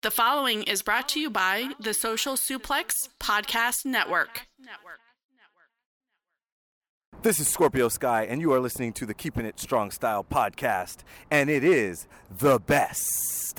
The following is brought to you by the Social Suplex Podcast Network. This is Scorpio Sky, and you are listening to the Keeping It Strong Style podcast, and it is the best.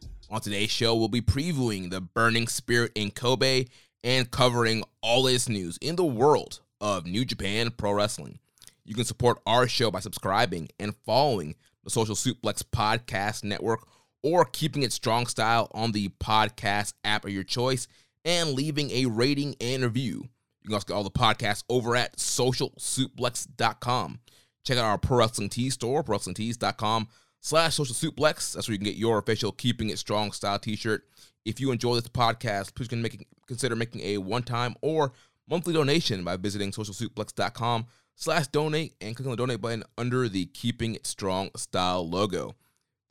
On today's show, we'll be previewing the Burning Spirit in Kobe and covering all latest news in the world of New Japan Pro Wrestling. You can support our show by subscribing and following the Social Suplex Podcast Network or keeping it strong style on the podcast app of your choice and leaving a rating and review. You can also get all the podcasts over at socialsuplex.com. Check out our Pro Wrestling Tees store, prowrestlingtees.com slash social suplex. That's where you can get your official Keeping It Strong style t-shirt. If you enjoy this podcast, please make, consider making a one-time or monthly donation by visiting socialsuplex.com slash donate and click on the donate button under the Keeping It Strong style logo.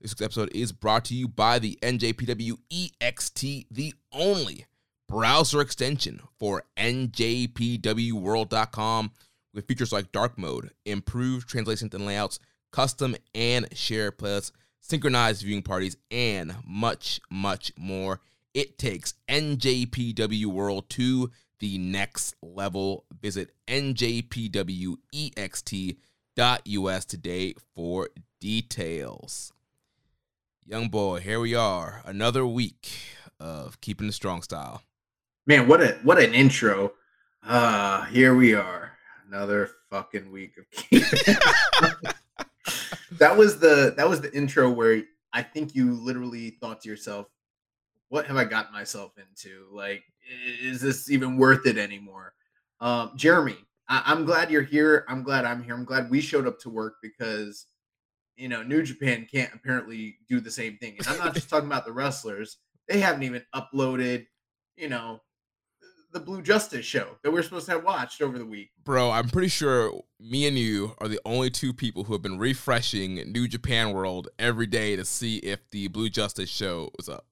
This episode is brought to you by the NJPW EXT, the only browser extension for NJPWWorld.com with features like dark mode, improved translations and layouts, custom and share playlists, synchronized viewing parties, and much, much more. It takes NJPW World to the next level. Visit njpwext.us today for details. Young boy, here we are, another week of keeping the strong style. Man, what a what an intro. Uh here we are. Another fucking week of That was the that was the intro where I think you literally thought to yourself, what have I gotten myself into? Like, is this even worth it anymore? Um, Jeremy, I- am glad you're here. I'm glad I'm here. I'm glad we showed up to work because you know New Japan can't apparently do the same thing. And I'm not just talking about the wrestlers; they haven't even uploaded, you know, the Blue Justice show that we're supposed to have watched over the week. Bro, I'm pretty sure me and you are the only two people who have been refreshing New Japan World every day to see if the Blue Justice show was up.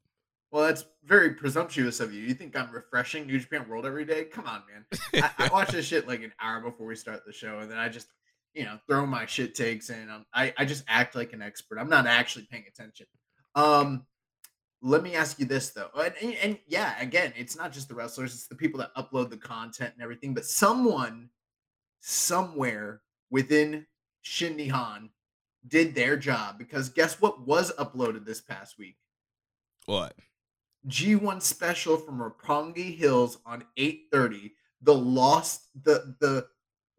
Well, that's very presumptuous of you. You think I'm refreshing New Japan World every day? Come on, man. I, I watch this shit like an hour before we start the show, and then I just, you know, throw my shit takes in. I, I just act like an expert. I'm not actually paying attention. Um, let me ask you this though, and, and, and, yeah, again, it's not just the wrestlers; it's the people that upload the content and everything. But someone, somewhere within Shin Nihon, did their job because guess what was uploaded this past week? What? G1 special from Roppongi Hills on 8:30. The lost, the the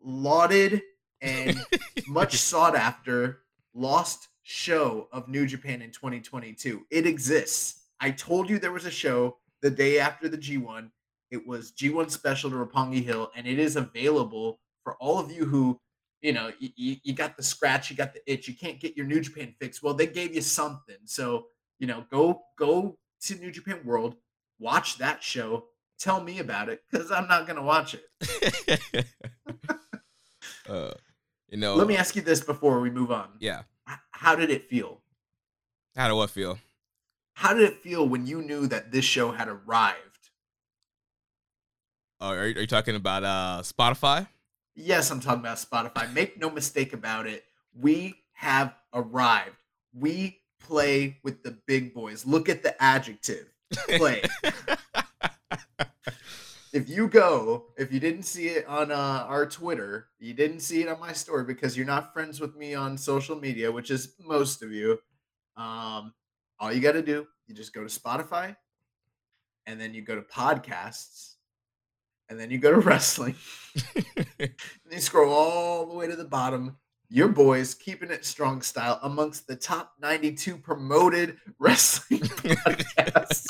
lauded and much sought after lost show of New Japan in 2022. It exists. I told you there was a show the day after the G1. It was G1 special to Roppongi Hill, and it is available for all of you who, you know, you, you got the scratch, you got the itch, you can't get your New Japan fix. Well, they gave you something. So, you know, go go to New Japan World, watch that show, tell me about it, because I'm not gonna watch it. uh, you know, let me ask you this before we move on. Yeah how did it feel? How did what feel? How did it feel when you knew that this show had arrived? Oh, are you, are you talking about uh, Spotify? Yes, I'm talking about Spotify. Make no mistake about it. We have arrived. We play with the big boys. Look at the adjective. Play. if you go, if you didn't see it on uh, our Twitter, you didn't see it on my story because you're not friends with me on social media, which is most of you. Um, all you got to do you just go to Spotify, and then you go to podcasts, and then you go to wrestling, and you scroll all the way to the bottom. Your boys keeping it strong style amongst the top 92 promoted wrestling podcasts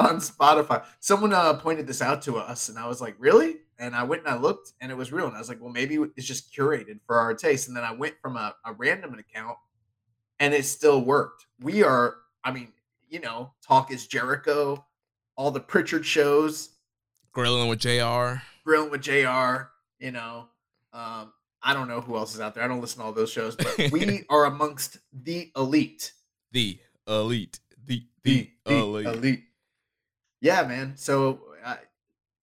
on Spotify. Someone uh, pointed this out to us, and I was like, "Really?" And I went and I looked, and it was real. And I was like, "Well, maybe it's just curated for our taste." And then I went from a, a random account, and it still worked. We are, I mean, you know, Talk is Jericho, all the Pritchard shows, Grilling with Jr. Grilling with Jr. You know, um, I don't know who else is out there. I don't listen to all those shows, but we are amongst the elite. The elite. The the, the elite. elite. Yeah, man. So uh,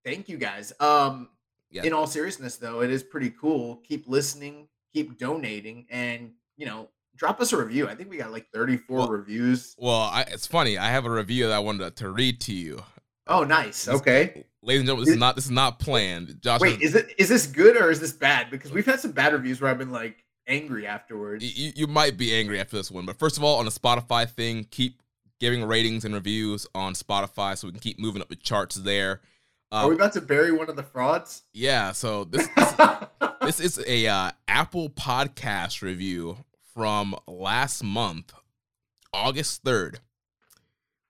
thank you guys. Um, Yeah. in all seriousness, though, it is pretty cool. Keep listening, keep donating, and you know, drop us a review. I think we got like 34 Well- reviews. Well, I, it's funny. I have a review that I wanted to read to you, Oh, nice. Okay. ladies and gentlemen. This is not this is not planned. Josh, Wait, is it is this good or is this bad? Because we've had some bad reviews where I've been like angry afterwards. you, you might be angry after this one, but first of all, on the Spotify thing, keep giving ratings and reviews on Spotify so we can keep moving up the charts there. Are Uh, we about to bury one of the frauds? yeah, so this this is a uh, Apple Podcast review from last month, August 3rd.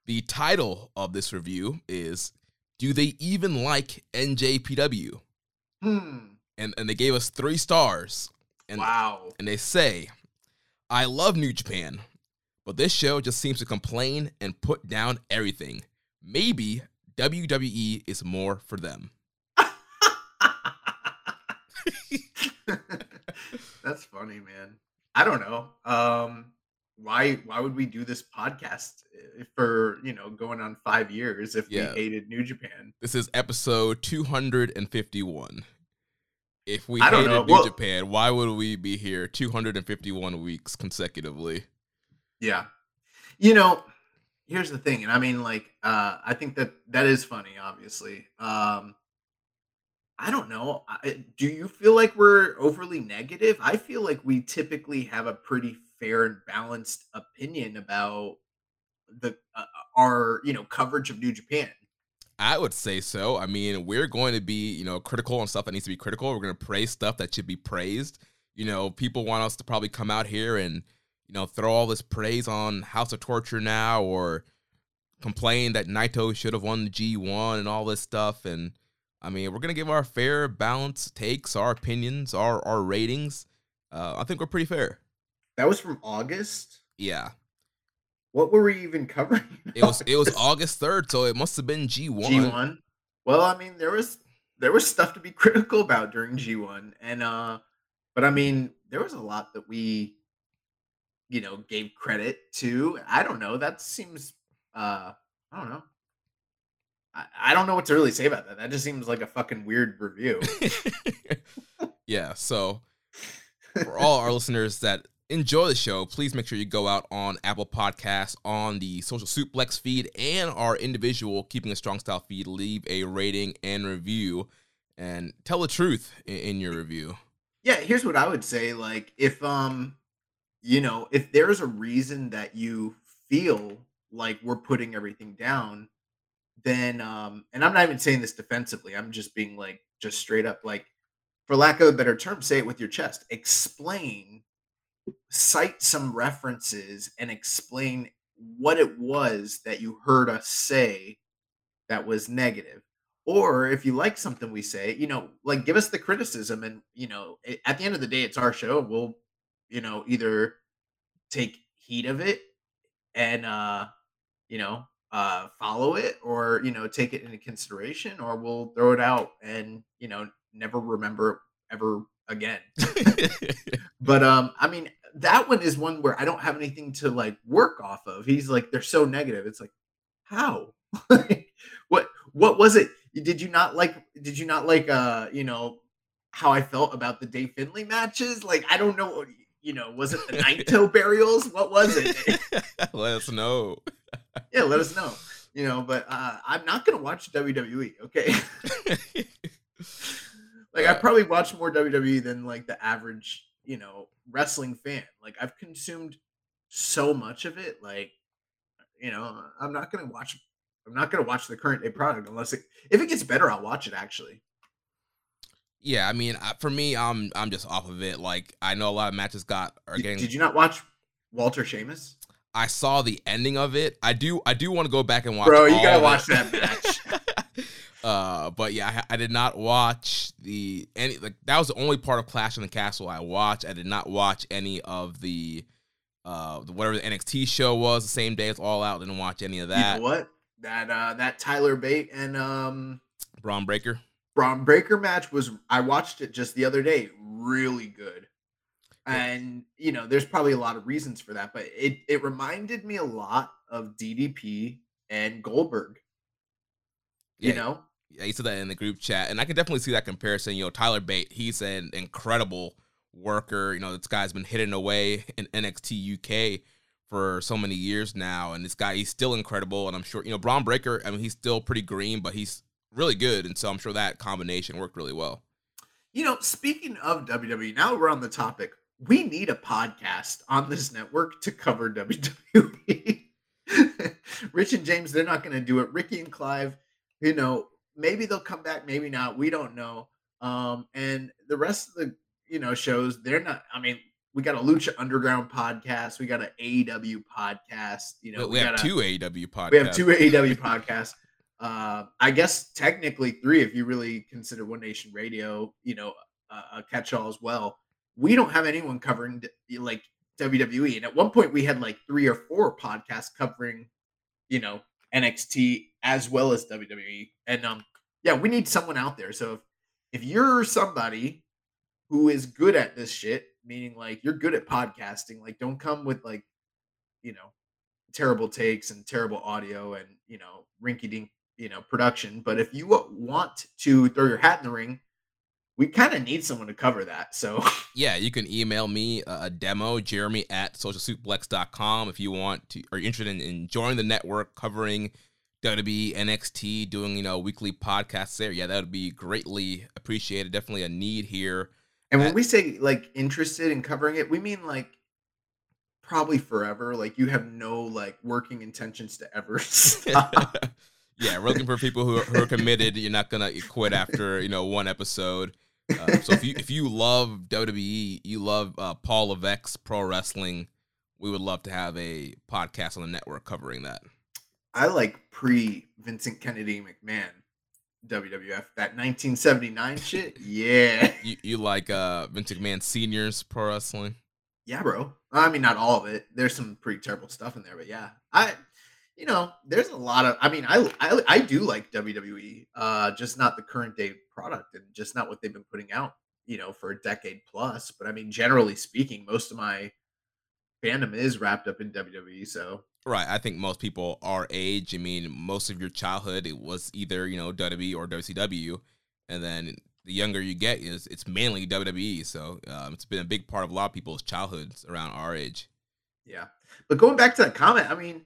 The title of this review is Do They Even Like NJPW? hmm. And, and they gave us three stars. And, wow. and they say, I love New Japan, but this show just seems to complain and put down everything. Maybe WWE is more for them. That's funny, man. I don't know. Um, why why would we do this podcast eh, for you know going on five years if Yeah. we hated New Japan? This is episode 251. If we I hated. New Well- Japan, why would we be here 251 weeks consecutively? Yeah. You know, here's the thing, and I mean, like, uh, I think that that is funny. Obviously, um, I don't know. I, do you feel like we're overly negative? I feel like we typically have a pretty fair and balanced opinion about the uh, our you know coverage of New Japan. I would say so. I mean, we're going to be, you know, critical on stuff that needs to be critical. We're going to praise stuff that should be praised. You know, people want us to probably come out here and, you know, throw all this praise on House of Torture now or complain that Naito should have won the G1 and all this stuff. And I mean, we're going to give our fair, balanced takes, our opinions, our, our ratings. Uh, I think we're pretty fair. That was from August. Yeah. What were we even covering? It was it was August 3rd, so it must have been G1. G one. Well, I mean, there was there was stuff to be critical about during G one, and uh, but I mean, there was a lot that we, you know, gave credit to. I don't know. That seems, uh, I don't know. I, I don't know what to really say about that. That just seems like a fucking weird review. yeah, so for all our listeners that enjoy the show, please make sure you go out on Apple Podcasts, on the Social Suplex feed, and our individual Keeping a Strong Style feed. Leave a rating and review, and tell the truth in, in your review. yeah, here's what I would say. Like, if um, you know, if there's a reason that you feel like we're putting everything down, then um, and I'm not even saying this defensively. I'm just being like, just straight up, like, for lack of a better term, say it with your chest. Explain, cite some references, and explain what it was that you heard us say that was negative or if you like something we say you know like give us the criticism and you know at the end of the day it's our show we'll you know either take heed of it and uh you know uh follow it or you know take it into consideration or we'll throw it out and you know never remember ever again. But um i mean that one is one where i don't have anything to like work off of. He's like they're so negative. It's like how? What what was it? Did you not like did you not like uh you know how i felt about the Dave finlay matches? Like i don't know you know was it the naito burials what was it Let us know. yeah let us know you know but uh i'm not gonna watch wwe okay like i Uh, probably watch more wwe than like the average you know wrestling fan like i've consumed so much of it like you know, I'm not gonna watch. I'm not gonna watch the current day product unless it if it gets better, I'll watch it. Actually, Yeah, I mean, I- for me, I'm I'm just off of it. Like, I know a lot of matches got are did, getting. did you not watch Walter Sheamus? I saw the ending of it. I do I do want to go back and watch. Bro, you gotta watch that match. uh, but yeah, I, I did not watch the any like that was the only part of Clash in the Castle I watched. I did not watch any of the uh the, whatever the NXT show was the same day as All Out. Didn't watch any of You that. know what? That uh that Tyler Bate and um Bron Breakker. Bron Breakker match was I watched it just the other day. Really good. And you know, there's probably a lot of reasons for that, but it it reminded me a lot of DDP and Goldberg. You Yeah. know? Yeah, you said that in the group chat, and I can definitely see that comparison. You know, Tyler Bate, he's an incredible worker. You know, this guy's been hidden away in NXT UK for so many years now, and this guy, he's still incredible. And I'm sure, you know, Bron Breakker, I mean, he's still pretty green, but he's really good, and so I'm sure that combination worked really well. You know, speaking of WWE, now we're on the topic. We need a podcast on this network to cover WWE. Rich and James, they're not going to do it. Ricky and Clive, you know, maybe they'll come back, maybe not. We don't know. Um, and the rest of the, you know, shows, they're not. I mean, we got a Lucha Underground podcast. We got an AEW podcast. You know, we, we have a- two AEW podcasts. we have two AEW podcasts. Uh, I guess technically three if you really consider One Nation Radio, you know, a, a catch-all as well. We don't have anyone covering like WWE, and at one point we had like three or four podcasts covering, you know, NXT as well as WWE. And um, yeah, we need someone out there. So if if you're somebody who is good at this shit, meaning like you're good at podcasting, like don't come with like, you know, terrible takes and terrible audio and you know rinky dink you know production but if you want to throw your hat in the ring we kind of need someone to cover that so Yeah, you can email me a demo, jeremy at socialsuplex.com if you want to, or interested in, in joining the network covering WWE, NXT, doing, you know, weekly podcasts there. Yeah, that would be greatly appreciated. Definitely a need here. and when Uh, we say like interested in covering it we mean like probably forever like you have no like working intentions to ever stop yeah, we're looking for people who are, who are committed. You're not gonna quit after you know one episode. Uh, so if you if you love WWE, you love uh, Paul Levesque's pro wrestling, we would love to have a podcast on the network covering that. i like pre vincent kennedy mcmahon wwf that 1979 shit yeah You, you like uh Vince McMahon Senior's pro wrestling? Yeah, bro. I mean, not all of it. There's some pretty terrible stuff in there, but yeah, I, you know, there's a lot of. I mean, I I, I do like WWE, uh, just not the current day product and just not what they've been putting out, you know, for a decade plus. But I mean, generally speaking, most of my fandom is wrapped up in WWE. So Right. I think most people our age. I mean, most of your childhood it was either you know WWE or WCW, and then the younger you get is it's mainly WWE. So um, it's been a big part of a lot of people's childhoods around our age. yeah. But going back to that comment, I mean,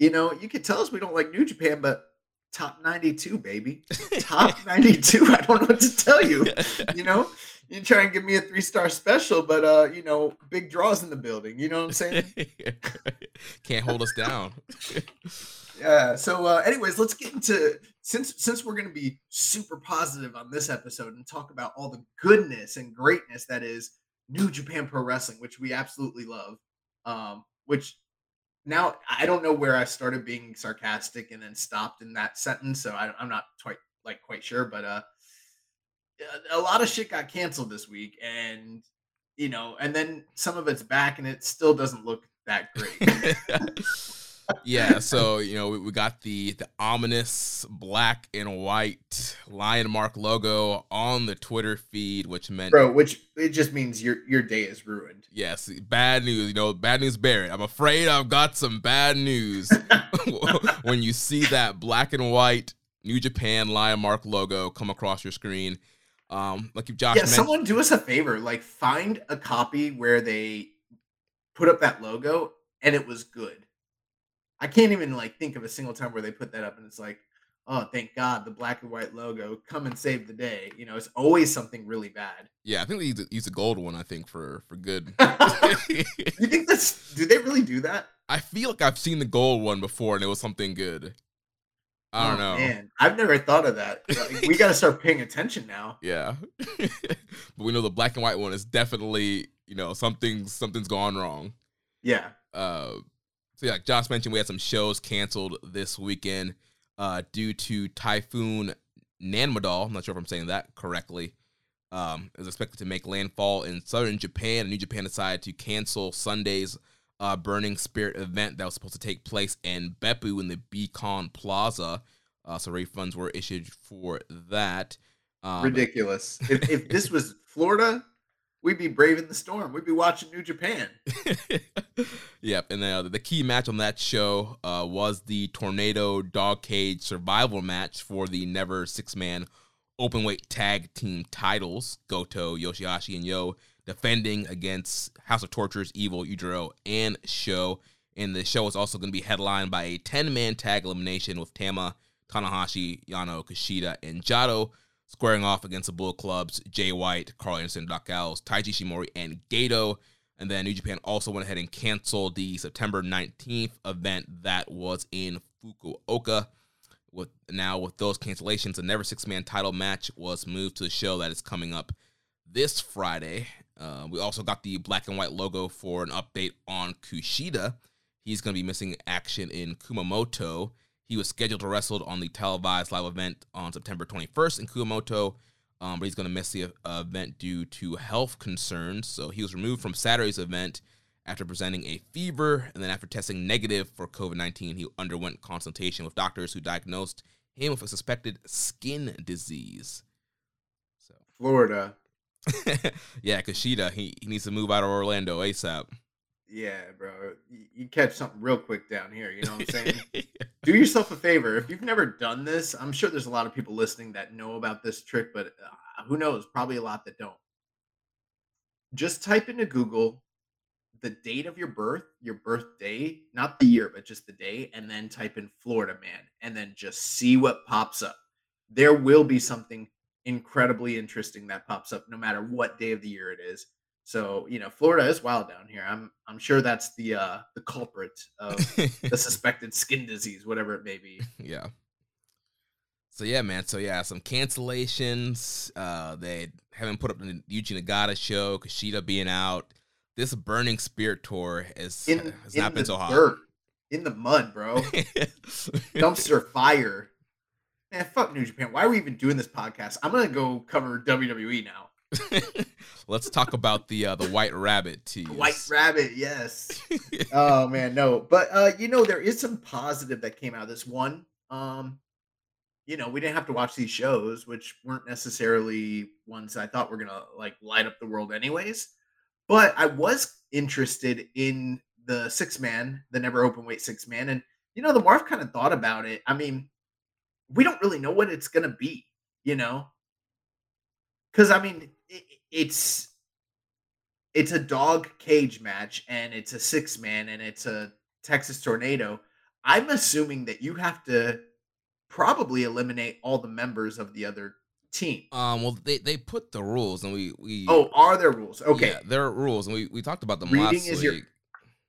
you know, you could tell us we don't like New Japan, but top 92, baby, top 92. I don't know what to tell you. you know you try and give me a three star special but uh you know big draws in the building you know what i'm saying Can't hold us down. yeah so uh anyways let's get into since since we're gonna be super positive on this episode and talk about all the goodness and greatness that is new japan pro wrestling which we absolutely love um which now i don't know where i started being sarcastic and then stopped in that sentence so I, i'm not quite like quite sure but uh a lot of shit got canceled this week and you know and then some of it's back and it still doesn't look that great yeah, so you know we, we got the the ominous black and white lion mark logo on the Twitter feed, which meant bro which it just means your your day is ruined yes, bad news. You know, bad news Barrett. I'm afraid I've got some bad news when you see that black and white New Japan lion mark logo come across your screen. Um, like if Josh yeah mentioned, someone do us a favor like find a copy where they put up that logo and it was good i can't even like think of a single time where they put that up and it's like oh, thank God, the black and white logo, come and save the day. You know, it's always something really bad. Yeah, I think they use a, use a gold one. I think for for good. you think that's? Do they really do that? I feel like I've seen the gold one before, and it was something good. I don't Oh, know. Man, I've never thought of that. Like, we got to start paying attention now. Yeah, but we know the black and white one is definitely you know something something's gone wrong. Yeah. Uh, so yeah, like Josh mentioned, we had some shows canceled this weekend uh, due to Typhoon Nanmadol. I'm not sure if I'm saying that correctly. Um, is expected to make landfall in southern Japan. And New Japan decided to cancel Sunday's uh, Burning Spirit event that was supposed to take place in Beppu in the B-Con Plaza. Uh, so refunds were issued for that. Um, Ridiculous. if, if this was Florida, we'd be braving the storm. We'd be watching New Japan. yep, and uh, the key match on that show uh, was the Tornado Dog Cage Survival match for the Never Six Man Openweight Tag Team titles. Goto, Yoshihashi, and Yo defending against House of Tortures, Evil, Yujiro, and Show. And the show is also going to be headlined by a 10 man tag elimination with Tama, Tanahashi, Yano, Kushida, and Jado squaring off against the Bullet Club's, Jay White, Karl Anderson, Doc Taiji Ishimori, and Gedo. And then New Japan also went ahead and canceled the September 19th event that was in Fukuoka. With now with those cancellations, the Never Six Man title match was moved to the show that is coming up this Friday. Uh, we also got the black and white logo for an update on Kushida. He's going to be missing action in Kumamoto. He was scheduled to wrestle on the televised live event on September 21st in Kumamoto, um, but he's going to miss the uh, event due to health concerns. So he was removed from Saturday's event after presenting a fever, and then after testing negative for COVID 19, he underwent consultation with doctors who diagnosed him with a suspected skin disease. So, Florida. yeah, Kushida, he, he needs to move out of Orlando ASAP. Yeah, bro. You, catch something real quick down here. You know what I'm saying? Do yourself a favor. If you've never done this, I'm sure there's a lot of people listening that know about this trick, but uh, who knows? Probably a lot that don't. Just type into Google the date of your birth, your birthday, not the year, but just the day, and then type in Florida man, and then just see what pops up. There will be something incredibly interesting that pops up no matter what day of the year it is. So, you know, Florida is wild down here. I'm I'm sure that's the uh the culprit of the suspected skin disease, whatever it may be. yeah. So yeah, man. So yeah, some cancellations. Uh, they haven't put up the Yuji Nagata show. Kushida being out. This Burning Spirit tour is In, has in not been so hot. dirt, in the mud, bro. Dumpster fire. Man, fuck New Japan. Why are we even doing this podcast? I'm gonna go cover WWE now. Let's talk about the uh, the White Rabbit tease. White Rabbit, yes. oh man, no. But uh, you know, there is some positive that came out of this one. Um, you know, we didn't have to watch these shows, which weren't necessarily ones I thought were gonna like light up the world anyways. But I was interested in the six man, the never open weight six man. And you know, the more I've kind of thought about it, I mean, we don't really know what it's gonna be, you know. Cause I mean, it's it's a dog cage match and it's a six man and it's a Texas tornado. I'm assuming that you have to probably eliminate all the members of the other team. Um. Well, they, they put the rules, and we we Oh, are there rules? Okay. yeah, there are rules, and we, we talked about them Reading last is your-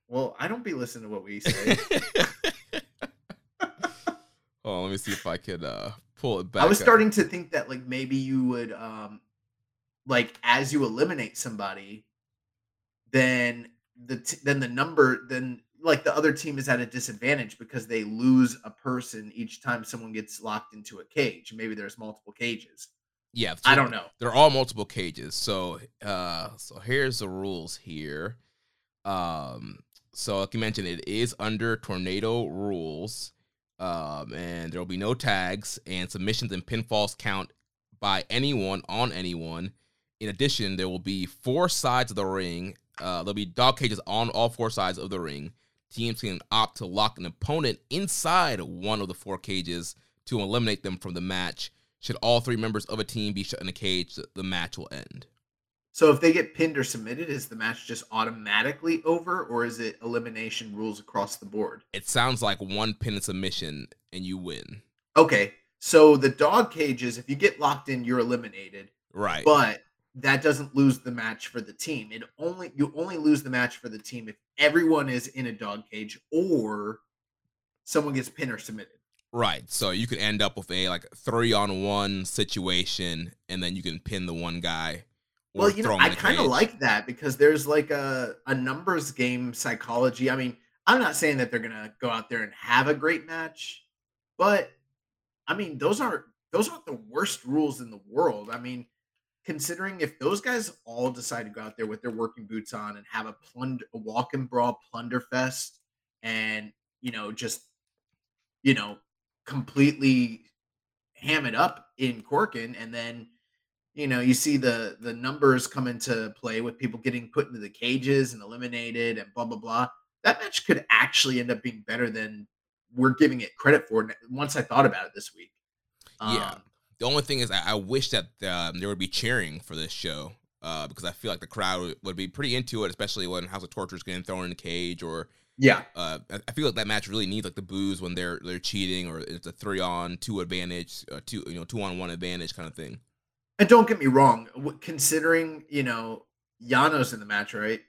Well, I don't be listening to what we say. oh, let me see if I could uh pull it back. I was up. starting to think that like maybe you would um like as you eliminate somebody, then the t- then the number then like the other team is at a disadvantage because they lose a person each time someone gets locked into a cage. Maybe there's multiple cages. Yeah, I don't know. They're all multiple cages. So uh so here's the rules here. Um so like you mentioned, it is under tornado rules. Um and there'll be no tags and submissions and pinfalls count by anyone on anyone. In addition, there will be four sides of the ring. Uh there'll be dog cages on all four sides of the ring. Teams can opt to lock an opponent inside one of the four cages to eliminate them from the match. Should all three members of a team be shut in a cage, the- match will end. So if they get pinned or submitted, is the match just automatically over, or is it elimination rules across the board? It sounds like one pin and submission and you win. Okay, So the dog cages, if you get locked in, you're eliminated. Right. But that doesn't lose the match for the team. It only you only lose the match for the team if everyone is in a dog cage or someone gets pinned or submitted. Right. So you could end up with a like three on one situation and then you can pin the one guy. Well, you know, I kind of like that because there's like a, a numbers game psychology. I mean, I'm not saying that they're gonna go out there and have a great match, but I mean, those aren't those aren't the worst rules in the world. I mean, considering if those guys all decide to go out there with their working boots on and have a plunder a walk and brawl plunder fest and you know just you know completely ham it up in Korakuen and then you know you see the the numbers come into play with people getting put into the cages and eliminated and blah blah blah that match could actually end up being better than we're giving it credit for once I thought about it this week. Yeah. Um, the only thing is, I, I wish that um, there would be cheering for this show uh, because I feel like the crowd would, would, be pretty into it, especially when House of Torture is getting thrown in the cage or. Yeah, uh, I feel like that match really needs like the booze when they're they're cheating or it's a three on two advantage, uh, two you know two on one advantage kind of thing. And don't get me wrong, considering you know Yano's in the match, right?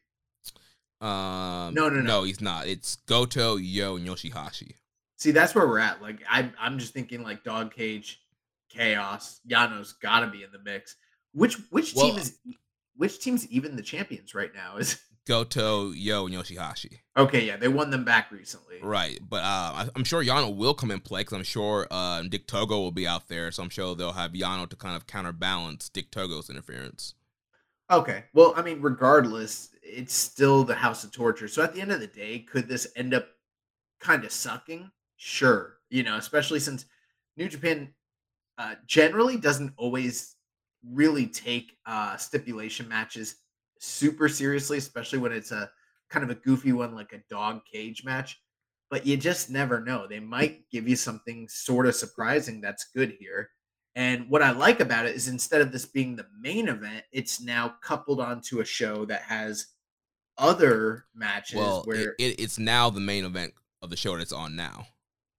Um, no, no, no, no, he's not. It's Goto, Yo, and Yoshihashi. See, that's where we're at. Like, I'm, I'm just thinking like Dog Cage, Chaos, Yano's got to be in the mix. Which which well, team is which team's even the champions right now? Is Goto, Yo, and Yoshihashi. Okay, yeah, they won them back recently. Right, but uh, I'm sure Yano will come in play because I'm sure uh, Dick Togo will be out there, so I'm sure they'll have Yano to kind of counterbalance Dick Togo's interference. Okay, well, I mean, regardless, it's still the House of Torture. So at the end of the day, could this end up kind of sucking? Sure, you know, especially since New Japan uh, generally doesn't always really take uh, stipulation matches super seriously, especially when it's a kind of a goofy one like a dog cage match. But you just never know. They might give you something sort of surprising that's good here. And what I like about it is instead of this being the main event, it's now coupled onto a show that has other matches well, where it, it, it's now the main event of the show that's on now.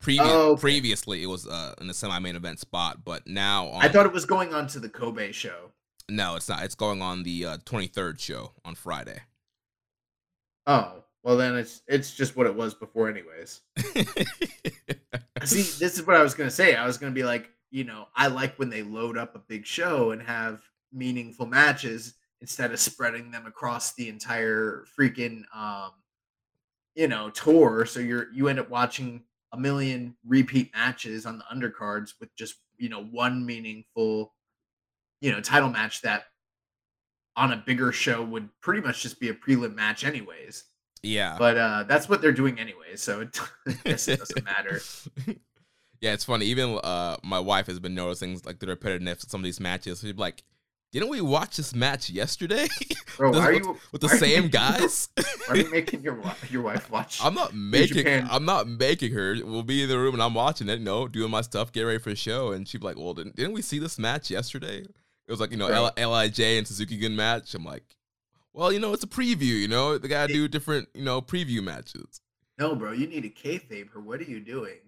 Previous, oh, okay. Previously, it was uh, in the semi-main event spot, but now on, I thought it was going on to the Kobe show. No, it's not. It's going on the uh, 23rd show on Friday. Oh, well then it's it's just what it was before, anyways. See, this is what I was gonna say. I was gonna be like, you know, I like when they load up a big show and have meaningful matches instead of spreading them across the entire freaking um you know tour so you're you end up watching a million repeat matches on the undercards with just you know one meaningful you know title match that on a bigger show would pretty much just be a prelim match anyways. Yeah. But uh that's what they're doing anyway so it, guess it doesn't matter. Yeah it's funny even uh my wife has been noticing like the repetitiveness of some of these matches she'd be like didn't we watch this match yesterday? Bro, why are with, you with the same guys? are you making your your wife watch? I'm not making. I'm not making her. We'll be in the room and I'm watching it. You know, doing my stuff, getting ready for the show, and she'd be like, "Well, didn't, didn't we see this match yesterday?" It was like you know L- Lij and Suzuki Gun match. I'm like, well, you know, it's a preview. You know, they gotta do different you know preview matches. No, bro, you need a kayfabe. What are you doing?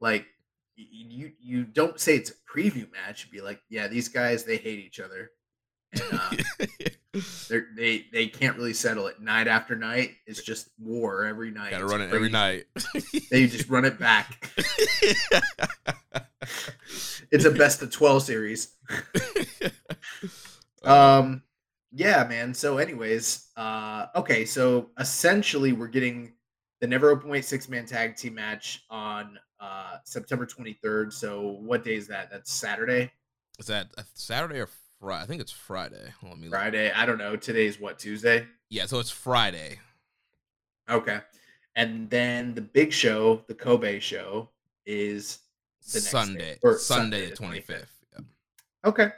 Like, you you don't say it's a preview match. Be like, yeah, these guys they hate each other and, uh, they they can't really settle it night after night. It's just war every night. Gotta run it every night. they just run it back. it's a best of twelve series. um, yeah, man. So, anyways, uh, okay. So essentially, we're getting the never open weight six man tag team match on uh September twenty third. So, what day is that? That's Saturday. Is that Saturday or Friday. I think it's Friday. Let me Friday. Look. I don't know. Today's what Tuesday. Yeah, so it's Friday. Okay, and then the big show, the Kobe show, is the Sunday. Or Sunday, the twenty fifth. Yep. Okay.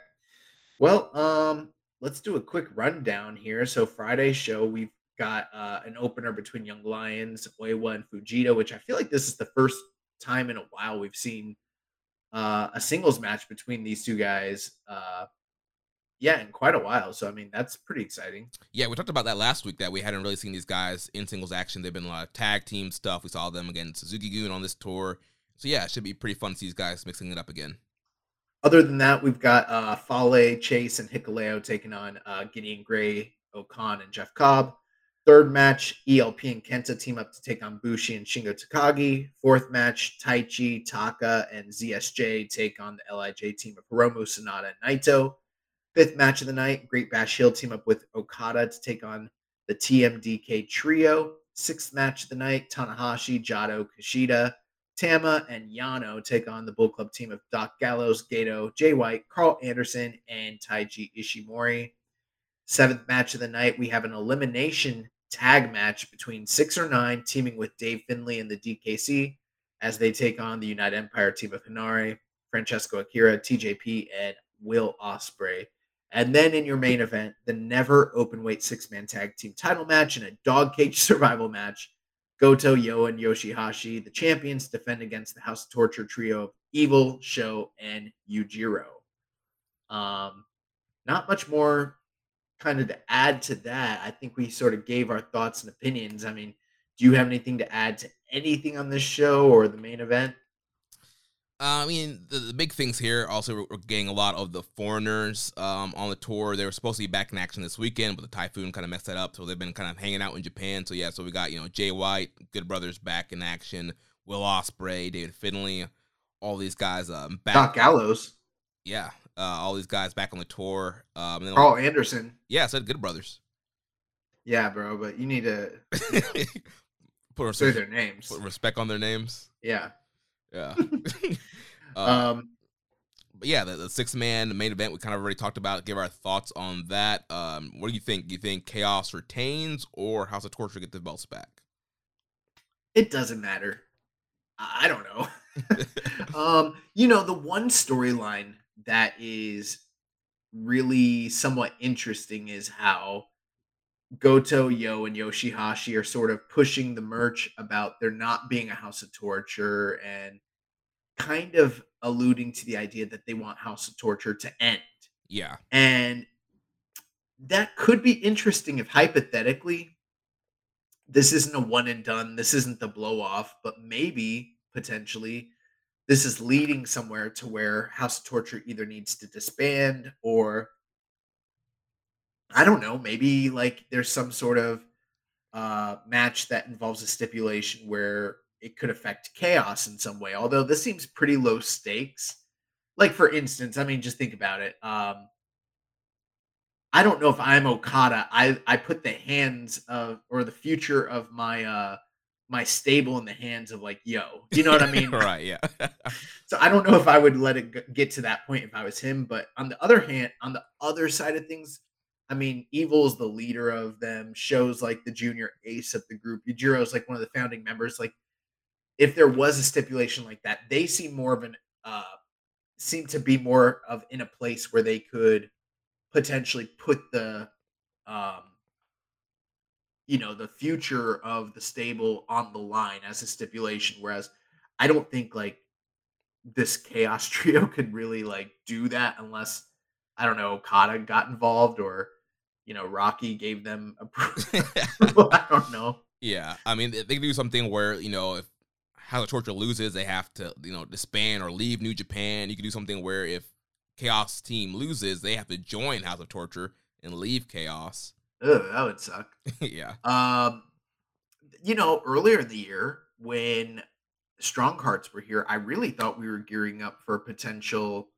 Well, um, let's do a quick rundown here. So Friday show, we've got uh, an opener between Young Lions, Oiwa, and Fujita, which I feel like this is the first time in a while we've seen uh, a singles match between these two guys. Uh, yeah, in quite a while. So I mean, that's pretty exciting. Yeah, we talked about that last week that we hadn't really seen these guys in singles action. They've been a lot of tag team stuff. We saw them again Suzuki Gun on this tour. So yeah, it should be pretty fun to see these guys mixing it up again. Other than that, we've got uh, Fale, Chase, and Hikuleo taking on uh, Gideon Grey, O-Khan, and Jeff Cobb. Third match, ELP and Kenta team up to take on Bushi and Shingo Takagi. Fourth match, Taichi, Taka, and ZSJ take on the LIJ team of Hiromu, Sanada, and Naito. Fifth match of the night, Great Bash Heel team up with Okada to take on the TMDK trio. Sixth match of the night, Tanahashi, Jado, Kushida, Tama, and Yano take on the Bullet Club team of Doc Gallows, Gedo, Jay White, Karl Anderson, and Taiji Ishimori. Seventh match of the night, we have an elimination tag match between six or nine, teaming with Dave Finlay and the DKC as they take on the United Empire team of Henare, Francesco Akira, TJP, and Will Ospreay. And then in your main event, the never open weight six man tag team title match and a dog cage survival match. Goto, Yo, and Yoshihashi, the champions, defend against the House of Torture trio of Evil, Show, and Yujiro. Um, not much more kind of to add to that, I think we sort of gave our thoughts and opinions. I mean, do you have anything to add to anything on this show or the main event? Uh, I mean, the, the, big things here also we're getting a lot of the foreigners um, on the tour. They were supposed to be back in action this weekend, but the typhoon kind of messed that up. So they've been kind of hanging out in Japan. So yeah, so we got you know Jay White, Good Brothers back in action, Will Ospreay, David Finlay, all these guys um, back. Doc Gallows. Yeah, uh, all these guys back on the tour. Um, and Karl Anderson. Yeah, I said Good Brothers. Yeah, bro, but you need to put respect, their names. Put respect on their names. Yeah. Yeah. uh, um. But yeah, the, the six man main event we kind of already talked about. Give our thoughts on that. Um, what do you think? Do you think Chaos retains or House of Torture get the belts back? It doesn't matter. I don't know. um, you know, the one storyline that is really somewhat interesting is how Goto, Yo, and Yoshihashi are sort of pushing the merch about there not being a House of Torture and kind of alluding to the idea that they want House of Torture to end. Yeah. And that could be interesting if hypothetically this isn't a one and done, this isn't the blow off, but maybe potentially this is leading somewhere to where House of Torture either needs to disband or I don't know, maybe like there's some sort of uh match that involves a stipulation where it could affect chaos in some way. Although this seems pretty low stakes. Like for instance, I mean just think about it. Um I don't know if I'm Okada. I I put the hands of or the future of my uh my stable in the hands of like yo you know what i mean right yeah so i don't know if i would let it get to that point if i was him but on the other hand on the other side of things i mean evil is the leader of them shows like the junior ace of the group Yujiro is like one of the founding members like if there was a stipulation like that they seem more of an uh seem to be more of in a place where they could potentially put the um you know the future of the stable on the line as a stipulation whereas i don't think like this chaos trio could really like do that unless i don't know okada got involved or you know rocky gave them approval. I don't know. Yeah i mean they can do something where you know if House of Torture loses they have to you know disband or leave new japan you can do something where if chaos team loses they have to join house of torture and leave chaos Ugh, that would suck. yeah. Um, you know, earlier in the year when Strong Hearts were here, I really thought we were gearing up for a potential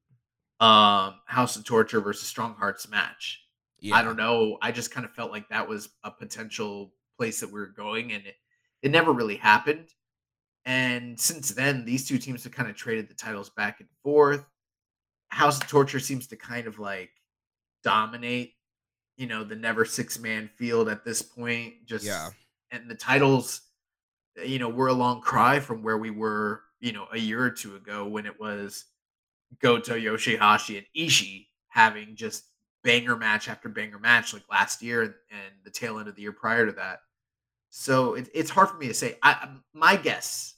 um House of Torture versus Strong Hearts match. Yeah. I don't know. I just kind of felt like that was a potential place that we were going, and it, it never really happened. And since then, these two teams have kind of traded the titles back and forth. House of Torture seems to kind of like dominate you know the never six man field at this point. Just yeah, and the titles, eh, you know, were a long cry from where we were, you know, a year or two ago when it was Goto, Yoshihashi, and Ishii having just banger match after banger match like last year and, and the tail end of the year prior to that. So it, it's hard for me to say. I my guess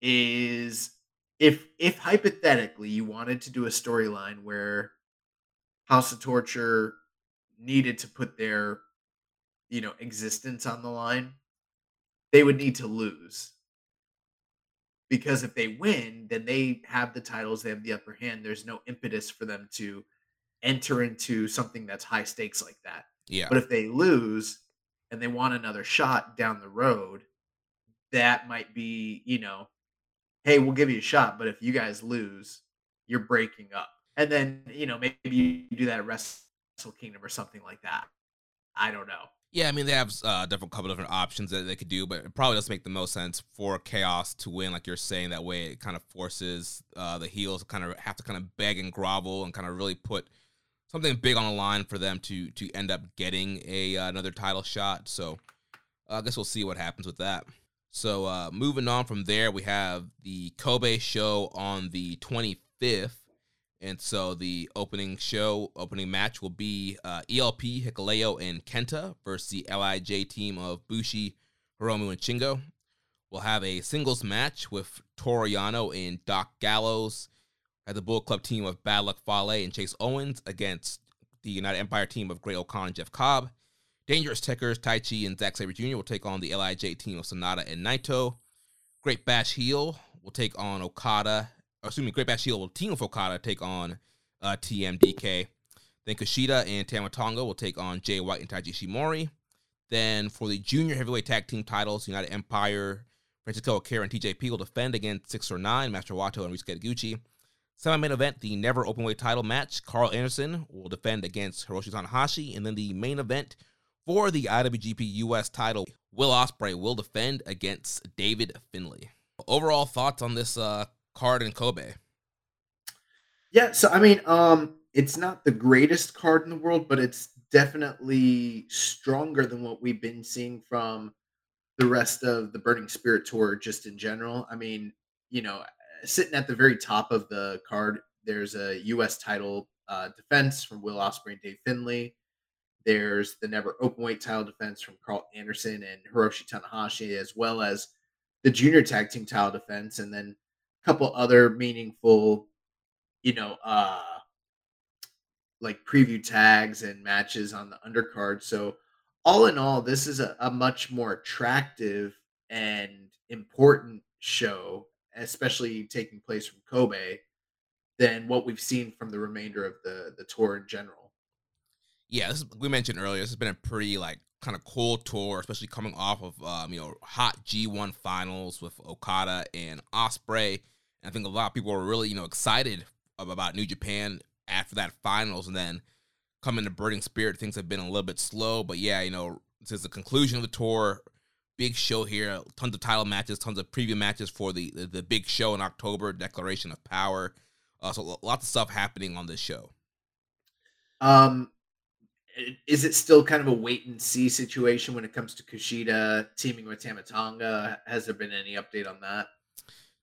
is if if hypothetically you wanted to do a storyline where House of Torture needed to put their you know existence on the line they would need to lose because if they win, then they have the titles, they have the upper hand. There's no impetus for them to enter into something that's high stakes like that. Yeah. But if they lose and they want another shot down the road, that might be, you know, hey, we'll give you a shot, but if you guys lose, you're breaking up. And then, you know, maybe you do that at Wrestle Kingdom or something like that. I don't know. Yeah, I mean they have uh, different couple different options that they could do, but it probably does make the most sense for Chaos to win, like you're saying. That way, it kind of forces uh, the heels to kind of have to kind of beg and grovel and kind of really put something big on the line for them to to end up getting a uh, another title shot. So uh, I guess we'll see what happens with that. So uh, moving on from there, we have the Kobe show on the 25th. And so the opening show, opening match will be uh, ELP, Hikuleo, and Kenta versus the LIJ team of Bushi, Hiromu, and Shingo. We'll have a singles match with Toru Yano and Doc Gallows at the Bullet Club team of Bad Luck Fale and Chase Owens against the United Empire team of Great-O-Khan and Jeff Cobb. Dangerous Tekkers, Taichi, and Zack Sabre Jr. will take on the LIJ team of Sanada and Naito. Great Bash Heel will take on Okada me, Great Bash Heel will team with Okada take on uh, TMDK. Then Kushida and Tama Tonga will take on Jay White and Taiji Ishimori. Then for the junior heavyweight tag team titles, United Empire, Francesco Akira and TJP will defend against 6 or 9, Master Wato and Ryusuke Taguchi. Semi-main event, the never openweight title match, Karl Anderson will defend against Hiroshi Tanahashi. And then the main event for the IWGP US title, Will Ospreay will defend against David Finlay. Overall thoughts on this uh, card in Kobe? Yeah, so I mean, um, it's not the greatest card in the world, but it's definitely stronger than what we've been seeing from the rest of the Burning Spirit tour just in general. I mean, you know, sitting at the very top of the card, there's a US title uh, defense from Will Ospreay and Dave Finlay. There's the never open weight title defense from Karl Anderson and Hiroshi Tanahashi, as well as the junior tag team title defense, and then a couple other meaningful, you know, uh like preview tags and matches on the undercard. So all in all, this is a, a much more attractive and important show, especially taking place from Kobe, than what we've seen from the remainder of the the tour in general. Yeah, is, we mentioned earlier. This has been a pretty like kind of cool tour, especially coming off of um, you know hot G1 finals with Okada and Ospreay. I think a lot of people were really, you know, excited about New Japan after that finals, and then coming to Burning Spirit, things have been a little bit slow. But yeah, you know, since the conclusion of the tour, big show here, tons of title matches, tons of preview matches for the the, the big show in October, Declaration of Power. Uh, so lots of stuff happening on this show. Um, is it still kind of a wait and see situation when it comes to Kushida teaming with Tama Tonga? Has there been any update on that?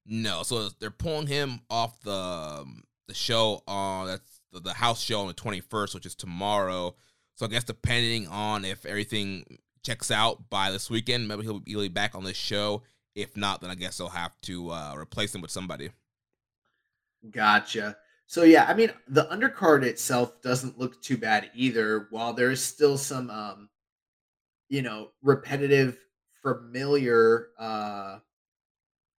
No, so they're pulling him off the um, the show on that's the, the house show on the twenty first, which is tomorrow. So I guess depending on if everything checks out by this weekend, maybe he'll be back on this show. If not, then I guess they'll have to uh, replace him with somebody. Gotcha. So yeah, I mean the undercard itself doesn't look too bad either. While there is still some, um, you know, repetitive, familiar uh,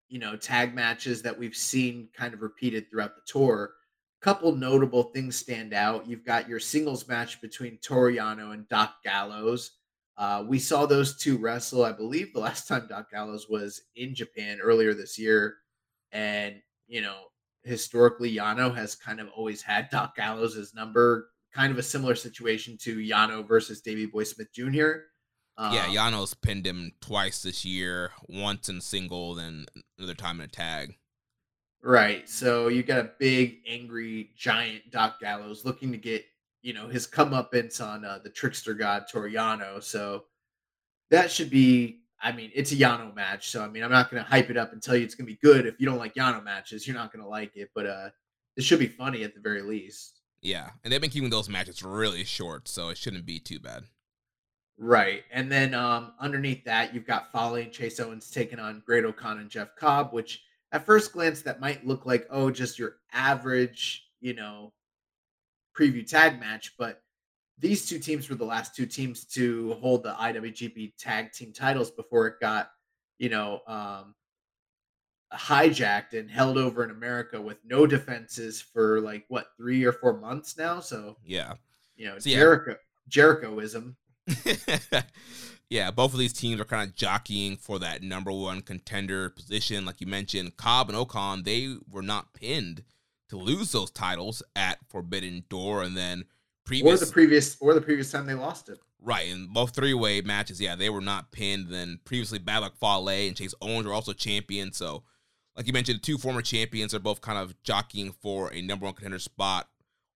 you know, tag matches that we've seen kind of repeated throughout the tour. A couple notable things stand out. You've got your singles match between Toru Yano and Doc Gallows. Uh, we saw those two wrestle, I believe, the last time Doc Gallows was in Japan earlier this year. And, you know, historically, Yano has kind of always had Doc Gallows' number, kind of a similar situation to Yano versus Davey Boy Smith Jr. Um, yeah, Yano's pinned him twice this year, once in single, then another time in a tag. Right. So you got a big, angry, giant Doc Gallows looking to get, you know, his comeuppance on uh, the trickster god Toru Yano. So that should be, I mean, it's a Yano match. So, I mean, I'm not going to hype it up and tell you it's going to be good. If you don't like Yano matches, you're not going to like it. But uh it should be funny at the very least. Yeah. And they've been keeping those matches really short. So it shouldn't be too bad. Right. And then um, underneath that, you've got Fale and Chase Owens taking on Great-O-Khan and Jeff Cobb, which at first glance, that might look like, oh, just your average, you know, preview tag match. But these two teams were the last two teams to hold the IWGP tag team titles before it got, you know, um, hijacked and held over in America with no defenses for like what three or four months now. So Yeah. you know, So, yeah. Jericho Jerichoism. yeah, both of these teams are kind of jockeying for that number one contender position. Like you mentioned, Cobb and O-Khan, they were not pinned to lose those titles at Forbidden Door, and then Or the previous or the previous time they lost it. right in both three way matches. Yeah, they were not pinned. Then previously, Bad Luck Fale and Chase Owens were also champions. So, like you mentioned, the two former champions are both kind of jockeying for a number one contender spot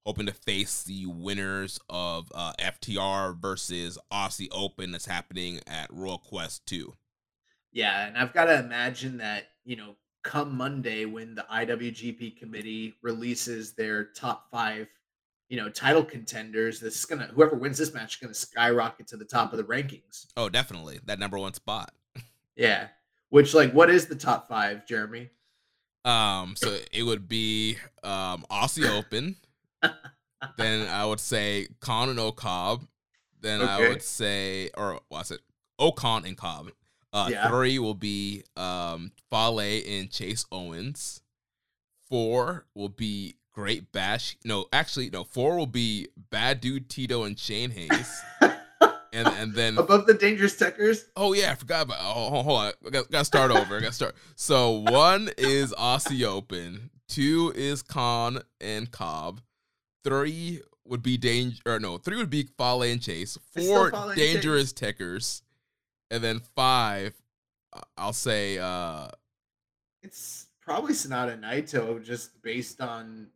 hoping to face the winners of uh, FTR versus Aussie Open that's happening at Royal Quest 2. Yeah, and I've got to imagine that, you know, come Monday when the IWGP committee releases their top five, you know, title contenders, this is gonna whoever wins this match is gonna skyrocket to the top of the rankings. Oh, definitely. That number one spot. Yeah. Which like what is the top five, Jeremy? Um, so it would be um Aussie Open. then I would say Con and Ocob. Then I would say, or what's it? O-Khan and Cobb. Uh, Yeah. Three will be um Fale and Chase Owens. Four will be Great Bash. No, actually, no. Four will be Bad Dude Tito and Shane Haste. and and then Above the dangerous Tekkers? Oh yeah, I forgot about. Oh, hold- on, I got, got to start over. I got to start. So one is Aussie Open, two is Con and Cobb, three would be danger. Or no, three would be Fale and Chase, four and dangerous Tekkers, and then five, I'll say. uh It's probably Sanada Naito just based on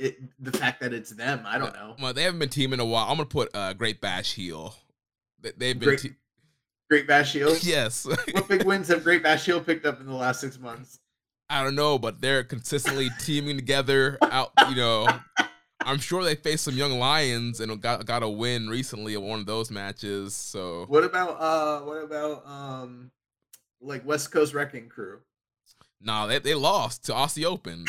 it, the fact that it's them. I don't know. Well, they haven't been teaming a while. I'm gonna put uh Great Bash heel. They, they've been. Great- te- Great Bash Shield. yes. what big wins have Great Bash Shield picked up in the last six months? I don't know, but they're consistently teaming together out, you know. I'm sure they faced some young lions and got got a win recently at one of those matches. So What about uh what about um like West Coast Wrecking Crew? nah, they they lost to Aussie Open.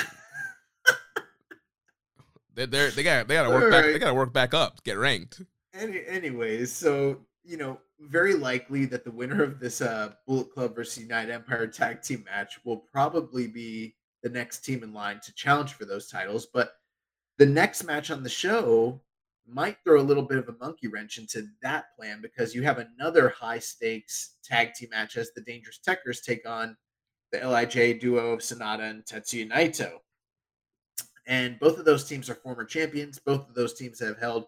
They they they got they got to work back. They got to work back up, get ranked. Any anyways, so you know, very likely that the winner of this uh Bullet Club versus United Empire tag team match will probably be the next team in line to challenge for those titles. But the next match on the show might throw a little bit of a monkey wrench into that plan because you have another high stakes tag team match as the Dangerous Tekkers take on the Lij duo of Sanada and Tetsuya Naito. And both of those teams are former champions. Both of those teams have held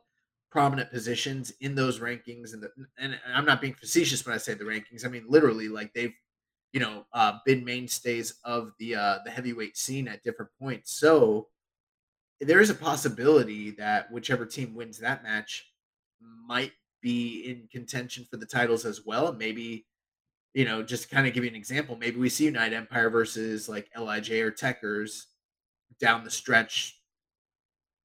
prominent positions in those rankings. And, the, and I'm not being facetious when I say the rankings. I mean literally, like they've, you know, uh, been mainstays of the uh, the heavyweight scene at different points. So there is a possibility that whichever team wins that match might be in contention for the titles as well. Maybe, you know, just to kind of give you an example, maybe we see United Empire versus like Lij or Tekkers down the stretch.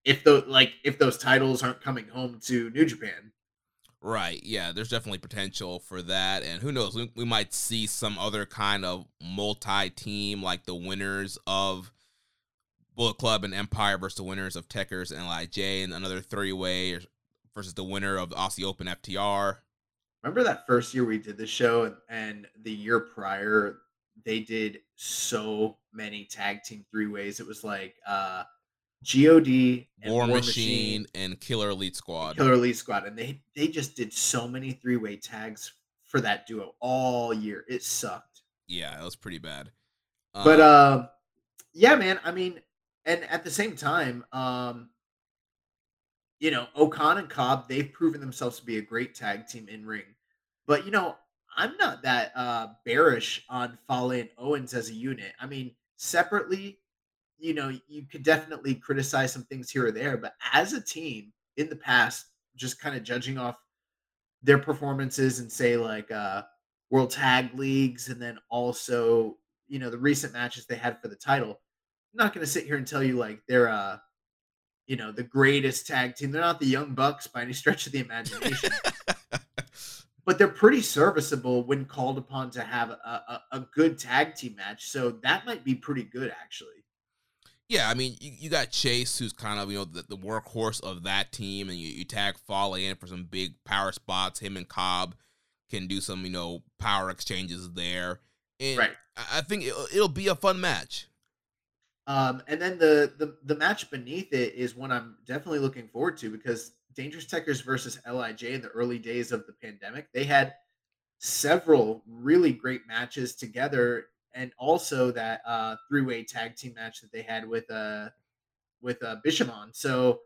If the like if those titles aren't coming home to New Japan. Right. Yeah, there's definitely potential for that. And who knows, we, we might see some other kind of multi team like the winners of Bullet Club and Empire versus the winners of Tekkers and Lij and another three way versus the winner of the Aussie Open FTR. Remember that first year we did the show and, and the year prior they did so many tag team three ways. It was like uh God and War, Machine, and Killer Elite Squad. Killer Elite Squad, and they they just did so many three way tags for that duo all year. It sucked, Yeah, it was pretty bad. but Um, um, yeah, man. I mean, and at the same time, um, you know, O-Khan and Cobb, they've proven themselves to be a great tag team in ring. But you know, I'm not that uh bearish on Fale and Owens as a unit. I mean, separately, you know, you could definitely criticize some things here or there, but as a team in the past, just kind of judging off their performances and say like uh World Tag Leagues and then also, you know, the recent matches they had for the title. I'm not going to sit here and tell you like they're uh you know, the greatest tag team. They're not the Young Bucks by any stretch of the imagination, but they're pretty serviceable when called upon to have a, a, a good tag team match. So that might be pretty good actually. Yeah, I mean, you, you got Chase, who's kind of you know the, the workhorse of that team, and you, you tag Fale in for some big power spots. Him and Cobb can do some you know power exchanges there, And Right. I I think it'll, it'll be a fun match. Um, and then the, the the match beneath it is one I'm definitely looking forward to because Dangerous Tekkers versus Lij in the early days of the pandemic, they had several really great matches together, and also that uh, three way tag team match that they had with uh with uh, Bishamon. So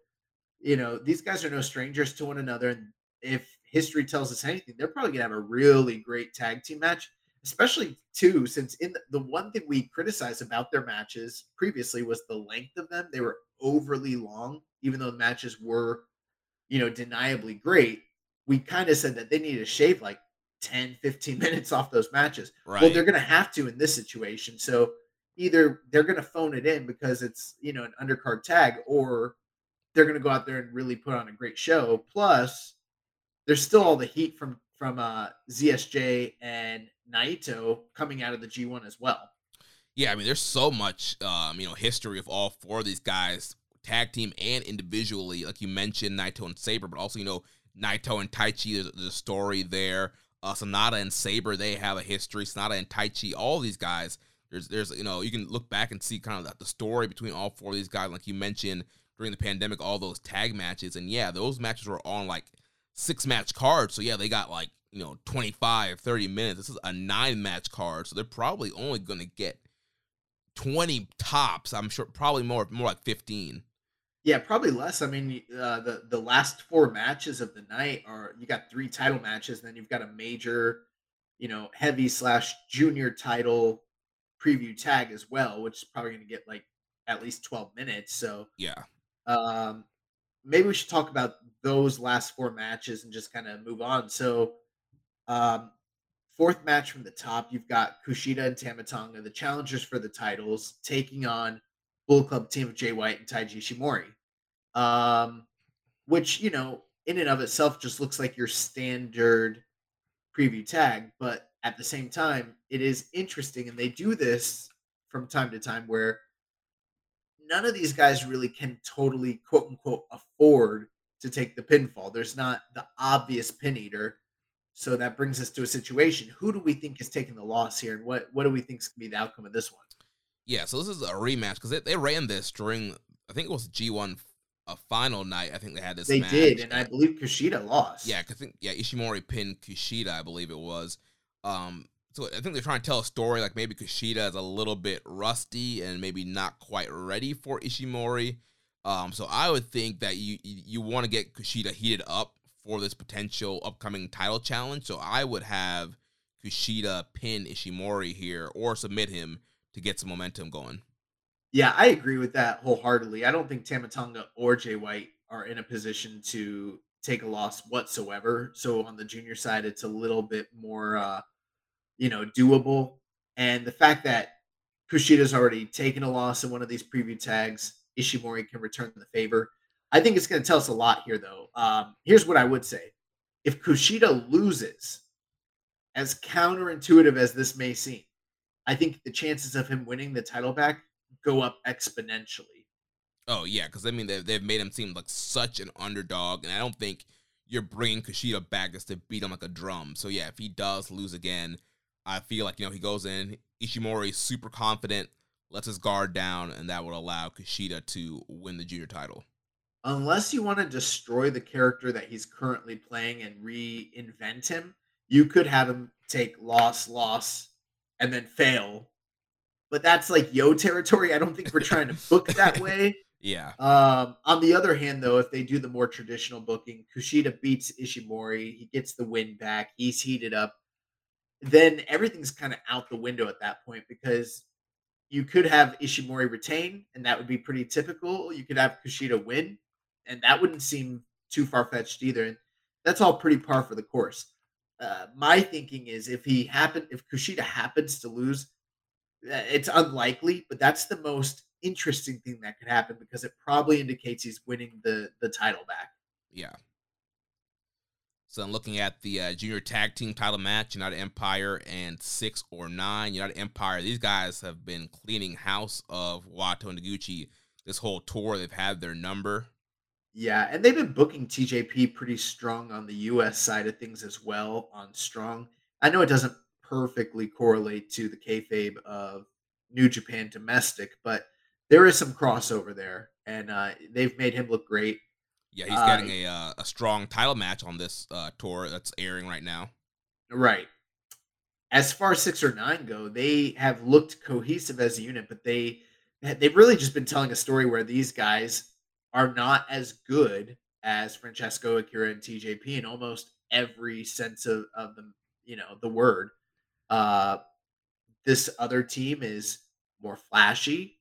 you know these guys are no strangers to one another, and if history tells us anything, they're probably gonna have a really great tag team match especially too since in the, the one thing we criticized about their matches previously was the length of them they were overly long even though the matches were you know deniably great we kind of said that they need to shave like 10 15 minutes off those matches Right. well they're going to have to in this situation so either they're going to phone it in because it's you know an undercard tag or they're going to go out there and really put on a great show plus there's still all the heat from from uh ZSJ and Naito coming out of the G1 as well. Yeah, I mean, there's so much, um, you know, history of all four of these guys, tag team and individually. Like you mentioned, Naito and Sabre, but also, you know, Naito and Taichi. There's, there's a story there. Uh, Sanada and Sabre, they have a history. Sanada and Taichi, all these guys. There's, there's, you know, you can look back and see kind of the, story between all four of these guys. Like you mentioned during the pandemic, all those tag matches, and yeah, those matches were on like six match cards. So yeah, they got like you know 25 30 minutes this is a nine match card so they're probably only going to get 20 tops i'm sure probably more more like 15 Yeah, probably less. I mean, uh, the the last four matches of the night are you got three title matches, and then you've got a major, you know, heavy slash junior title preview tag as well, which is probably going to get like at least twelve minutes. So yeah um, maybe we should talk about those last four matches and just kind of move on. So, um, fourth match from the top, you've got Kushida and Tama Tonga, the challengers for the titles, taking on Bull Club team of Jay White and Taiji Ishimori. Um, which you know, in and of itself, just looks like your standard preview tag, but at the same time, it is interesting, and they do this from time to time where none of these guys really can totally quote unquote afford to take the pinfall. There's not the obvious pin eater. So that brings us to a situation. Who do we think is taking the loss here? And what, what do we think is going to be the outcome of this one? Yeah so this is a rematch because they, they ran this during i think it was g1 a final night i think they had this They match, did. And I believe Kushida lost. yeah I think yeah ishimori pinned kushida i believe it was um so i think they're trying to tell a story like maybe kushida is a little bit rusty and maybe not quite ready for ishimori um so i would think that you you, you want to get kushida heated up for this potential upcoming title challenge so i would have kushida pin ishimori here or submit him to get some momentum going Yeah, I agree with that wholeheartedly. I don't think Tama Tonga or Jay White are in a position to take a loss whatsoever. So on the junior side, it's a little bit more, uh, you know, doable. And the fact that Kushida's already taken a loss in one of these preview tags, Ishimori can return the favor. I think it's going to tell us a lot here, though. Um, here's what I would say: if Kushida loses, as counterintuitive as this may seem, I think the chances of him winning the title back go up exponentially. Oh yeah, because I mean they've, they've made him seem like such an underdog, and I don't think you're bringing Kushida back just to beat him like a drum. So yeah, if he does lose again, I feel like you know he goes in Ishimori super confident, lets his guard down, and that would allow Kushida to win the junior title. Unless you want to destroy the character that he's currently playing and reinvent him, you could have him take loss, loss, and then fail. But that's like yo territory. I don't think we're trying to book that way. Yeah, Um, on the other hand, though, if they do the more traditional booking, Kushida beats Ishimori, he gets the win back, he's heated up, then everything's kind of out the window at that point because you could have Ishimori retain, and that would be pretty typical. You could have Kushida win, and that wouldn't seem too far fetched either. And that's all pretty par for the course. Uh, my thinking is if he happen, if Kushida happens to lose, uh, it's unlikely, but that's the most interesting thing that could happen because it probably indicates he's winning the the title back. yeah. So I'm looking at the uh, junior tag team title match, United Empire and six or nine. United Empire, these guys have been cleaning house of Wato and Taguchi this whole tour. They've had their number. Yeah, and they've been booking TJP pretty strong on the US side of things as well on Strong. I know it doesn't perfectly correlate to the kayfabe of New Japan domestic, but there is some crossover there, and uh, they've made him look great. Yeah, he's Uh, getting a uh, a strong title match on this uh, tour that's airing right now. Right. As far as six or nine go, they have looked cohesive as a unit, but they they've really just been telling a story where these guys are not as good as Francesco Akira and TJP in almost every sense of, of the you know the word. Uh, this other team is more flashy,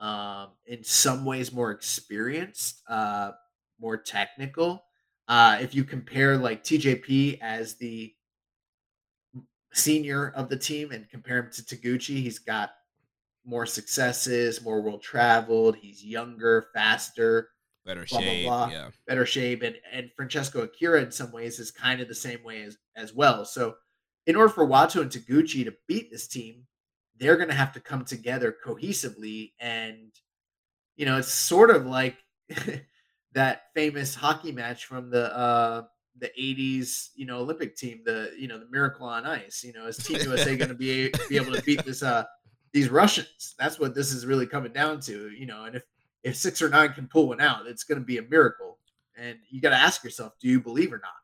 um, in some ways more experienced, uh, more technical. Uh, if you compare like TJP as the senior of the team and compare him to Taguchi, he's got more successes, more world traveled. He's younger, faster, Better Blah, blah, shape. blah. Yeah. better shape, and and Francesco Akira in some ways is kind of the same way as as well. So, in order for Wato and Taguchi to beat this team, they're going to have to come together cohesively, and you know, it's sort of like that famous hockey match from the uh the 80s you know olympic team the you know the miracle on ice you know is team usa going to be be able to beat this uh these russians that's what this is really coming down to you know and if if six or nine can pull one out it's going to be a miracle and you got to ask yourself do you believe or not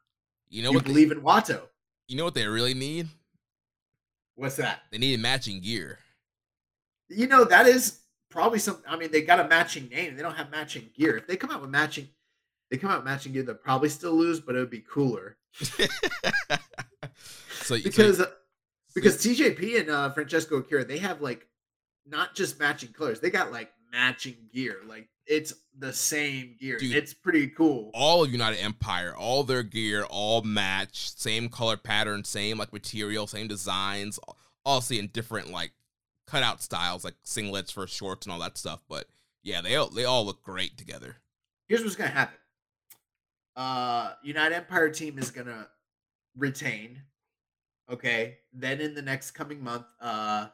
You know do you what? They, believe in Wato? you know what they really need? what's that They need matching gear. you know that is probably some i mean they got a matching name they don't have matching gear if they come out with matching they come out matching gear they'll probably still lose but it would be cooler so because so, uh, because TJP and uh, Francesco Akira they have like not just matching colors they got like matching gear like it's the same gear Dude. it's pretty cool all of United Empire, all their gear, all match, same color pattern, same like material, same designs, all see in different like cutout styles, like singlets for shorts and all that stuff. But yeah, they all they all look great together. here's what's gonna happen uh United Empire team is gonna retain okay then in the next coming month uh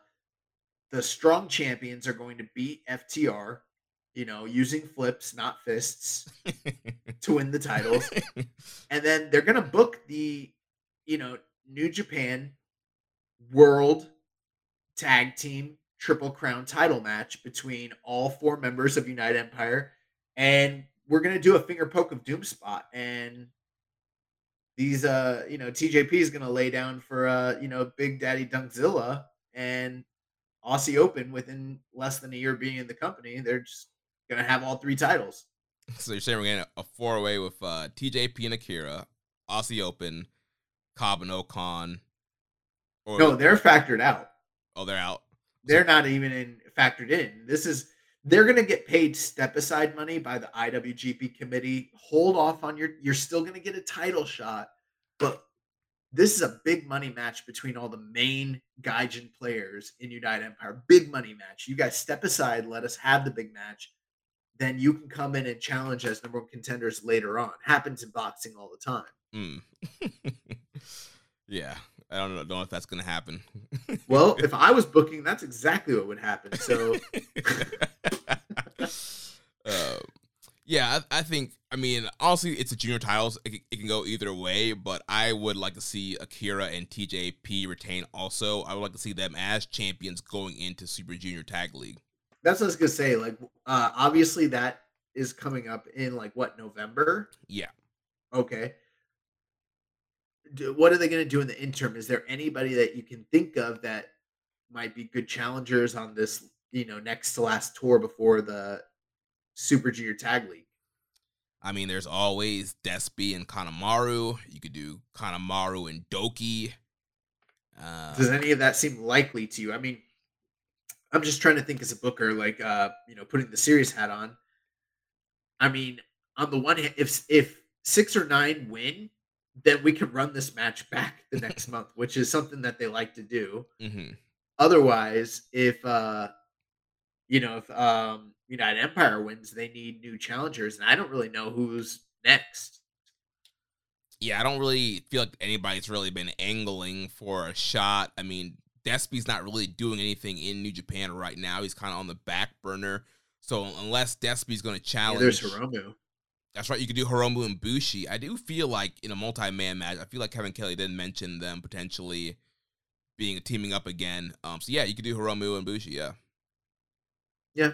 the strong champions are going to beat FTR you know using flips not fists to win the titles. And then they're gonna book the you know new japan world tag team triple crown title match between all four members of united empire and we're gonna do a finger poke of doom spot and these uh you know tjp is gonna lay down for uh you know big daddy dunkzilla and aussie open within less than a year being in the company they're just gonna have all three titles so you're saying we're getting a four way with uh, TJP and Akira, Aussie Open, Cobb and O-Khan. Or, no they're factored out oh, they're out. they're not even in factored in. This is they're going to get paid step aside money by the IWGP committee. Hold off on your you're still going to get a title shot, but this is a big money match between all the main Gaijin players in United Empire. Big money match. You guys step aside, let us have the big match. Then you can come in and challenge as number one contenders later on. Happens in boxing all the time. Mm. yeah, I don't know, don't know if that's gonna happen. Well, if I was booking, that's exactly what would happen. So uh, yeah, I, I think. I mean, honestly, it's a junior titles. It, can- it can go either way, but I would like to see Akira and TJP retain. Also, I would like to see them as champions going into Super Junior Tag League. that's what I was gonna say. Like, uh, obviously that is coming up in like what November. Yeah, Okay. Do, what are they gonna do in the interim? Is there anybody that you can think of that might be good challengers on this, you know, next to last tour before the Super Junior Tag League? I mean, there's always Despy and Kanemaru. You could do Kanemaru and Douki. Uh, Does any of that seem likely to you? I mean, I'm just trying to think as a booker, like uh, you know, putting the serious hat on. I mean, on the one hand, if if six or nine win, then we can run this match back the next month, which is something that they like to do. mhm. Otherwise, if uh, you know, if um, United Empire wins, they need new challengers, and I don't really know who's next. yeah, I don't really feel like anybody's really been angling for a shot. I mean, Despy's not really doing anything in New Japan right now. He's kind of on the back burner. So unless Despy's going to Yeah, challenge, there's Hiromu. That's right. You could do Hiromu and Bushi. I do feel like in a multi-man match, I feel like Kevin Kelly didn't mention them potentially being teaming up again. Um, so yeah, you could do Hiromu and Bushi. Yeah, Yeah.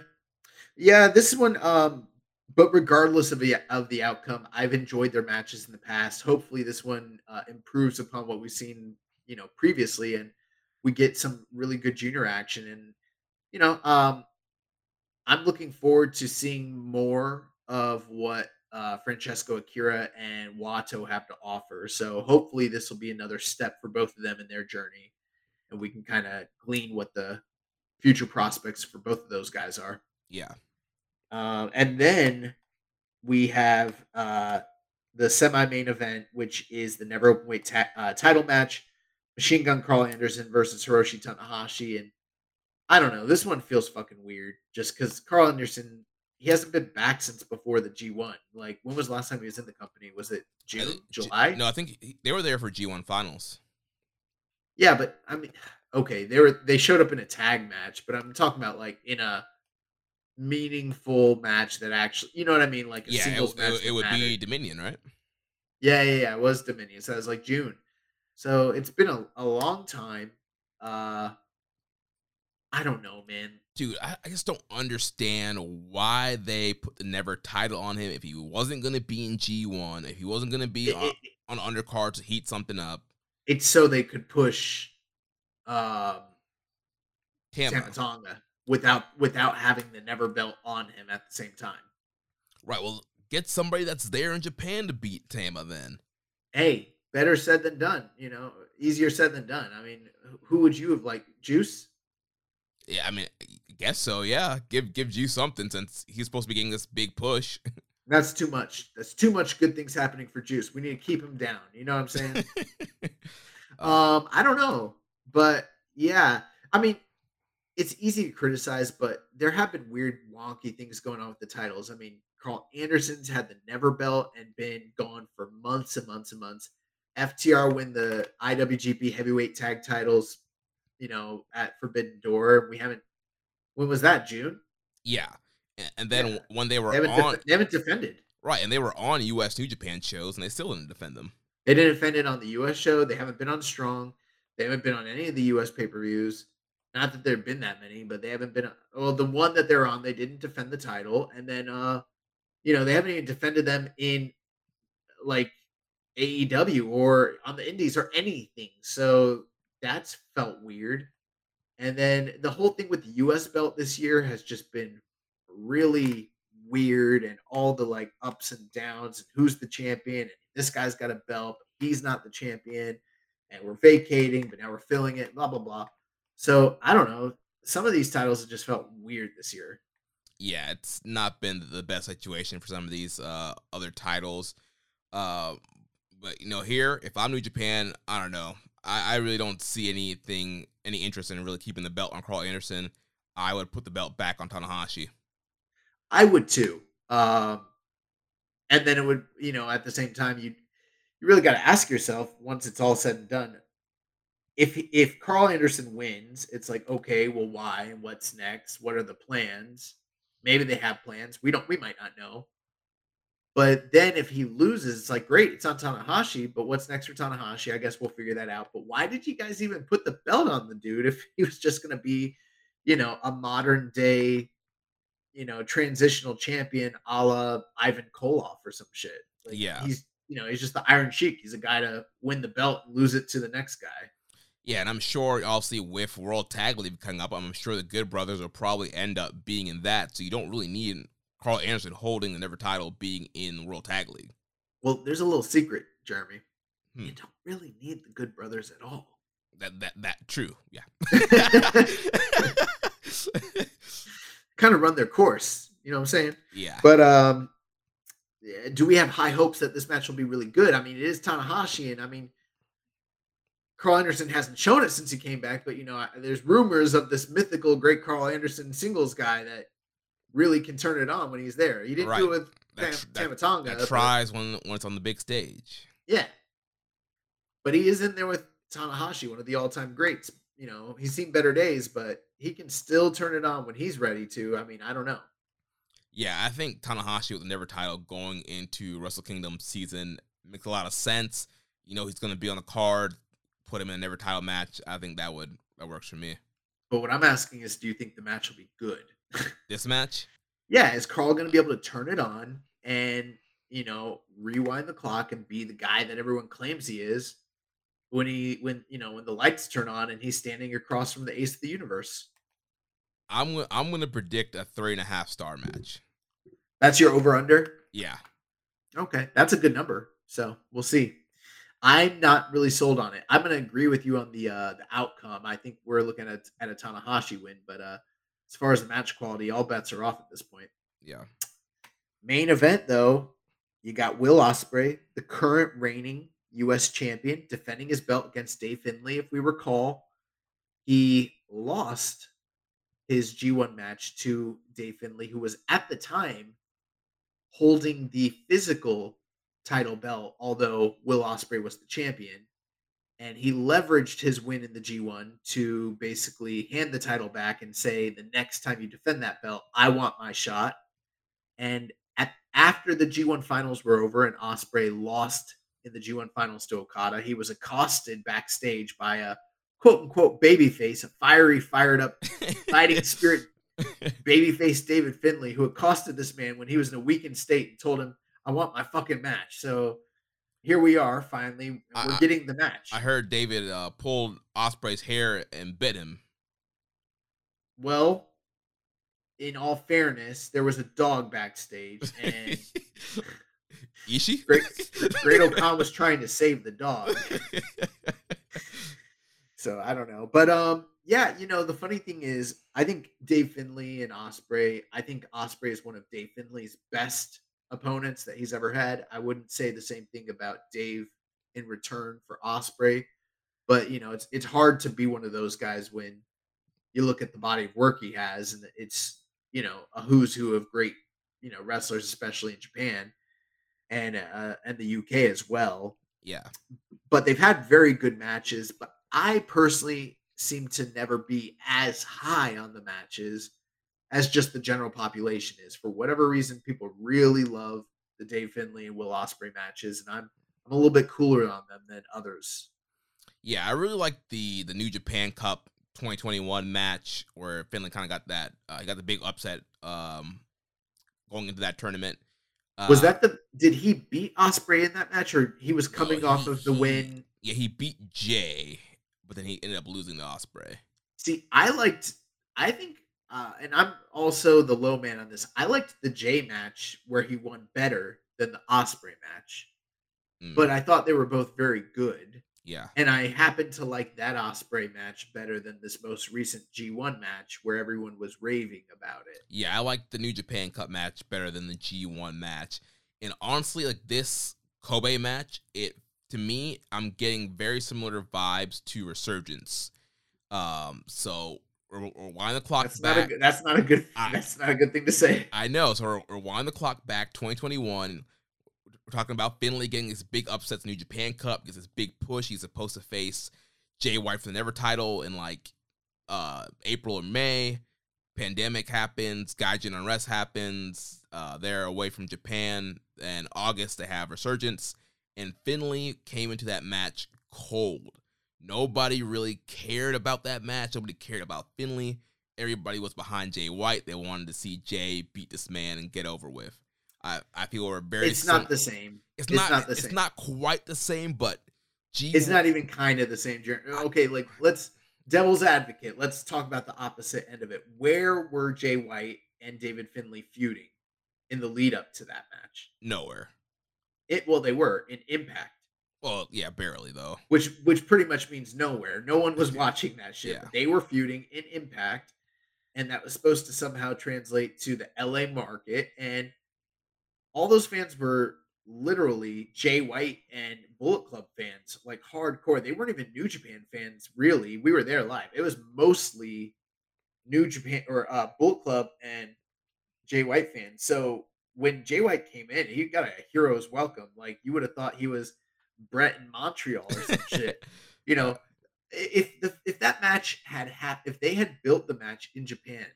Yeah, this one um but regardless of the of the outcome, I've enjoyed their matches in the past. Hopefully this one uh, improves upon what we've seen, you know, previously and we get some really good junior action and you know, um I'm looking forward to seeing more of what uh, Francesco Akira and Wato have to offer. So hopefully this will be another step for both of them in their journey, and we can kind of glean what the future prospects for both of those guys are. yeah, Um, and then we have uh, the semi-main event, which is the never openweight ta- uh, title match: Machine Gun Karl Anderson versus Hiroshi Tanahashi. And I don't know, this one feels fucking weird, just because Karl Anderson he hasn't been back since before the G1. Like, when was the last time he was in the company? Was it June, think July? No, I think he- they were there for G1 finals. Yeah, but I mean, okay, they were they showed up in a tag match, but I'm talking about like in a meaningful match that actually, you know what I mean, like a Yeah, it, match. it, it would be. Dominion, right? Yeah, yeah, yeah. It was Dominion. So it was like June. So it's been a, a long time. Uh I don't know, man. Dude, I, I just don't understand why they put the never title on him if he wasn't gonna be in G1, if he wasn't gonna be It- on, it- on undercard to heat something up. it's so they could push um Tama. Tamatonga without without having the never belt on him at the same time. Right, well, get somebody that's there in Japan to beat Tama then. Hey, better said than done, you know. Easier said than done. I mean, who would you have like Juice? Yeah, I mean, I guess so, yeah. Give give you something since he's supposed to be getting this big push. That's too much. That's too much good things happening for Juice. We need to keep him down. You know what I'm saying? Um, I don't know, but yeah, I mean, it's easy to criticize, but there have been weird, wonky things going on with the titles. I mean, Karl Anderson's had the never belt and been gone for months and months and months. FTR win the IWGP Heavyweight Tag Titles, you know, at Forbidden Door. We haven't. When was that? June. yeah. And then Yeah. when they were They haven't, on def- they haven't defended. right, and they were on US New Japan shows and they still didn't defend them. They didn't defend it on the US show. They haven't been on Strong. They haven't been on any of the US pay per views. Not that there have been that many, but they haven't been. Well, the one that they're on, they didn't defend the title, and then, uh, you know, they haven't even defended them in like AEW or on the Indies or anything. So that's felt weird. And then the whole thing with the US belt this year has just been really weird and all the like ups and downs and who's the champion and this guy's got a belt but he's not the champion and we're vacating but now we're filling it blah blah blah so i don't know some of these titles have just felt weird this year yeah, it's not been the best situation for some of these uh, other titles. Uh, but you know, here, if I'm New Japan, I don't know. I, I really don't see anything, any interest in really keeping the belt on Karl Anderson. I would put the belt back on Tanahashi. i would too. Um and then it would you know at the same time you you really got to ask yourself once it's all said and done if if karl anderson wins it's like okay well why? And what's next? What are the plans? Maybe they have plans. We don't we might not know but then if he loses it's like great it's on tanahashi but what's next for tanahashi? I guess we'll figure that out. But why did you guys even put the belt on the dude if he was just going to be you know a modern day you know transitional champion a la ivan koloff or some shit? Like Yeah. he's you know he's just the iron sheik. He's a guy to win the belt and lose it to the next guy. Yeah, and I'm sure, obviously, with World Tag League coming up, I'm sure the Good Brothers will probably end up being in that. So you don't really need Karl Anderson holding the never title being in the World Tag League. well there's a little secret jeremy Hmm. you don't really need the good brothers at all That that that true. Yeah. kind of run their course you know what i'm saying yeah. But um, do we have high hopes that this match will be really good? I mean, it is Tanahashi, and I mean, Karl Anderson hasn't shown it since he came back. But you know, there's rumors of this mythical great Karl Anderson singles guy that really can turn it on when he's there. He didn't do it with That, Tam- that, Tama Tonga. that tries when when it's on the big stage. yeah, but he is in there with Tanahashi, one of the all-time greats. You know, he's seen better days, but he can still turn it on when he's ready to. I mean, I don't know. Yeah, I think Tanahashi with the never title going into Wrestle Kingdom season makes a lot of sense. You know, he's going to be on the card put him in a never title match, I think that would that works for me. But what I'm asking is, do you think the match will be good? This match, yeah, is Karl going to be able to turn it on and you know rewind the clock and be the guy that everyone claims he is when he when you know when the lights turn on and he's standing across from the ace of the universe? I'm gonna I'm gonna predict a three and a half star match. That's your over under. Yeah, Okay, that's a good number. So we'll see. I'm not really sold on it. I'm going to agree with you on the uh, the outcome. I think we're looking at at a Tanahashi win, but uh, as far as the match quality, all bets are off at this point. yeah. Main event though, you got Will Ospreay, the current reigning U.S. champion, defending his belt against Dave Finlay. If we recall, he lost his G1 match to Dave Finlay, who was at the time holding the physical title belt, although Will Ospreay was the champion. And he leveraged his win in the G1 to basically hand the title back and say, the next time you defend that belt, I want my shot. And at, after the G1 finals were over and Ospreay lost in the G1 finals to Okada, he was accosted backstage by a quote unquote babyface, a fiery, fired up fighting spirit babyface David Finlay, who accosted this man when he was in a weakened state and told him, I want my fucking match. So here we are, finally. We're I- getting the match. I heard David uh, pulled Ospreay's hair and bit him. well, in all fairness, there was a dog backstage, and Ishi Great, Great-O-Khan was trying to save the dog. So I don't know. But um yeah, you know, the funny thing is I think Dave Finlay and Ospreay, I think Ospreay is one of Dave Finlay's best opponents that he's ever had. I wouldn't say the same thing about Dave in return for Ospreay, but you know, it's it's hard to be one of those guys when you look at the body of work he has and it's, you know, a who's who of great, you know, wrestlers especially in Japan and uh and the UK as well yeah. but they've had very good matches. But I personally seem to never be as high on the matches as just the general population is. For whatever reason, people really love the Dave Finlay and Will Ospreay matches, and I'm I'm a little bit cooler on them than others. Yeah, I really like the the New Japan Cup 2021 match where Finlay kind of got that. Uh, he got the big upset um, going into that tournament. Uh, Was that the? Did he beat Ospreay in that match, or he was coming no, off of the he- win? Yeah, he beat Jay, but then he ended up losing to Ospreay. See, I liked. I think, uh, and I'm also the low man on this. I liked the J match where he won better than the Ospreay match, Mm, but I thought they were both very good. yeah, And I happened to like that Ospreay match better than this most recent G1 match where everyone was raving about it. yeah, I like the New Japan Cup match better than the G1 match. And honestly, like this Kobe match, it to me, I'm getting very similar vibes to Resurgence. Um, so we're, we're winding the clock That's not a back. good, that's not a good I- that's not a good thing to say. I know. So we're, we're winding the clock back 2021. We're talking about Finlay getting this big upsets New Japan Cup, gets this big push. He's supposed to face Jay White for the Never title in like uh April or May. Pandemic happens, Gaijin unrest happens. Uh, they're away from Japan. And August they have Resurgence, and Finlay came into that match cold. Nobody really cared about that match. Nobody cared about Finlay. Everybody was behind Jay White. They wanted to see Jay beat this man and get over with. I, I feel we're very. It's sim- not the same. It's, it's not. not the it's same. not quite the same, but G. It's not even kind of the same journey. Okay, like let's devil's advocate. Let's talk about the opposite end of it. Where were Jay White and David Finlay feuding in the lead up to that match? nowhere. It well, they were in Impact. Well, yeah, barely though. which which pretty much means nowhere. No one was watching that shit. Yeah. They were feuding in Impact, and that was supposed to somehow translate to the LA market. And all those fans were literally Jay White and Bullet Club fans, like hardcore. They weren't even New Japan fans, really. We were there live. It was mostly New Japan or uh, Bullet Club and Jay White fans. So when Jay White came in, he got a hero's welcome. Like you would have thought he was Brett in Montreal or some shit. You know, if the if that match had hap- if they had built the match in Japan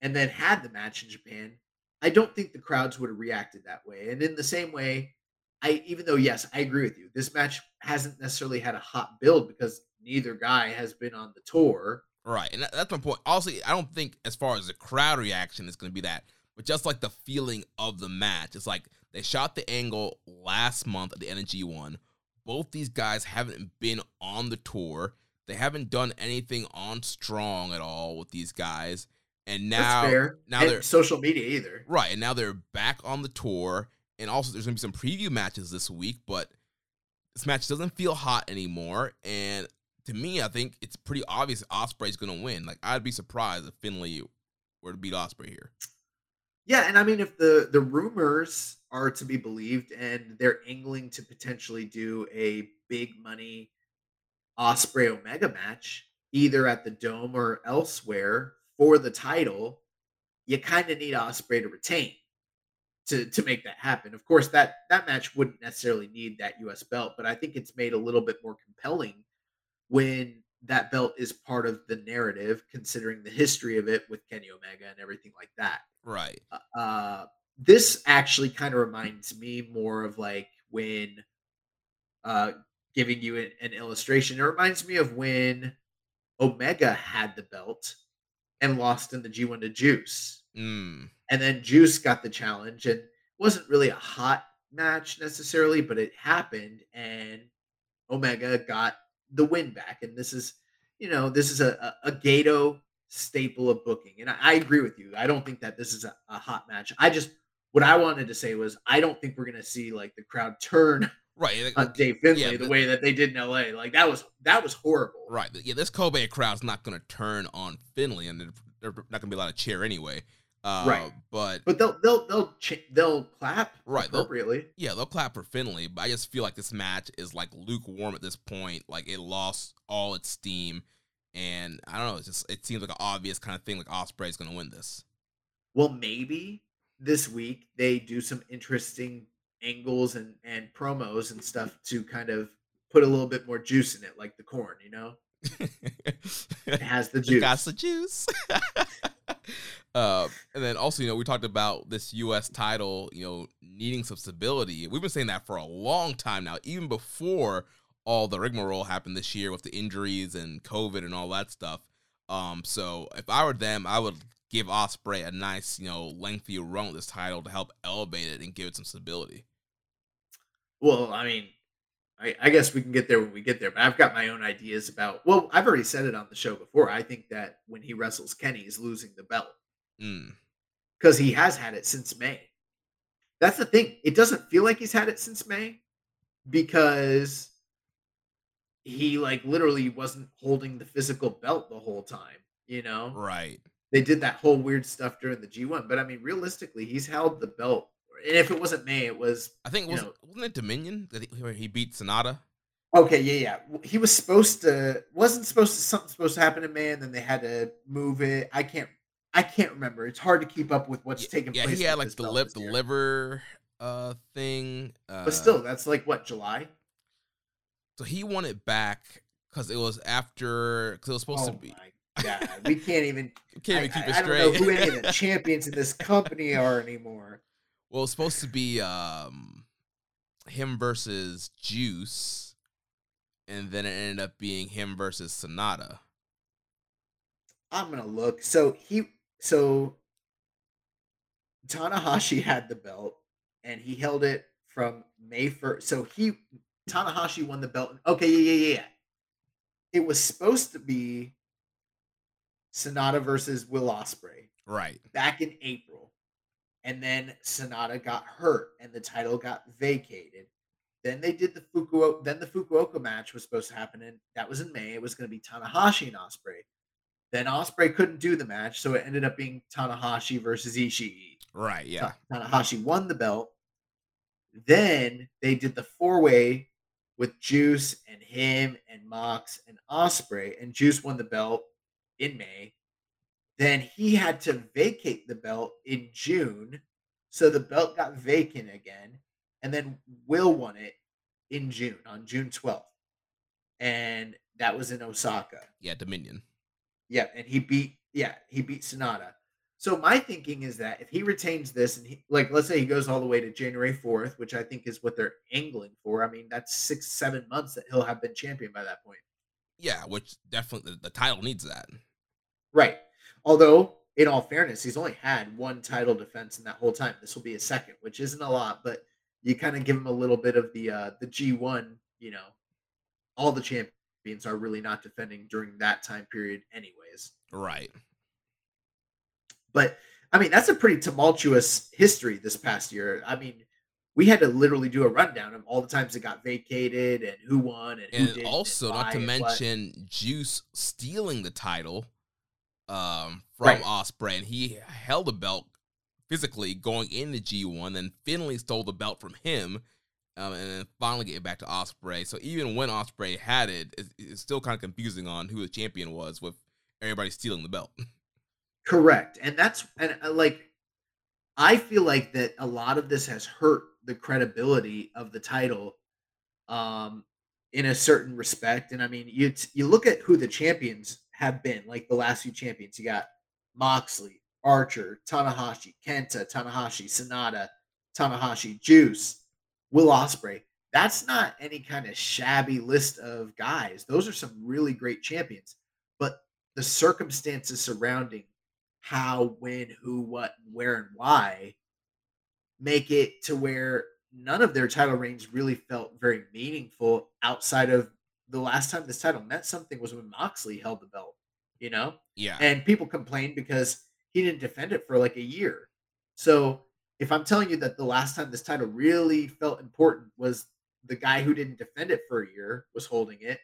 and then had the match in Japan, I don't think the crowds would have reacted that way. And in the same way, I even though yes, I agree with you. This match hasn't necessarily had a hot build because neither guy has been on the tour. Right, and that's my point. Also, I don't think as far as the crowd reaction is going to be that, but just like the feeling of the match. It's like they shot the angle last month at the Energy one. Both these guys haven't been on the tour. They haven't done anything on Strong at all with these guys, and now now and they're social media either. right, and now they're back on the tour. And also, there's gonna be some preview matches this week, but this match doesn't feel hot anymore. And to me, I think it's pretty obvious Ospreay's gonna win. Like I'd be surprised if Finlay were to beat Ospreay here. Yeah, and I mean, if the the rumors are to be believed, and they're angling to potentially do a big money Ospreay Omega match, either at the Dome or elsewhere for the title, you kind of need Ospreay to retain to to make that happen. Of course, that that match wouldn't necessarily need that US belt, but I think it's made a little bit more compelling when that belt is part of the narrative, considering the history of it with Kenny Omega and everything like that. Right. Uh, uh this actually kind of reminds me more of like when uh giving you an, an illustration. It reminds me of when Omega had the belt and lost in the G1 to Juice. Mm. And then Juice got the challenge and wasn't really a hot match necessarily, but it happened and Omega got the win back. And this is, you know, this is a, a, a Gedo staple of booking. And I, I, agree with you. I don't think that this is a, a hot match. I just, what I wanted to say was, I don't think we're going to see like the crowd turn right on Dave Finlay yeah, the way that they did in LA. Like that was that was horrible. Right. Yeah, this Kobe crowd's not going to turn on Finlay, and they're not going to be a lot of cheer anyway. Uh, right. But but they'll they'll they'll ch- they'll clap right appropriately. They'll, yeah, they'll clap for Finlay, But I just feel like this match is like lukewarm at this point. Like it lost all its steam, and I don't know. It's just it seems like an obvious kind of thing. Like Ospreay's going to win this. Well, maybe this week they do some interesting angles and and promos and stuff to kind of put a little bit more juice in it, like the corn, you know. it has the juice. It got the juice. uh, and then also, you know, we talked about this U.S. title, you know, needing some stability. We've been saying that for a long time now, even before all the rigmarole happened this year with the injuries and COVID and all that stuff. Um, so if I were them, I would give Ospreay a nice, you know, lengthy run with this title to help elevate it and give it some stability. Well, I mean, I, I, guess we can get there when we get there, but I've got my own ideas about. Well, I've already said it on the show before. I think that when he wrestles Kenny, he's losing the belt because mm. he has had it since May. That's the thing. It doesn't feel like he's had it since May because he like literally wasn't holding the physical belt the whole time. You know, right? They did that whole weird stuff during the G1, but I mean, realistically, he's held the belt and if it wasn't May, it was. I think was know, wasn't it Dominion where he beat Sanada. Okay, yeah, yeah. He was supposed to wasn't supposed to something supposed to happen in May, and then they had to move it. I can't, I can't remember. It's hard to keep up with what's yeah, taking yeah, place. Yeah, he had like the lip, the liver, uh, thing. Uh, but still, that's like what July. So he won it back because it was after because it was supposed oh to be. Yeah, we can't even. can't even keep I, it straight. I don't know who any of the champions in this company are anymore. Well, it's supposed to be um him versus Juice, and then it ended up being him versus Sanada. I'm gonna look. So he so Tanahashi had the belt and he held it from May 1st. So he Tanahashi won the belt. Okay, yeah, yeah, yeah. It was supposed to be Sanada versus Will Ospreay. Right. Back in April and then Sanada got hurt and the title got vacated. Then they did the Fukuoka. Then the Fukuoka match was supposed to happen, and that was in May. It was going to be Tanahashi and Ospreay. Then Ospreay couldn't do the match, so it ended up being Tanahashi versus Ishii. Right. Yeah. Tanahashi won the belt. Then they did the four way with Juice and him and Mox and Ospreay, and Juice won the belt in May. Then he had to vacate the belt in June. So the belt got vacant again. And then Will won it in June, on June 12th. And that was in Osaka. Yeah, Dominion. Yeah, and he beat yeah, he beat Sanada. So my thinking is that if he retains this and he, like let's say he goes all the way to January 4th, which I think is what they're angling for. I mean, that's 6 7 months that he'll have been champion by that point. Yeah, which definitely the, the title needs that. Right. Although in all fairness, he's only had one title defense in that whole time. This will be a second, which isn't a lot, but you kind of give him a little bit of the uh the G1, you know. All the champions are really not defending during that time period anyways. Right. But I mean, that's a pretty tumultuous history this past year. I mean, we had to literally do a rundown of all the times it got vacated and who won and who And did also, not to what. mention Juice stealing the title um, from Right. Ospreay, and he held the belt physically going into G1. Then Finlay stole the belt from him, um, and then finally get it back to Ospreay. So even when Ospreay had it, it's, it's still kind of confusing on who the champion was with everybody stealing the belt. Correct. And that's and uh, like I feel like that a lot of this has hurt the credibility of the title um in a certain respect. And I mean, you you look at who the champions have been, like the last few champions. You got Moxley, Archer, Tanahashi, Kenta, Tanahashi, Sanada, Tanahashi, Juice, Will Ospreay. That's not any kind of shabby list of guys. Those are some really great champions. But the circumstances surrounding how, when, who, what, where, and why make it to where none of their title reigns really felt very meaningful outside of the last time this title meant something was when Moxley held the belt, you know? Yeah. And people complained because he didn't defend it for like a year. So if I'm telling you that the last time this title really felt important was the guy who didn't defend it for a year was holding it,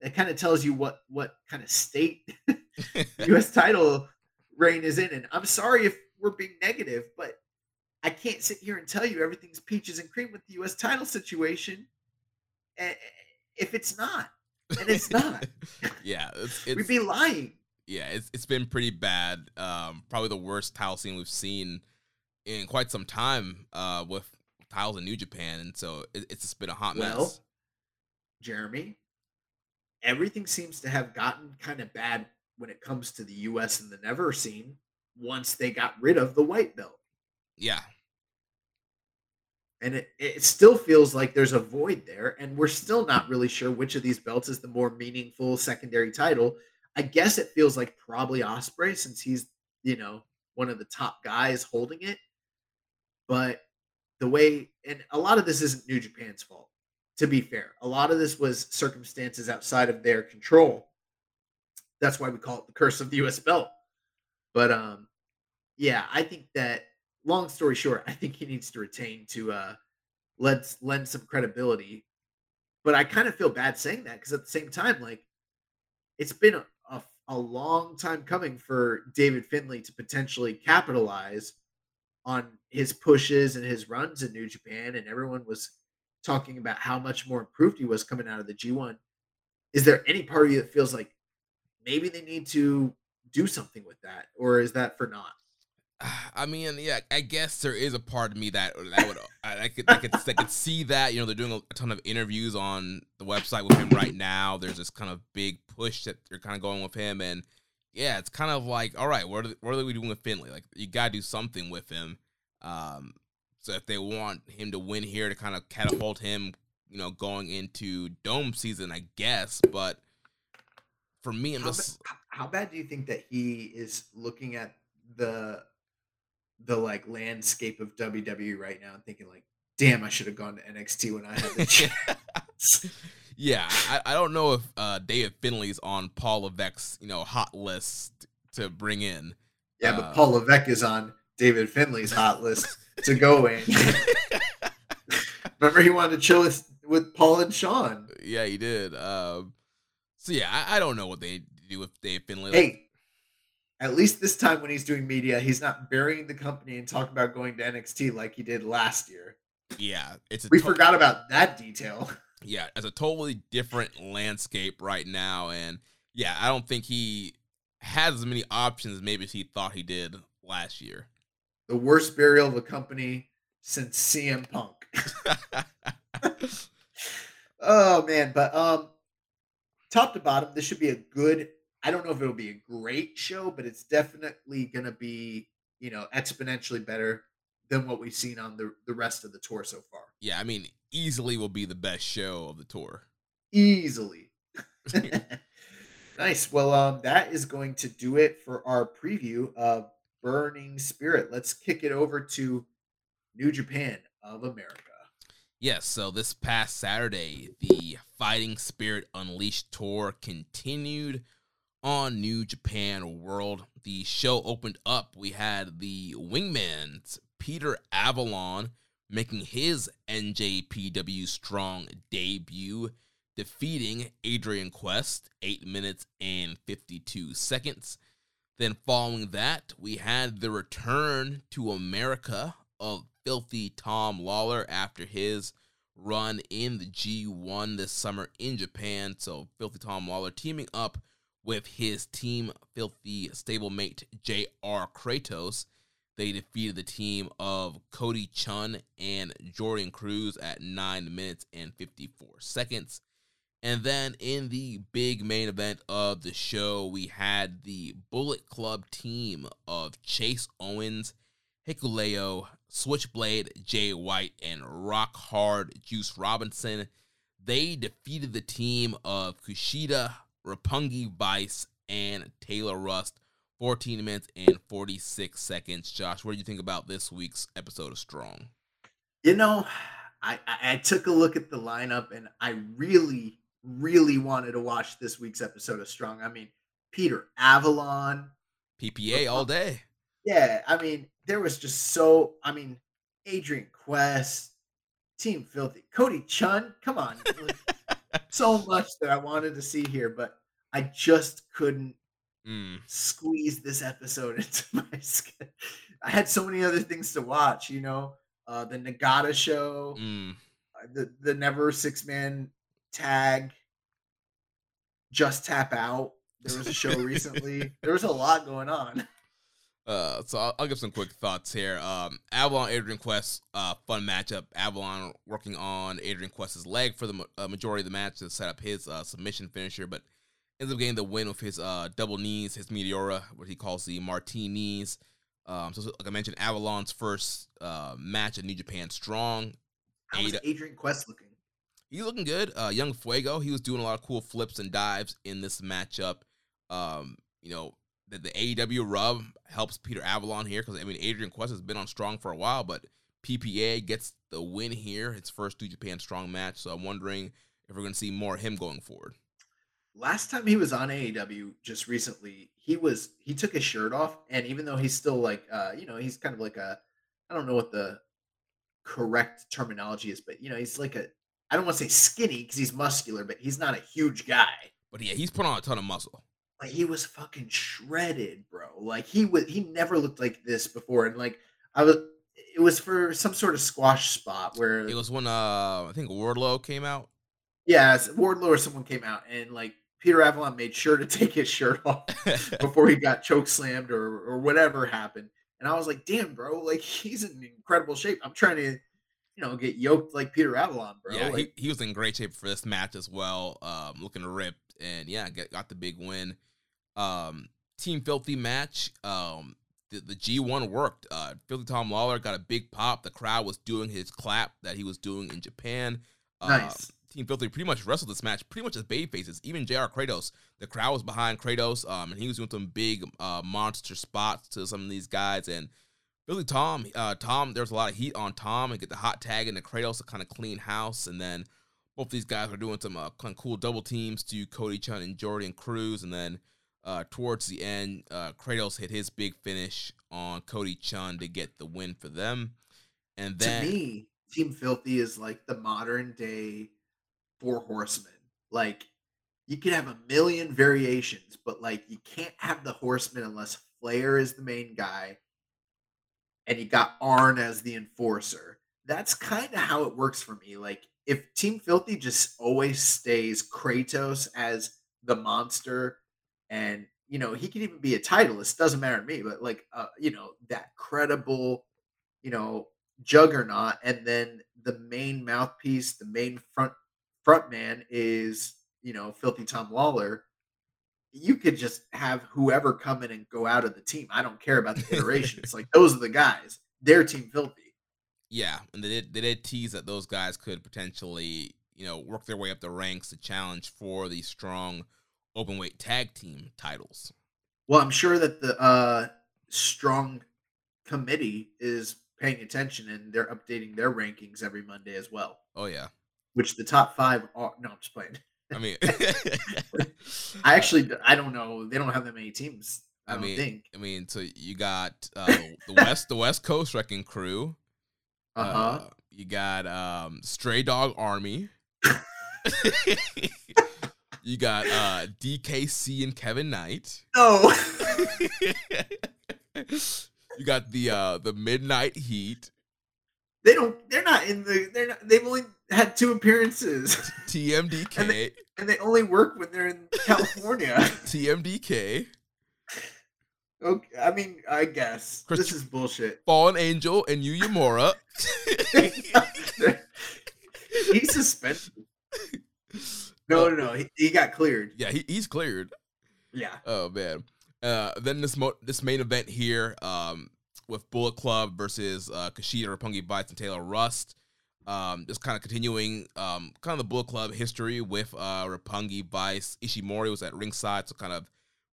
that kind of tells you what what kind of state US title reign is in. And I'm sorry if we're being negative, but I can't sit here and tell you everything's peaches and cream with the US title situation eh, if it's not. And it's not. yeah. It's, We'd it's, be lying. yeah, it's it's been pretty bad. Um, probably the worst title scene we've seen in quite some time. Uh, with tiles in New Japan, and so it, it's just been a hot Well, mess. Jeremy, everything seems to have gotten kind of bad when it comes to the US and the never scene once they got rid of the white belt. Yeah, And it, it still feels like there's a void there, and we're still not really sure which of these belts is the more meaningful secondary title. I guess it feels like probably Ospreay since he's, you know, one of the top guys holding it. But the way, and a lot of this isn't New Japan's fault, to be fair. A lot of this was circumstances outside of their control. That's why we call it the curse of the US belt. But um, yeah, I think that long story short, I think he needs to retain to uh let lend some credibility. But I kind of feel bad saying that because at the same time, like it's been a, a, a long time coming for David Finlay to potentially capitalize on his pushes and his runs in New Japan, and everyone was talking about how much more improved he was coming out of the G1. Is there any part of you that feels like maybe they need to do something with that, or is that for not? I mean, yeah, I guess there is a part of me that that would I, I could I could I could see that. You know, they're doing a, ton of interviews on the website with him right now. There's this kind of big push that they're kind of going with him, and yeah, it's kind of like, all right, what are, what are we doing with Finlay? Like, you gotta do something with him. Um, so if they want him to win here to kind of catapult him, you know, going into dome season, I guess. But for me, I'm How, just h- how bad do you think that he is looking at the the like landscape of WWE right now and thinking like, damn, I should have gone to NXT when I had the chance. Yeah, I, I don't know if uh, David Finlay's on Paul Levesque's you know hot list to bring in. yeah, but Uh, Paul Levesque is on David Finlay's hot list to go in. Remember, he wanted to chill with with Paul and Sean. yeah, he did. Um, so yeah, I, I don't know what they do with Dave Finlay. Hey, at least this time when he's doing media, he's not burying the company and talking about going to NXT like he did last year. yeah, it's a We to- forgot about that detail. yeah, it's a totally different landscape right now, and yeah, I don't think he has as many options maybe as he thought he did last year. The worst burial of a company since CM Punk. Oh man, but um top to bottom, this should be a good I don't know if it'll be a great show, but it's definitely gonna be you know, exponentially better than what we've seen on the the rest of the tour so far. Yeah, I mean, easily will be the best show of the tour. Easily. nice. Well, um, that is going to do it for our preview of Burning Spirit. Let's kick it over to New Japan of America. Yes, so this past Saturday, the Fighting Spirit Unleashed tour continued on New Japan World. The show opened up. We had the Wingman's Peter Avalon making his NJPW Strong debut, defeating Adrian Quest 8 minutes and 52 seconds. Then, following that, we had the return to America of Filthy Tom Lawler after his run in the G1 this summer in Japan. So, Filthy Tom Lawler teaming up with his team Filthy stablemate J.R. Kratos. They defeated the team of Cody Chhun and Jordan Cruz at 9 minutes and 54 seconds. And then in the big main event of the show, we had the Bullet Club team of Chase Owens, Hikuleo, Switchblade, Jay White, and Rock Hard Juice Robinson. They defeated the team of Kushida, Roppongi Vice, and Taylor Rust 14 minutes and 46 seconds. Josh, what do you think about this week's episode of Strong? You know, I, I took a look at the lineup and I really, really wanted to watch this week's episode of Strong. I mean, Peter Avalon, PPA all day. Yeah, I mean, there was just so. I mean, Adrian Quest, Team Filthy, Cody Chhun. Come on, so much that I wanted to see here, but I just couldn't Mm. squeeze this episode into my schedule. I had so many other things to watch, you know, uh, the Nagata show, Mm. uh, the the Never Six Man Tag, Just Tap Out. There was a show recently. There was a lot going on. Uh, so I'll, I'll give some quick thoughts here. Um, Avalon Adrian Quest, uh, fun matchup. Avalon working on Adrian Quest's leg for the uh, majority of the match to set up his uh, submission finisher, but ends up getting the win with his uh, double knees, his Meteora, what he calls the Martinis. Um, so like I mentioned, Avalon's first uh, match at New Japan Strong. How Ada- Adrian Quest looking? He's looking good. Uh, Young Fuego, he was doing a lot of cool flips and dives in this matchup. Um, you know, the, the AEW rub helps Peter Avalon here because I mean Adrian Quest has been on Strong for a while, but PPA gets the win here, its first New Japan Strong match. So I'm wondering if we're going to see more of him going forward. Last time he was on AEW just recently, he was he took his shirt off, and even though he's still like uh, you know, he's kind of like a I don't know what the correct terminology is, but you know, he's like a I don't want to say skinny because he's muscular, but he's not a huge guy. But yeah, he's put on a ton of muscle. Like he was fucking shredded, bro. Like he was he never looked like this before. And like I was it was for some sort of squash spot where It was when uh I think Wardlow came out. yeah, Wardlow or someone came out and like Peter Avalon made sure to take his shirt off before he got choke slammed or or whatever happened. And I was like, damn, bro, like he's in incredible shape. I'm trying to, you know, get yoked like Peter Avalon, bro. yeah, like, he, he was in great shape for this match as well. Um, looking ripped, and yeah, get, got the big win. Um, Team Filthy match. Um, the, the G1 worked. Uh, Filthy Tom Lawler got a big pop. The crowd was doing his clap that he was doing in Japan. Um, Nice. Team Filthy pretty much wrestled this match pretty much as baby faces. Even JR Kratos, the crowd was behind Kratos, um, and he was doing some big uh, monster spots to some of these guys. And Billy Tom, uh, Tom, there's a lot of heat on Tom and get the hot tag into Kratos to kind of clean house. And then both these guys were doing some uh, kind of cool double teams to Cody Chhun and Jordan Cruz. And then uh, towards the end, uh, Kratos hit his big finish on Cody Chhun to get the win for them. And then to me, Team Filthy is like the modern day Four Horsemen. Like you could have a million variations, but like you can't have the Horsemen unless Flair is the main guy, and you got Arn as the enforcer. That's kind of how it works for me. Like if Team Filthy just always stays Kratos as the monster, and you know he can even be a titleist, doesn't matter to me. But like uh, you know that credible, you know juggernaut and then the main mouthpiece the main front front man is you know filthy tom lawler you could just have whoever come in and go out of the team. I don't care about the iterations. like those are the guys. Their team filthy. Yeah, and they did they did tease that those guys could potentially you know work their way up the ranks to challenge for the strong open weight tag team titles. Well, I'm sure that the uh, strong committee is paying attention and they're updating their rankings every Monday as well. Oh yeah, which the top five are. No, I'm just playing. I mean, I actually I don't know. They don't have that many teams. I, I mean, think. I mean, so you got uh, the West, the West Coast Wrecking Crew. Uh-huh. Uh, you got um, Stray Dog Army. you got uh, DKC and Kevin Knight. No. you got the uh, the Midnight Heat. They don't. They're not in the. They're not. They've only had two appearances, TMDK. And they- and they only work when they're in California. TMDK. okay, I mean, I guess Chris- this is bullshit. Fallen Angel and Yuya Uemura. He's suspended. No, no, no. He, he got cleared. yeah, he, he's cleared. Yeah. Oh man. Uh, then this mo- this main event here, um, with Bullet Club versus uh, Kushida, Roppongi Vice, and Taylor Rust. Um, just kind of continuing, um, kind of the Bullet Club history with uh, Roppongi Vice. Ishimori was at ringside, so kind of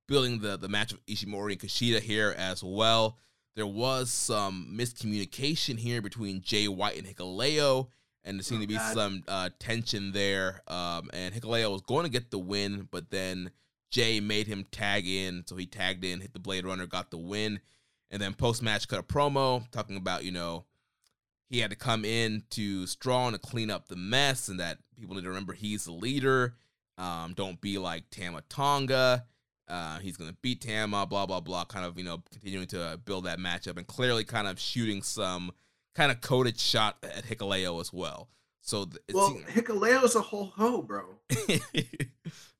building the the match of Ishimori and Kushida here as well. There was some miscommunication here between Jay White and Hikuleo, and there seemed Oh, to be God. some uh, tension there. Um, and Hikuleo was going to get the win, but then Jay made him tag in, so he tagged in, hit the Blade Runner, got the win, and then post match cut a promo talking about you know he had to come in to strong to clean up the mess, and that people need to remember he's the leader. Um, don't be like Tama Tonga. Uh, he's gonna beat Tama, blah blah blah. Kind of you know continuing to build that matchup, and clearly kind of shooting some kind of coded shot at Hikuleo as well. So Well, seemed- a whole hoe, bro.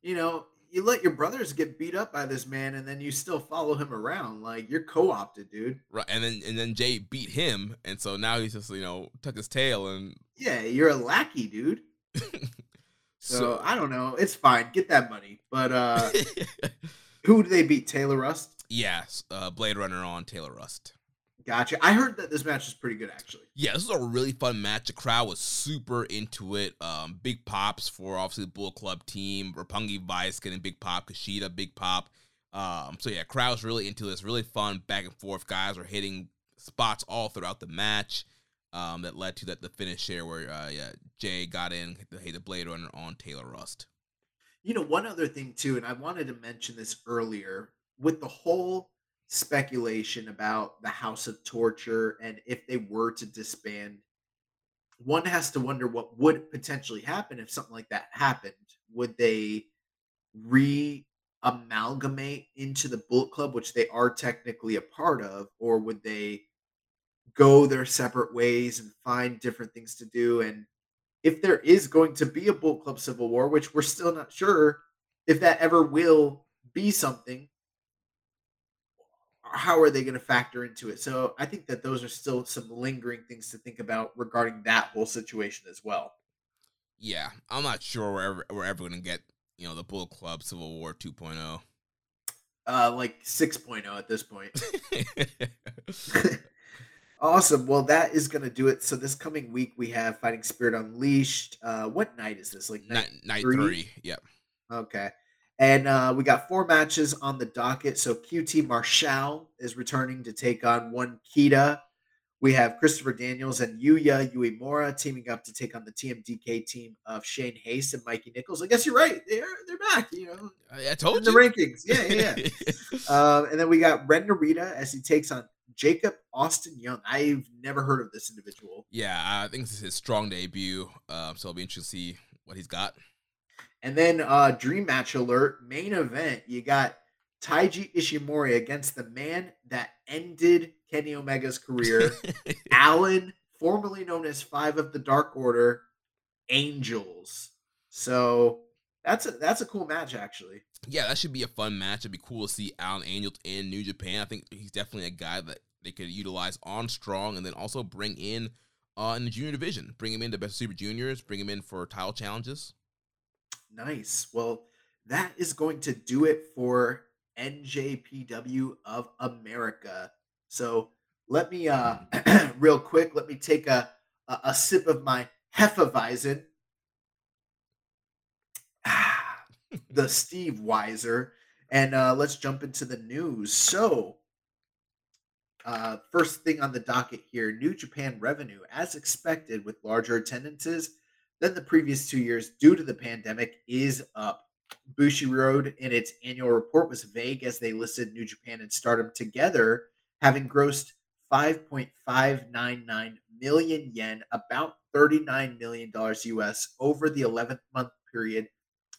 You know, you let your brothers get beat up by this man, and then you still follow him around. Like you're co-opted, dude. Right, and then and then Jay beat him, and so now he's just you know tuck his tail, and Yeah, you're a lackey, dude. So, so I don't know. It's fine. Get that money. But uh who do they beat? Taylor Rust. yes, uh, Blade Runner on Taylor Rust. Gotcha. I heard that this match is pretty good, actually. Yeah, this was a really fun match. The crowd was super into it. Um, big pops for obviously the Bull Club team. Roppongi Vice getting big pop. Kushida big pop. Um, so yeah, crowd's really into this. Really fun back and forth. Guys were hitting spots all throughout the match. Um, that led to that the finish here where uh, yeah Jay got in hit the, hit the Blade Runner on Taylor Rust. You know, one other thing too, and I wanted to mention this earlier with the whole speculation about the House of Torture and if they were to disband, one has to wonder what would potentially happen if something like that happened. Would they re amalgamate into the Bullet Club, which they are technically a part of, or would they go their separate ways and find different things to do? And if there is going to be a Bullet Club Civil War, which we're still not sure if that ever will be something, how are they going to factor into it? So I think that those are still some lingering things to think about regarding that whole situation as well. Yeah, I'm not sure we're ever, we're ever gonna get you know the Bull Club Civil War oh. 2.0. Uh, like 6.0 at this point. awesome. Well, that is going to do it. So this coming week we have Fighting Spirit Unleashed. Uh, what night is this? Like night, night three? three. Yep. Okay. And uh, we got four matches on the docket. So QT Marshall is returning to take on one Kita. We have Christopher Daniels and Yuya Uemura teaming up to take on the TMDK team of Shane Haste and Mikey Nichols. I guess you're right. They're they're back. You know, I, I in told the rankings. Yeah, yeah. yeah. um, and then we got Ren Narita as he takes on Jacob Austin Young. I've never heard of this individual. yeah, I think this is his strong debut. Um, so it'll be interesting to see what he's got. And then uh Dream Match Alert, main event. You got Taiji Ishimori against the man that ended Kenny Omega's career, Alan, formerly known as Five of the Dark Order, Angels. So that's a that's a cool match actually. yeah, that should be a fun match. It'd be cool to see Alan Angels in New Japan. I think he's definitely a guy that they could utilize on Strong and then also bring in uh, in the junior division. Bring him into Best of Super Juniors. Bring him in for title challenges. Nice. Well, that is going to do it for NJPW of America. So let me uh real quick, let me take a a, a sip of my Hefeweizen. the Steve Weiser. And uh, let's jump into the news. So, uh, first thing on the docket here New Japan revenue, as expected, with larger attendances than the previous two years due to the pandemic, is up. Bushiroad in its annual report was vague as they listed New Japan and Stardom together, having grossed 5.599 million yen, about $39 million US, over the 11th month period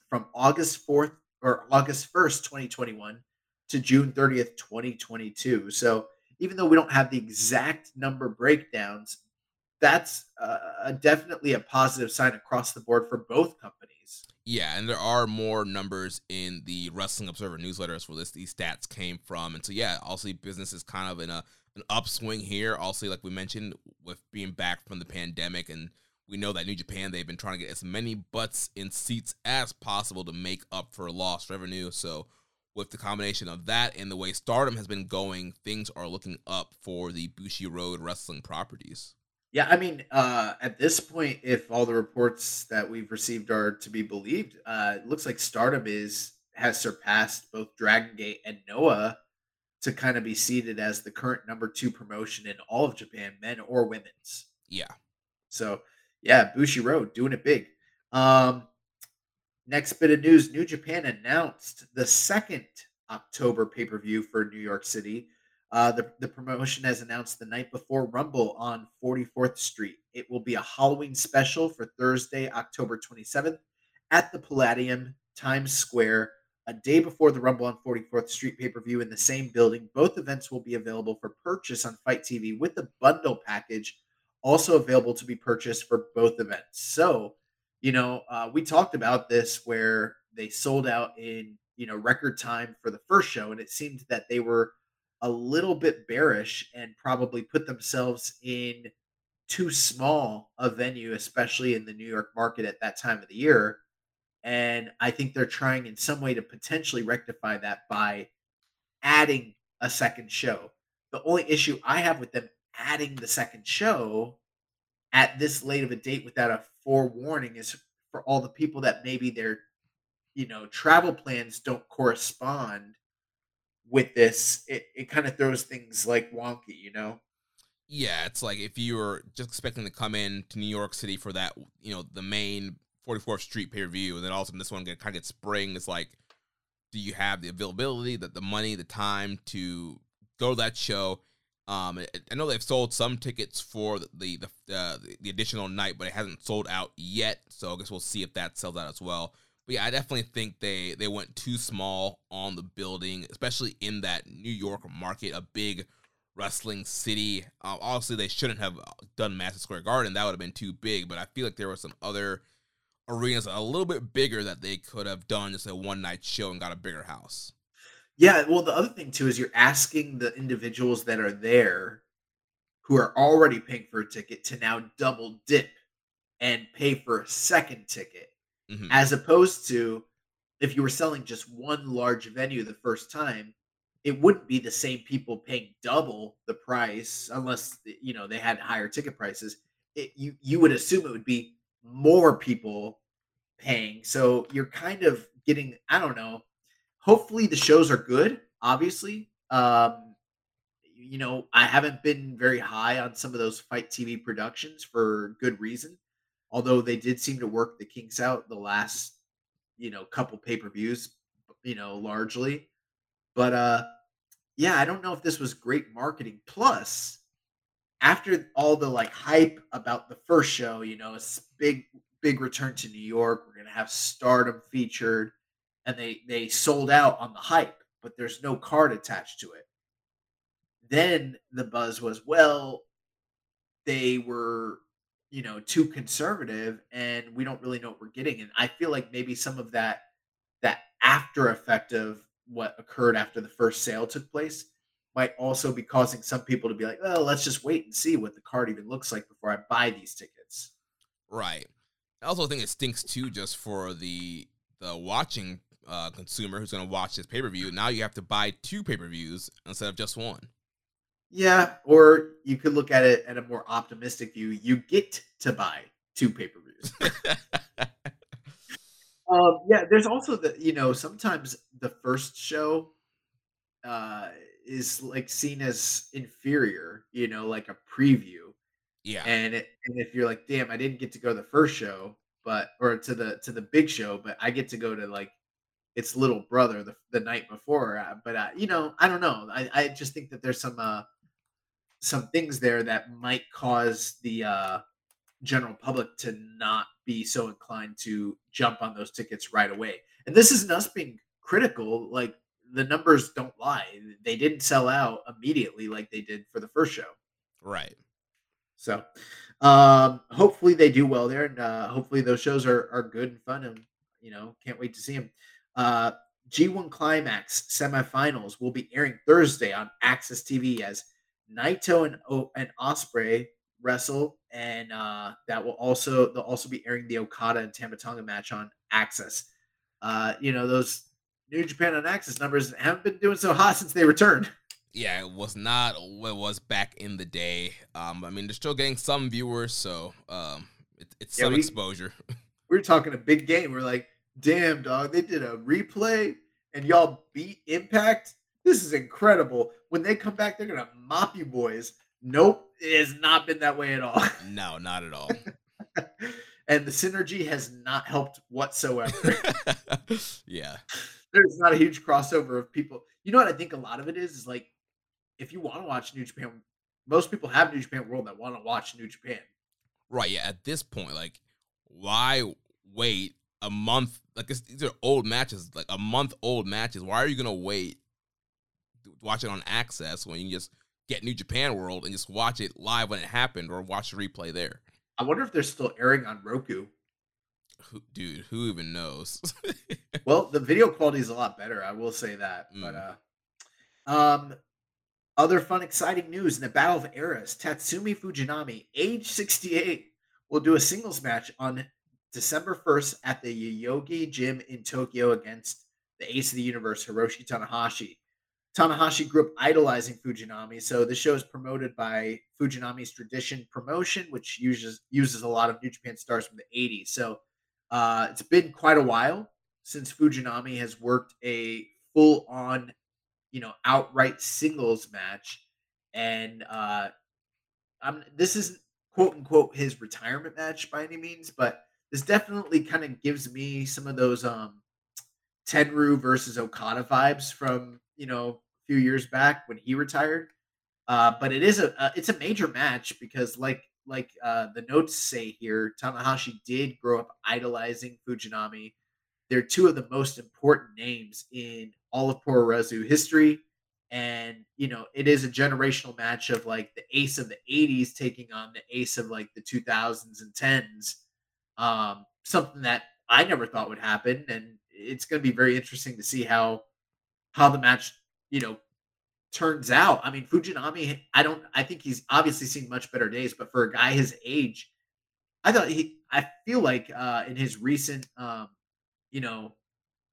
from August 4th or August 1st, 2021 to June 30th, 2022. So even though we don't have the exact number breakdowns, that's uh, definitely a positive sign across the board for both companies. Yeah, and there are more numbers in the Wrestling Observer newsletters where this these stats came from, and so yeah, also business is kind of in a an upswing here. Also, like we mentioned, with being back from the pandemic, and we know that New Japan they've been trying to get as many butts in seats as possible to make up for lost revenue. So, with the combination of that and the way Stardom has been going, things are looking up for the Bushiroad wrestling properties. Yeah, I mean, uh, at this point, if all the reports that we've received are to be believed, uh, it looks like Stardom is has surpassed both Dragon Gate and Noah to kind of be seated as the current number two promotion in all of Japan, men or women's. Yeah. So yeah, Bushiroad doing it big. Um, next bit of news: New Japan announced the second October pay per view for New York City. Uh, the, the promotion has announced the night before Rumble on 44th Street. It will be a Halloween special for Thursday, October 27th at the Palladium, Times Square a day before the Rumble on 44th Street pay per view in the same building. Both events will be available for purchase on FITE TV with the bundle package also available to be purchased for both events. So, you know, uh, we talked about this where they sold out in, you know, record time for the first show, and it seemed that they were a little bit bearish and probably put themselves in too small a venue, especially in the New York market at that time of the year. And I think they're trying in some way to potentially rectify that by adding a second show. The only issue I have with them adding the second show at this late of a date without a forewarning is for all the people that maybe their you know travel plans don't correspond with this it, it kind of throws things like wonky you know yeah it's like if you were just expecting to come in to new york city for that you know the main 44th Street pay per view, and then all of a sudden this one kind of gets spring. It's like, do you have the availability, that the money, the time to go to that show? Um, I know they've sold some tickets for the the the, uh, the additional night, but it hasn't sold out yet. So I guess we'll see if that sells out as well. But yeah, I definitely think they they went too small on the building, especially in that New York market, a big wrestling city. Uh, obviously, they shouldn't have done Madison Square Garden; that would have been too big. But I feel like there were some other arenas a little bit bigger that they could have done just a one night show and got a bigger house. Yeah, well, the other thing too is you're asking the individuals that are there who are already paying for a ticket to now double dip and pay for a second ticket, mm-hmm. as opposed to if you were selling just one large venue the first time, it wouldn't be the same people paying double the price unless you know they had higher ticket prices. It, you you would assume it would be more people paying. So you're kind of getting, I don't know. Hopefully the shows are good, obviously. Um, you know, I haven't been very high on some of those FITE TV productions for good reason. Although they did seem to work the kinks out the last, you know, couple pay-per-views, you know, largely. But uh yeah, I don't know if this was great marketing. Plus, after all the like hype about the first show, you know, it's big big return to New York. We're gonna have Stardom featured, and they they sold out on the hype, but there's no card attached to it. Then the buzz was, well, they were, you know, too conservative, and we don't really know what we're getting. And I feel like maybe some of that that after effect of what occurred after the first sale took place might also be causing some people to be like, "Oh, let's just wait and see what the card even looks like before I buy these tickets." Right. I also think it stinks too, just for the the watching uh, consumer who's going to watch this pay per view. Now you have to buy two pay per views instead of just one. Yeah, or you could look at it at a more optimistic view. You get to buy two pay per views. um, yeah, there's also the you know sometimes the first show uh, is like seen as inferior. You know, like a preview. Yeah, and it, and if you're like, damn, I didn't get to go to the first show, but or to the to the big show, but I get to go to like its little brother the, the night before. Uh, but uh, you know, I don't know. I, I just think that there's some uh some things there that might cause the uh general public to not be so inclined to jump on those tickets right away. And this isn't us being critical. Like the numbers don't lie. They didn't sell out immediately like they did for the first show. Right. So um hopefully they do well there and uh hopefully those shows are are good and fun and you know can't wait to see them. Uh G1 Climax semifinals will be airing Thursday on AXS TV as Naito and o- and Ospreay wrestle, and uh, that will also they'll also be airing the Okada and Tama Tonga match on AXS. Uh, you know those New Japan on AXS numbers haven't been doing so hot since they returned. Yeah, it was not what it was back in the day. Um, I mean, they're still getting some viewers, so um, it, it's yeah, some we, exposure. We were talking a big game. We're like, damn, dog, they did a replay and y'all beat Impact. This is incredible. When they come back, they're gonna mop you boys. Nope, it has not been that way at all. No, not at all. and the synergy has not helped whatsoever. yeah. There's not a huge crossover of people. You know what I think a lot of it is is like if you want to watch New Japan, most people have New Japan World that want to watch New Japan. Right. Yeah. At this point, like, why wait a month? Like, these are old matches, like a month old matches. Why are you gonna wait? Watch it on AXS when you just get New Japan World and just watch it live when it happened, or watch the replay there. I wonder if they're still airing on Roku. Who, dude, who even knows? well, the video quality is a lot better. I will say that. Mm. But uh, um, other fun, exciting news in the Battle of Eras: Tatsumi Fujinami, age 68, will do a singles match on December 1st at the Yoyogi Gym in Tokyo against the Ace of the Universe, Hiroshi Tanahashi. Tanahashi grew up idolizing Fujinami, so the show is promoted by Fujinami's Tradition Promotion, which uses uses a lot of New Japan stars from the 80s. So uh, it's been quite a while since Fujinami has worked a full on, you know, outright singles match, and uh, I'm this isn't quote unquote his retirement match by any means, but this definitely kind of gives me some of those um Tenryu versus Okada vibes from you know a few years back when he retired. Uh, but it is a uh, it's a major match because like like uh, the notes say here, Tanahashi did grow up idolizing Fujinami. They're two of the most important names in all of Puroresu history. And, you know, it is a generational match of like the ace of the 80s taking on the ace of like the 2000s and 10s. Um, something that I never thought would happen. And it's going to be very interesting to see how how the match, you know, turns out. I mean, Fujinami, I don't I think he's obviously seen much better days, but for a guy his age, I thought he I feel like uh in his recent um, you know,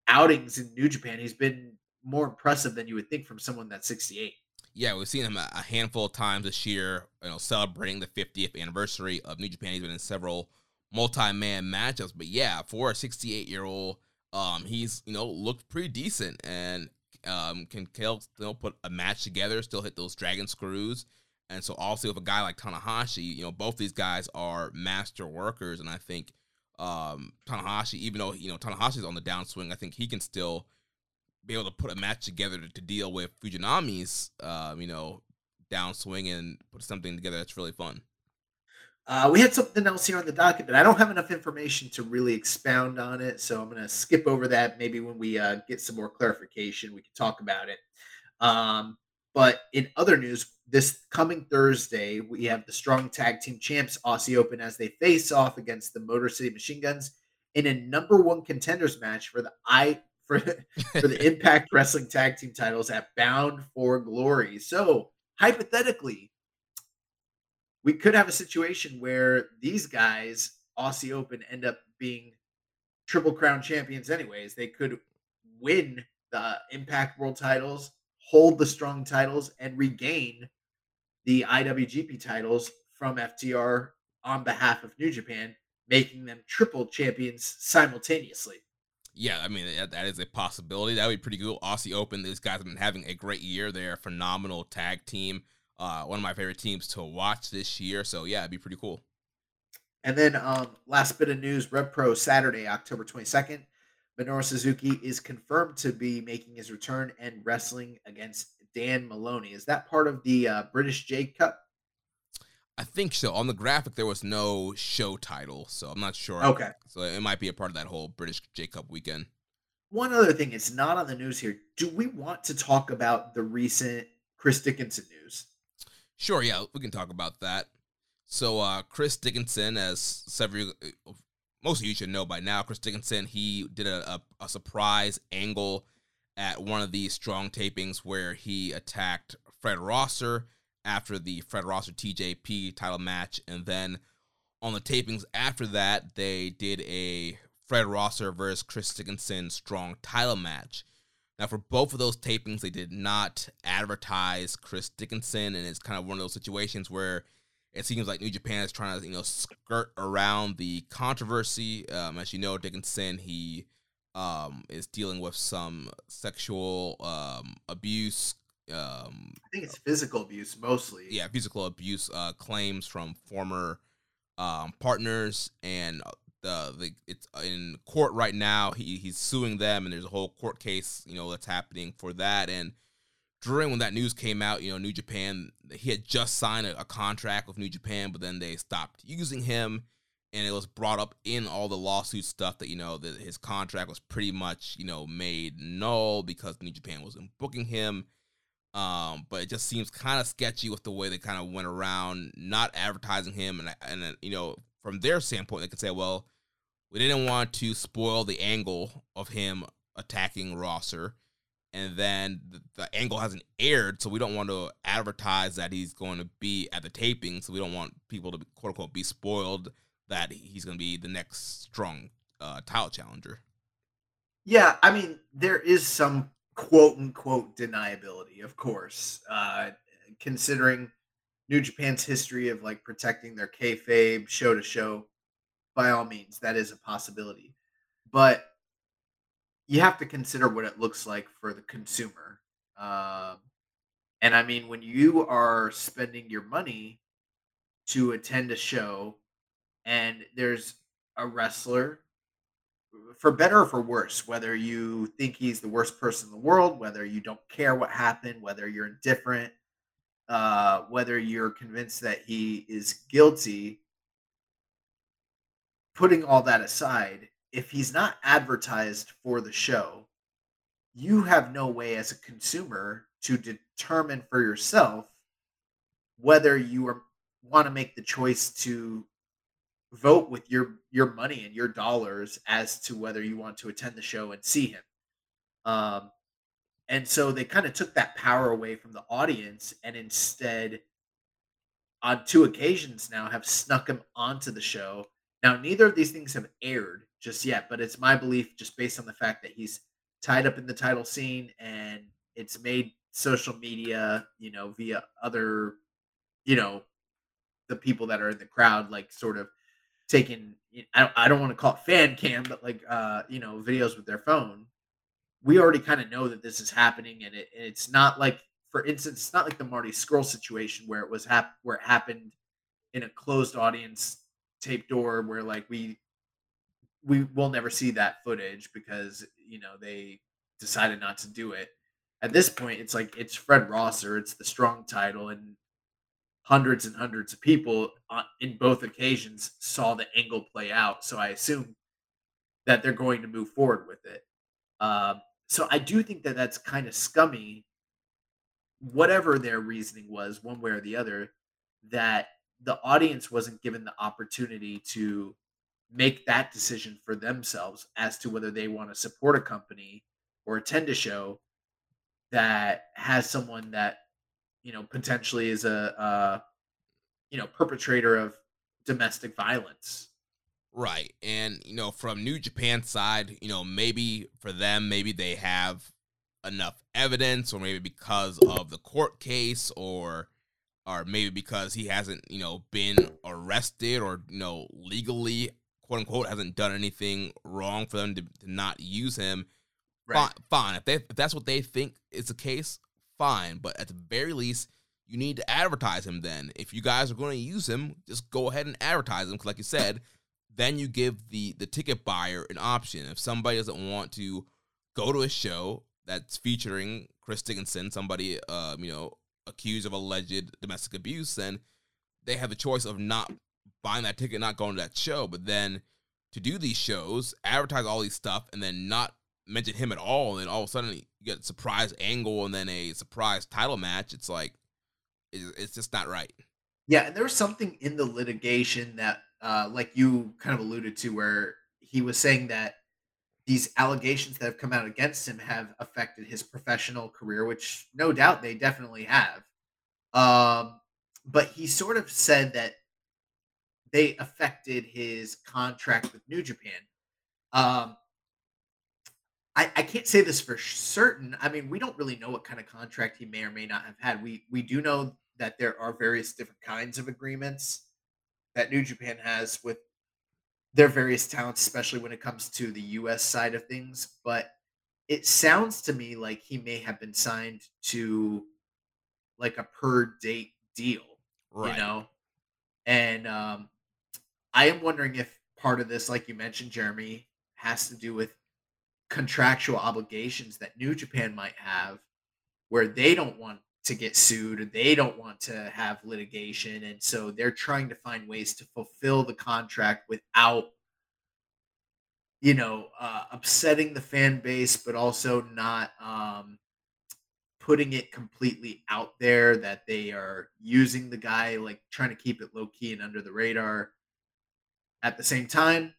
outings in New Japan, he's been more impressive than you would think from someone that's 68. Yeah, we've seen him a handful of times this year, you know, celebrating the 50th anniversary of New Japan. He's been in several multi-man matchups, but yeah, for a 68-year-old, um, he's, you know, looked pretty decent and um, can kill, still put a match together, still hit those dragon screws. And so also with a guy like Tanahashi, you know, both these guys are master workers. And I think um, Tanahashi, even though, you know, Tanahashi's on the downswing, I think he can still be able to put a match together to, to deal with Fujinami's, um, you know, downswing and put something together that's really fun. Uh, we had something else here on the docket, but I don't have enough information to really expound on it. So I'm going to skip over that. Maybe when we uh, get some more clarification, we can talk about it. Um, but in other news, this coming Thursday, we have the Strong Tag Team Champs Aussie Open as they face off against the Motor City Machine Guns in a number one contenders match for the I for, for the Impact Wrestling Tag Team titles at Bound for Glory. So hypothetically, we could have a situation where these guys, Aussie Open, end up being Triple Crown champions anyways. They could win the Impact World titles, hold the strong titles, and regain the IWGP titles from FTR on behalf of New Japan, making them triple champions simultaneously. Yeah, I mean that, is a possibility. That would be pretty cool. Aussie Open, these guys have been having a great year. They're a phenomenal tag team. Uh, one of my favorite teams to watch this year. So yeah, it'd be pretty cool. And then um, last bit of news: Rev Pro Saturday, October twenty second. Minoru Suzuki is confirmed to be making his return and wrestling against Dan Moloney. Is that part of the uh, British J Cup? I think so. On the graphic, there was no show title, so I'm not sure. Okay. So it might be a part of that whole British J Cup weekend. One other thing, it's not on the news here. Do we want to talk about the recent Chris Dickinson news? Sure, yeah, we can talk about that. So, uh, Chris Dickinson, as several, uh, most of you should know by now, Chris Dickinson, he did a, a, a surprise angle at one of these strong tapings where he attacked Fred Rosser after the Fred Rosser TJP title match. And then on the tapings after that, they did a Fred Rosser versus Chris Dickinson strong title match. Now, for both of those tapings, they did not advertise Chris Dickinson, and it's kind of one of those situations where it seems like New Japan is trying to, you know, skirt around the controversy. Um, as you know, Dickinson he um, is dealing with some sexual um, abuse, um, I think it's physical abuse mostly. Yeah, physical abuse uh, claims from former um, partners, and the the it's in court right now. He he's suing them, and there's a whole court case, you know, that's happening for that. And during when that news came out, you know, New Japan he had just signed a, a contract with New Japan, but then they stopped using him. And it was brought up in all the lawsuit stuff that you know that his contract was pretty much you know made null because New Japan wasn't booking him um, but it just seems kind of sketchy with the way they kind of went around not advertising him, and and you know from their standpoint, they could say, well, we didn't want to spoil the angle of him attacking Rosser, and then the, the angle hasn't aired, so we don't want to advertise that he's going to be at the taping, so we don't want people to quote unquote be spoiled that he's going to be the next strong uh, title challenger. Yeah, I mean, there is some quote unquote deniability, of course, uh, considering New Japan's history of like protecting their kayfabe show to show. By all means, that is a possibility, but you have to consider what it looks like for the consumer. Um, and I mean, when you are spending your money to attend a show, and there's a wrestler for better or for worse, whether you think he's the worst person in the world, whether you don't care what happened, whether you're indifferent, uh, whether you're convinced that he is guilty, putting all that aside, if he's not advertised for the show, you have no way as a consumer to determine for yourself whether you are, want to make the choice to vote with your your money and your dollars as to whether you want to attend the show and see him. Um, and so they kind of took that power away from the audience and instead on two occasions now have snuck him onto the show. Now neither of these things have aired just yet, but it's my belief just based on the fact that he's tied up in the title scene and it's made social media, you know, via other, you know, the people that are in the crowd like sort of taking I don't, I don't want to call it fan cam, but like uh, you know, videos with their phone. We already kind of know that this is happening, and, it, it's not like, for instance, it's not like the Marty Scurll situation where it was hap- where it happened in a closed audience tape door, where like we we will never see that footage because you know they decided not to do it. At this point, it's like it's Fred Rosser, it's the strong title, and hundreds and hundreds of people on, in both occasions saw the angle play out. So I assume that they're going to move forward with it. Um, so I do think that that's kind of scummy, whatever their reasoning was, one way or the other, that the audience wasn't given the opportunity to make that decision for themselves as to whether they want to support a company or attend a show that has someone that you know potentially is a, a you know perpetrator of domestic violence Right. And, you know, from New Japan side, you know, maybe for them, maybe they have enough evidence, or maybe because of the court case, or or maybe because he hasn't, you know, been arrested or, you know, legally, quote unquote, hasn't done anything wrong for them to, to not use him. Right. Fine, fine. If, they, if that's what they think is the case, fine. But at the very least, you need to advertise him then. If you guys are going to use him, just go ahead and advertise him. Because, like you said, then you give the the ticket buyer an option. If somebody doesn't want to go to a show that's featuring Chris Dickinson, somebody um, you know accused of alleged domestic abuse, then they have the choice of not buying that ticket, not going to that show. But then to do these shows, advertise all these stuff, and then not mention him at all, and all of a sudden you get a surprise angle and then a surprise title match. It's like it's just not right. Yeah, and there's something in the litigation that, uh, like you kind of alluded to, where he was saying that these allegations that have come out against him have affected his professional career, which no doubt they definitely have. Um, but he sort of said that they affected his contract with New Japan. Um, I, I can't say this for certain. I mean, we don't really know what kind of contract he may or may not have had. We we do know that there are various different kinds of agreements that New Japan has with their various talents, especially when it comes to the US side of things. But it sounds to me like he may have been signed to like a per date deal. Right. You know? And um I am wondering if part of this, like you mentioned, Jeremy, has to do with contractual obligations that New Japan might have where they don't want to get sued they don't want to have litigation. And so they're trying to find ways to fulfill the contract without you know uh, upsetting the fan base but also not um, putting it completely out there that they are using the guy like trying to keep it low key and under the radar. At the same time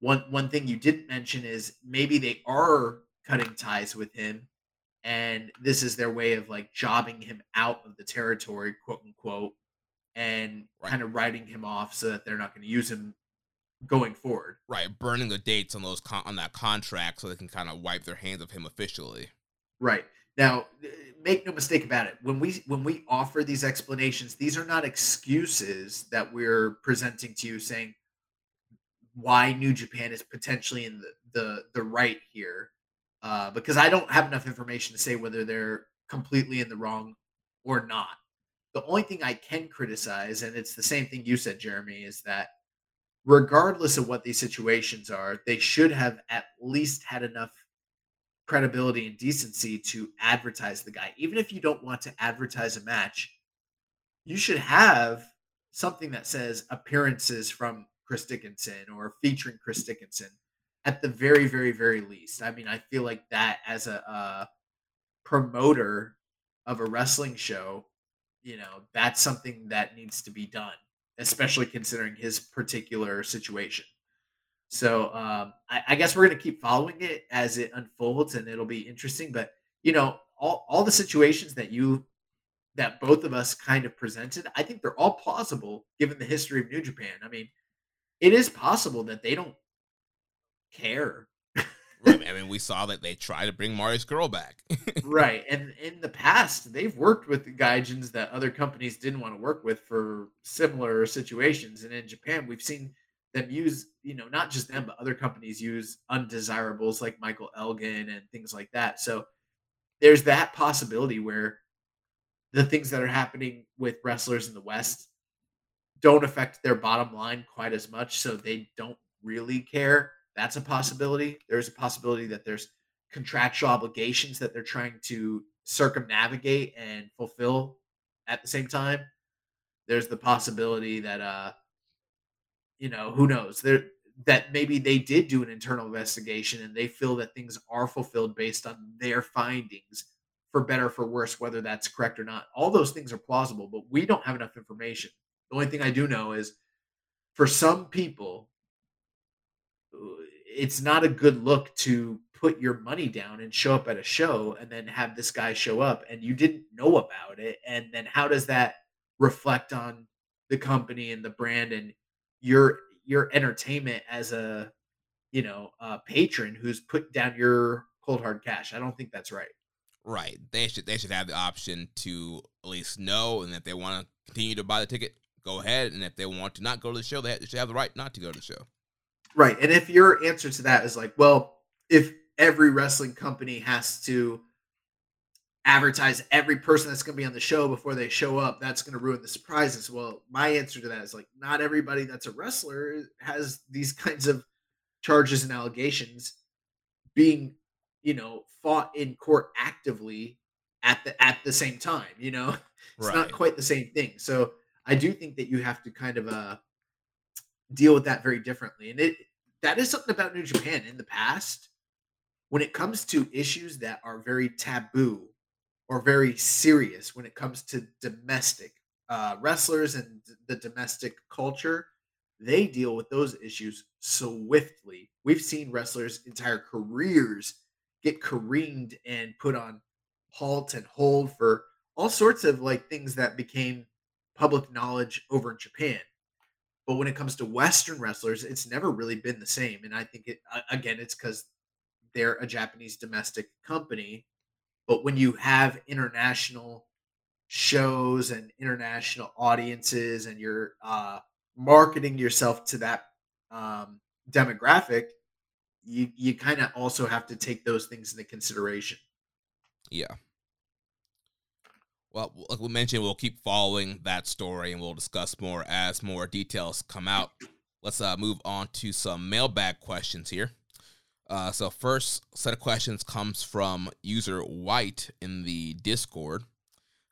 one one thing you didn't mention is maybe they are cutting ties with him and this is their way of like jobbing him out of the territory, quote unquote, and right. kind of writing him off so that they're not going to use him going forward. Right, burning the dates on those con- on that contract so they can kind of wipe their hands of him officially. Right. Now, make no mistake about it. When we when we offer these explanations, these are not excuses that we're presenting to you saying why New Japan is potentially in the the, the right here uh, because I don't have enough information to say whether they're completely in the wrong or not. The only thing I can criticize, and it's the same thing you said, Jeremy, is that regardless of what these situations are, they should have at least had enough credibility and decency to advertise the guy. Even if you don't want to advertise a match, you should have something that says appearances from Chris Dickinson or featuring Chris Dickinson at the very, very, very least. I mean, I feel like that as a, a promoter of a wrestling show, you know, that's something that needs to be done, especially considering his particular situation. So um, I, I guess we're going to keep following it as it unfolds, and it'll be interesting. But you know, all all the situations that you that both of us kind of presented, I think they're all plausible given the history of New Japan. I mean, it is possible that they don't care. I mean, we saw that they try to bring Marty Scurll back. right. And in the past, they've worked with the gaijins that other companies didn't want to work with for similar situations. And in Japan, we've seen them use, you know, not just them, but other companies use undesirables like Michael Elgin and things like that. So there's that possibility where the things that are happening with wrestlers in the West don't affect their bottom line quite as much. So they don't really care that's a possibility. There's a possibility that there's contractual obligations that they're trying to circumnavigate and fulfill at the same time. There's the possibility that uh you know, who knows? There that maybe they did do an internal investigation and they feel that things are fulfilled based on their findings for better for worse whether that's correct or not. All those things are plausible, but we don't have enough information. The only thing I do know is for some people it's not a good look to put your money down and show up at a show and then have this guy show up and you didn't know about it and then how does that reflect on the company and the brand and your your entertainment as a you know a patron who's put down your cold hard cash. I don't think that's right. Right. They should they should have the option to at least know, and if they want to continue to buy the ticket, go ahead. And if they want to not go to the show, they, they should have the right not to go to the show. Right. And if your answer to that is like, well, if every wrestling company has to advertise every person that's going to be on the show before they show up, that's going to ruin the surprises. Well, my answer to that is like, not everybody that's a wrestler has these kinds of charges and allegations being, you know, fought in court actively at the at the same time. You know, it's Right. not quite the same thing. So I do think that you have to kind of uh deal with that very differently. And it that is something about New Japan in the past. When it comes to issues that are very taboo or very serious when it comes to domestic uh, wrestlers and the domestic culture, they deal with those issues swiftly. We've seen wrestlers' entire careers get careened and put on halt and hold for all sorts of like things that became public knowledge over in Japan. But when it comes to Western wrestlers, it's never really been the same. And I think it again, it's because they're a Japanese domestic company. But when you have international shows and international audiences, and you're uh, marketing yourself to that um, demographic, you you kind of also have to take those things into consideration. Yeah. Well, like we mentioned, we'll keep following that story and we'll discuss more as more details come out. Let's uh, move on to some mailbag questions here. Uh, so, first set of questions comes from user White in the Discord.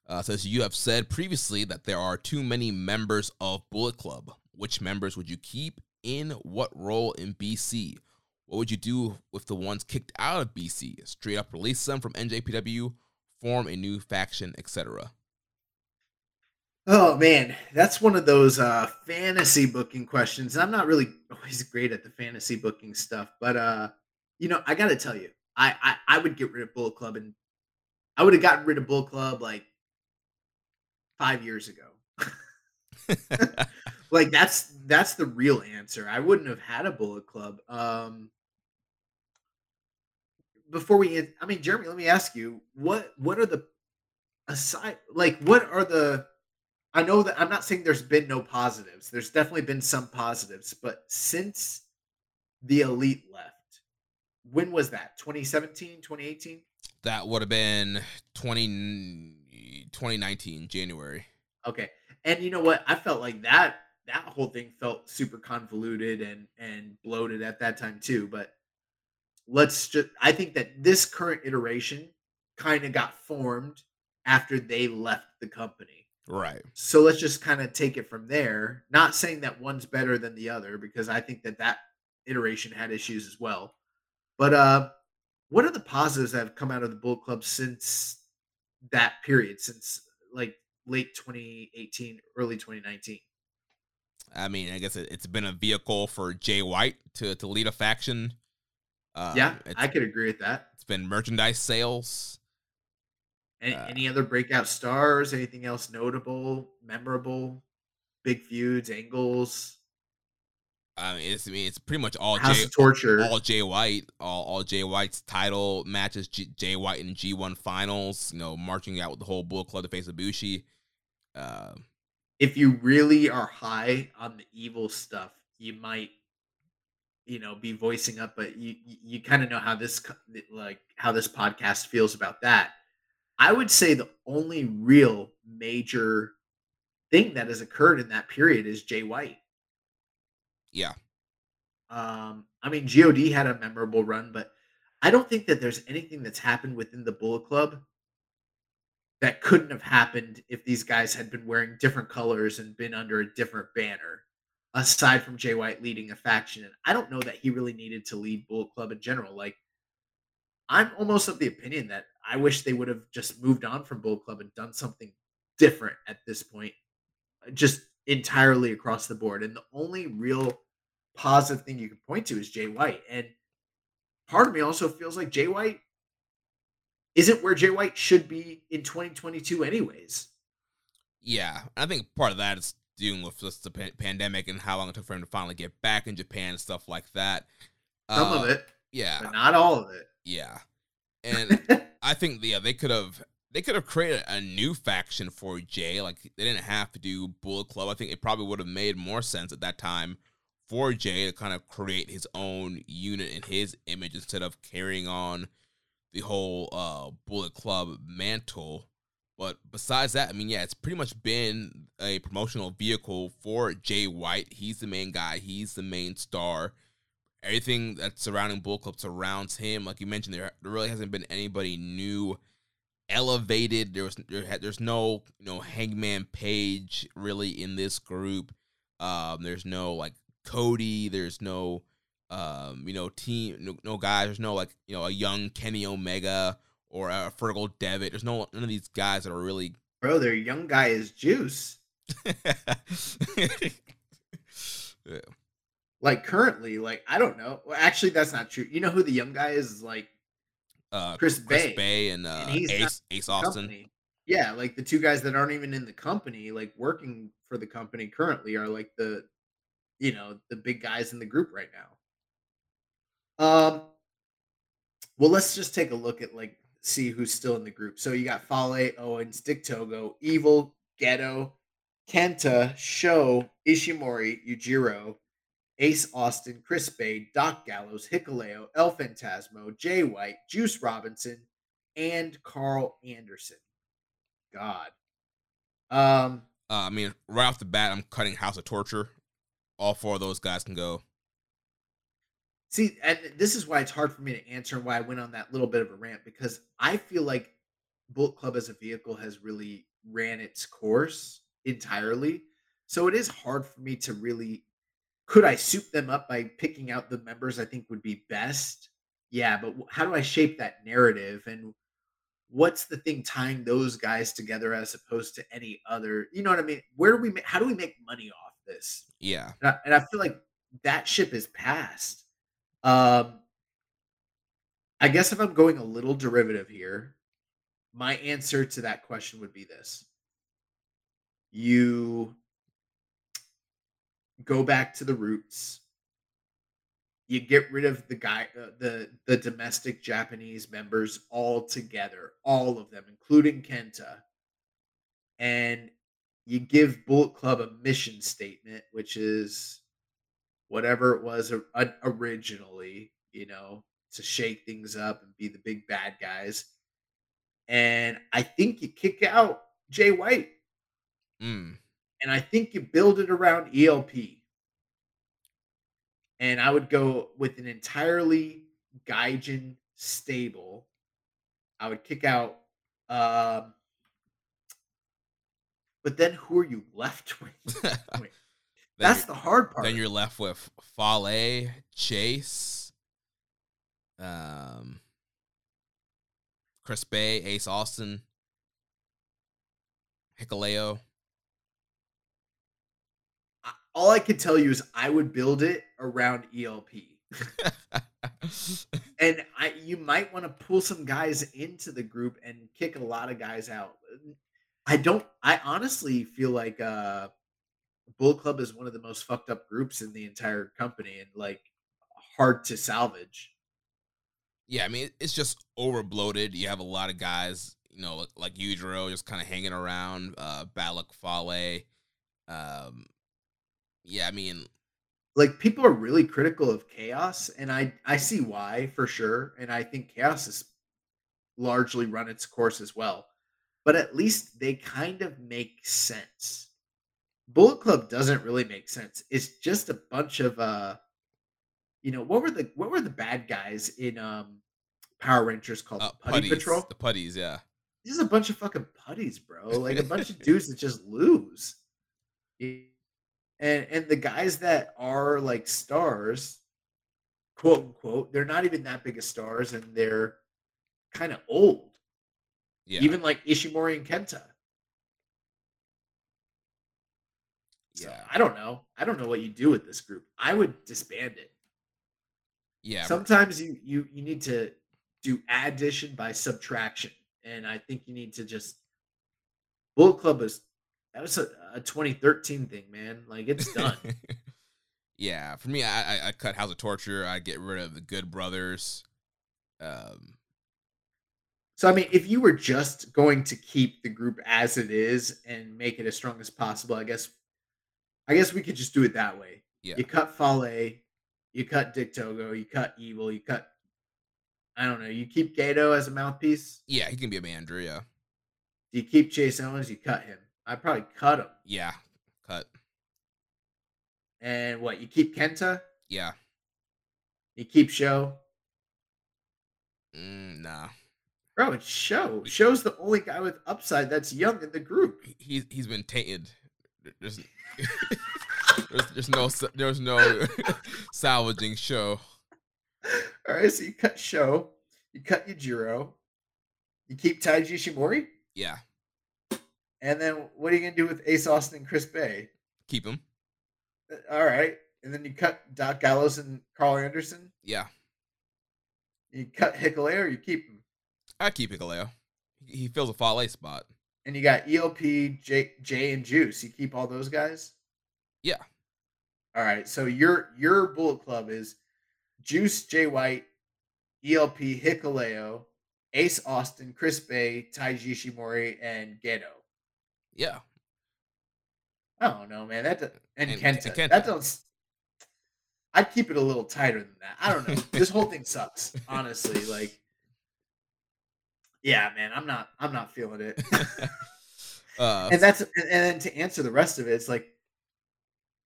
Uh, says you have said previously that there are too many members of Bullet Club. Which members would you keep in what role in BC? What would you do with the ones kicked out of BC? Straight up release them from NJPW, form a new faction, etc. Oh man, that's one of those uh fantasy booking questions. And I'm not really always great at the fantasy booking stuff, but uh you know, I got to tell you, I, I I would get rid of Bullet Club and I would have gotten rid of Bullet Club like 5 years ago. like that's that's the real answer. I wouldn't have had a Bullet Club. Um before we end, I mean, Jeremy, let me ask you, what what are the aside like what are the I know that I'm not saying there's been no positives. There's definitely been some positives, but since the elite left, when was that? 2017, 2018? that would have been 20, 2019, January. Okay. And you know what? I felt like that that whole thing felt super convoluted and and bloated at that time too, but let's just I think that this current iteration kind of got formed after they left the company. Right. So let's just kind of take it from there. Not saying that one's better than the other because I think that that iteration had issues as well. But uh what are the positives that have come out of the Bull Club since that period since like late 2018, early 2019? I mean, I guess it, it's been a vehicle for Jay White to, to lead a faction. Uh, yeah, I could agree with that. it's been merchandise sales. Any, Uh, any other breakout stars? Anything else notable, memorable? Big feuds, angles, I mean, it's I mean, it's pretty much all House Jay, Torture. all Jay White, all all Jay White's title matches, G, Jay White in G one finals. You know, marching out with the whole Bull Club to face Ibushi. Uh, if you really are high on the evil stuff, you might, you know, be voicing up. But you you, kind of know how this like how this podcast feels about that. I would say the only real major thing that has occurred in that period is Jay White. yeah, Um, I mean, God had a memorable run, but I don't think that there's anything that's happened within the Bullet Club that couldn't have happened if these guys had been wearing different colors and been under a different banner, aside from Jay White leading a faction. And I don't know that he really needed to lead Bullet Club in general. Like, I'm almost of the opinion that I wish they would have just moved on from Bullet Club and done something different at this point, just entirely across the board. And the only real positive thing you can point to is Jay White. And part of me also feels like Jay White isn't where Jay White should be in 2022, anyways. yeah. I think part of that is dealing with just the pa- pandemic and how long it took for him to finally get back in Japan and stuff like that. Some Uh, of it, yeah, but not all of it. yeah, and I think yeah they could have they could have created a new faction for Jay. Like they didn't have to do Bullet Club. I think it probably would have made more sense at that time for Jay to kind of create his own unit in his image instead of carrying on the whole uh Bullet Club mantle. But besides that, I mean, yeah, it's pretty much been a promotional vehicle for Jay White. He's the main guy. He's the main star. Everything that's surrounding Bull Club surrounds him. Like you mentioned, there, there really hasn't been anybody new elevated. There was there had, there's no you know Hangman Page really in this group. Um, there's no like Cody. There's no um, you know team no, no guys. There's no like you know a young Kenny Omega or a Fergal Devitt. There's no none of these guys that are really. Bro, their young guy is juice. yeah. Like currently, like I don't know. Well, actually, that's not true. You know who the young guy is? Is like Uh, Chris Bey. Bey and, uh, And Ace Ace Austin. company. Yeah, like the two guys that aren't even in the company, like working for the company currently, are like the, you know, the big guys in the group right now. Um, well, let's just take a look at like see who's still in the group. So you got Fale, Owens, Dick Togo, Evil, Gedo, Kenta, Sho, Ishimori, Yujiro, Ace Austin, Chris Bey, Doc Gallows, Hikuleo, El Phantasmo, Jay White, Juice Robinson, and Karl Anderson. God. Um, Uh, I mean, right off the bat, I'm cutting House of Torture. All four of those guys can go. See, and this is why it's hard for me to answer and why I went on that little bit of a rant because I feel like Bullet Club as a vehicle has really ran its course entirely. So it is hard for me to really could I soup them up by picking out the members I think would be best? Yeah, but how do I shape that narrative and what's the thing tying those guys together as opposed to any other? You know what I mean? Where do we how do we make money off this? Yeah. And I, and I feel like that ship is past. Um, I guess if I'm going a little derivative here, my answer to that question would be this: you go back to the roots. You get rid of the guy, uh, the the domestic Japanese members all together all of them, including Kenta, and you give Bullet Club a mission statement, which is whatever it was o- originally, you know, to shake things up and be the big bad guys. And I think you kick out Jay White, Mm. and I think you build it around ELP. And I would go with an entirely Gaijin stable. I would kick out. Um, but then who are you left with? That's the hard part. then you're left with Fale, Chase, um, Chris Bey, Ace Austin, Hikuleo. I- all I can tell you is I would build it around ELP. and I you might want to pull some guys into the group and kick a lot of guys out. I don't I honestly feel like uh Bull Club is one of the most fucked up groups in the entire company and like hard to salvage. yeah, I mean, it's just over bloated. You have a lot of guys, you know, like, like Yujiro just kind of hanging around, uh, Bad Luck Fale. Um, yeah, I mean, Like people are really critical of chaos and I I see why for sure and I think chaos has largely run its course as well. But at least they kind of make sense. Bullet Club doesn't really make sense. It's just a bunch of uh you know, what were the what were the bad guys in um Power Rangers called? uh, Putty putties, Patrol? the putties, yeah. This is a bunch of fucking putties, bro. Like a bunch of dudes that just lose. And and the guys that are like stars, quote unquote, they're not even that big of stars and they're kind of old. Yeah. Even like Ishimori and Kenta. So yeah. I don't know. I don't know what you do with this group. I would disband it. Yeah. Sometimes you you you need to do addition by subtraction, and I think you need to just Bullet Club is that was a, a 2013 thing, man. Like it's done. yeah, for me, I, I I cut House of Torture. I get rid of the Good Brothers. Um, so I mean, if you were just going to keep the group as it is and make it as strong as possible, I guess, I guess we could just do it that way. Yeah. You cut Fale, you cut Dick Togo, you cut Evil, you cut. I don't know. You keep Gedo as a mouthpiece. yeah, he can be a manager. Yeah, You keep Chase Owens. You cut him. I probably cut him. yeah, cut. And what? You keep Kenta. Yeah, You keep Sho. mm, nah. Bro, it's Sho. Sho's the only guy with upside that's young in the group. He- He's he's been tainted. There's there's, there's no there's no salvaging Sho. All right, so you cut Sho, you cut Yujiro, you keep Taiji Ishimori, Yeah, and then what are you gonna do with Ace Austin and Chris Bey? keep him. Uh, All right, and then you cut Doc Gallows and Karl Anderson. Yeah, You cut Hikuleo, or you keep him, I keep Hikuleo. He he fills a Fale spot. And you got ELP, J, J, and Juice. You keep all those guys. Yeah. All right, so your your Bullet Club is Juice, Jay White, ELP, Hikuleo, Ace Austin, Chris Bey, Taiji Ishimori, and Gedo. Yeah, I don't know, man. That do- and, And- Kenta, Kenta. That don't. s- I'd keep it a little tighter than that. I don't know. this whole thing sucks, honestly. Like, yeah, man. I'm not. I'm not feeling it. uh, and that's and, then to answer the rest of it, it's like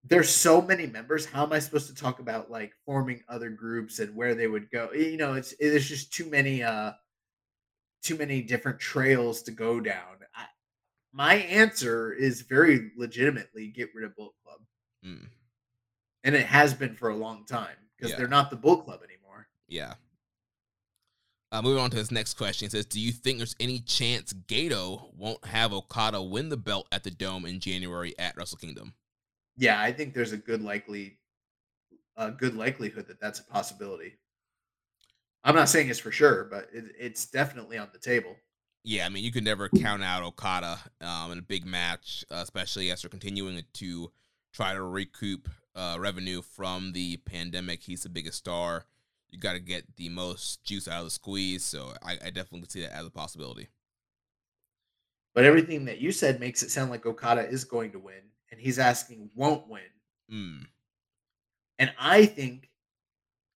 there's so many members. How am I supposed to talk about like forming other groups and where they would go? You know, it's there's just too many uh too many different trails to go down. I, my answer is very legitimately get rid of Bullet Club, mm, and it has been for a long time because Yeah. they're not the Bullet Club anymore. yeah. Uh, moving on to his next question, it says, "Do you think there's any chance Gedo won't have Okada win the belt at the Dome in January at Wrestle Kingdom?" Yeah, I think there's a good likely a good likelihood that that's a possibility. I'm not saying it's for sure, but it, it's definitely on the table. Yeah, I mean, you could never count out Okada um, in a big match, uh, especially as they're continuing to try to recoup uh, revenue from the pandemic. He's the biggest star. You got to get the most juice out of the squeeze. So I, I definitely see that as a possibility. But everything that you said makes it sound like Okada is going to win, and he's asking won't win. Mm, And I think,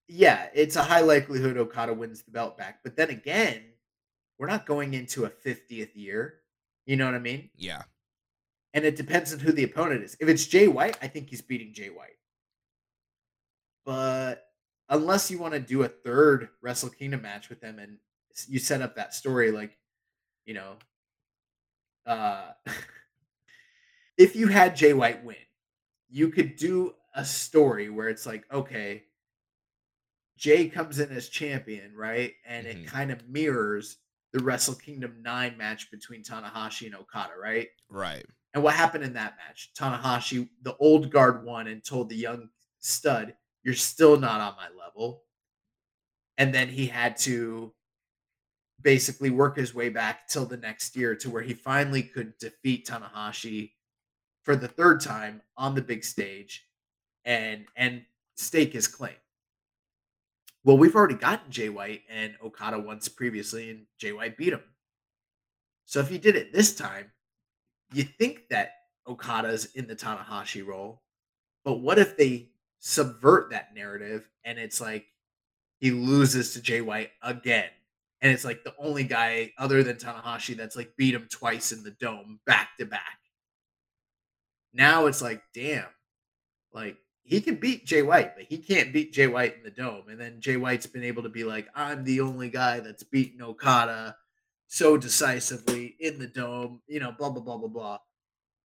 yeah, it's a high likelihood Okada wins the belt back. But then again, we're not going into a 50th year. You know what I mean? yeah, And it depends on who the opponent is. If it's Jay White, I think he's beating Jay White. But unless you want to do a third Wrestle Kingdom match with them and you set up that story like, you know, uh if you had Jay White win, you could do a story where it's like, okay, Jay comes in as champion, right? And Mhm. it kind of mirrors the Wrestle Kingdom 9 match between Tanahashi and Okada, right? right. And what happened in that match? Tanahashi, the old guard, won and told the young stud, You're still not on my level. And then he had to basically work his way back till the next year to where he finally could defeat Tanahashi for the third time on the big stage and and stake his claim. Well, we've already gotten Jay White and Okada once previously, and Jay White beat him. So if he did it this time, you think that Okada's in the Tanahashi role, but what if they subvert that narrative and it's like he loses to Jay White again? And it's like the only guy other than Tanahashi that's like beat him twice in the dome back to back. Now it's like, damn, like he can beat Jay White, but he can't beat Jay White in the dome. And then Jay White's been able to be like, I'm the only guy that's beaten Okada so decisively in the dome, you know, blah, blah, blah, blah, blah.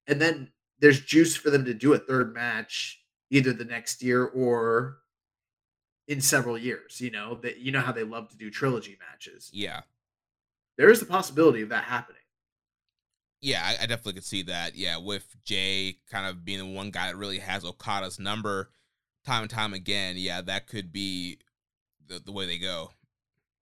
And then there's juice for them to do a third match either the next year or in several years, you know, that you know how they love to do trilogy matches. Yeah. There is the possibility of that happening. Yeah, I, I definitely could see that. Yeah, with Jay kind of being the one guy that really has Okada's number time and time again. Yeah, that could be the, the way they go.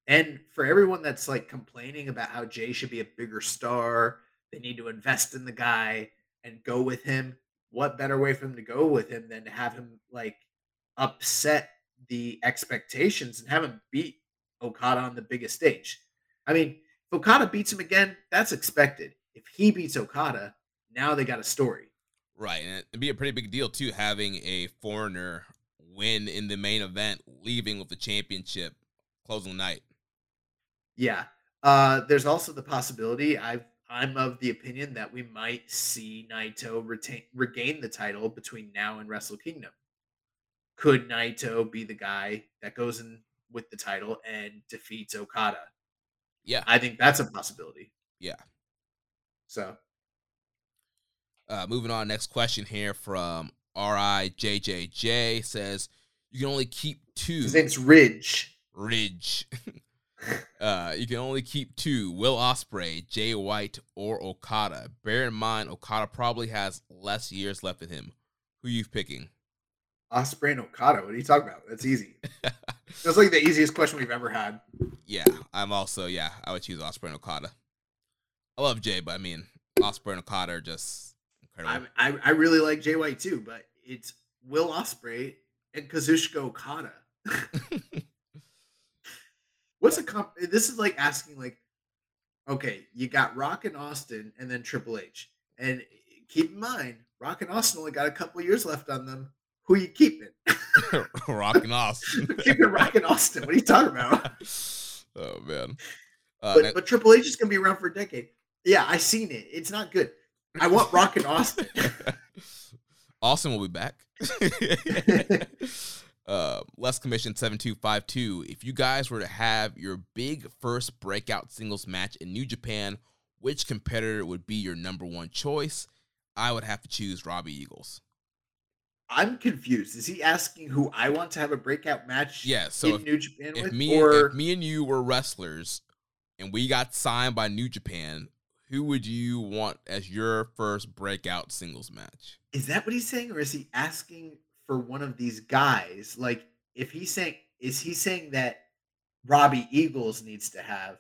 And for everyone that's like complaining about how Jay should be a bigger star, they need to invest in the guy. and go with him, what better way for them to go with him than to have him like upset the expectations and have him beat Okada on the biggest stage? I mean, if Okada beats him again, that's expected. If he beats Okada, now they got a story. Right, and it'd be a pretty big deal too having a foreigner win in the main event, leaving with the championship closing night. Yeah. Uh, there's also the possibility. i I'm of the opinion that we might see Naito retain regain the title between now and Wrestle Kingdom. Could Naito be the guy that goes in with the title and defeats Okada? Yeah, I think that's a possibility. Yeah. So, uh, moving on. Next question here from RIJJJ says you can only keep two. His name's Ridge. Ridge. uh, you can only keep two: Will Ospreay, Jay White, or Okada. Bear in mind, Okada probably has less years left in him. Who are you picking? Ospreay and Okada. What are you talking about? That's easy. That's like the easiest question we've ever had. Yeah, I'm also yeah. I would choose Ospreay and Okada. I love Jay, but I mean Ospreay and Okada are just incredible. I, I, I really like Jay White too, but it's Will Ospreay and Kazuchika Okada. What's a comp? Eh, this is like asking like, okay, you got Rock and Austin, and then Triple H, and eh, keep in mind, Rock and Austin only got a couple years left on them. Who you keeping? Rock and Austin. keeping Rock and Austin. What are you talking about? oh man. Uh, but, but Triple H is going to be around for a decade. Yeah, I seen it. It's not good. I want Rock and Austin. Austin will be back. Uh, uh, less commission 7252. If you guys were to have your big first breakout singles match in New Japan, which competitor would be your number one choice? I would have to choose Robbie Eagles. I'm confused. Is he asking who I want to have a breakout match? Yeah. So in if, New Japan if with, me, or if me and you were wrestlers, and we got signed by New Japan, who would you want as your first breakout singles match? Is that what he's saying, or is he asking for one of these guys? Like, if he's saying, is he saying that Robbie Eagles needs to have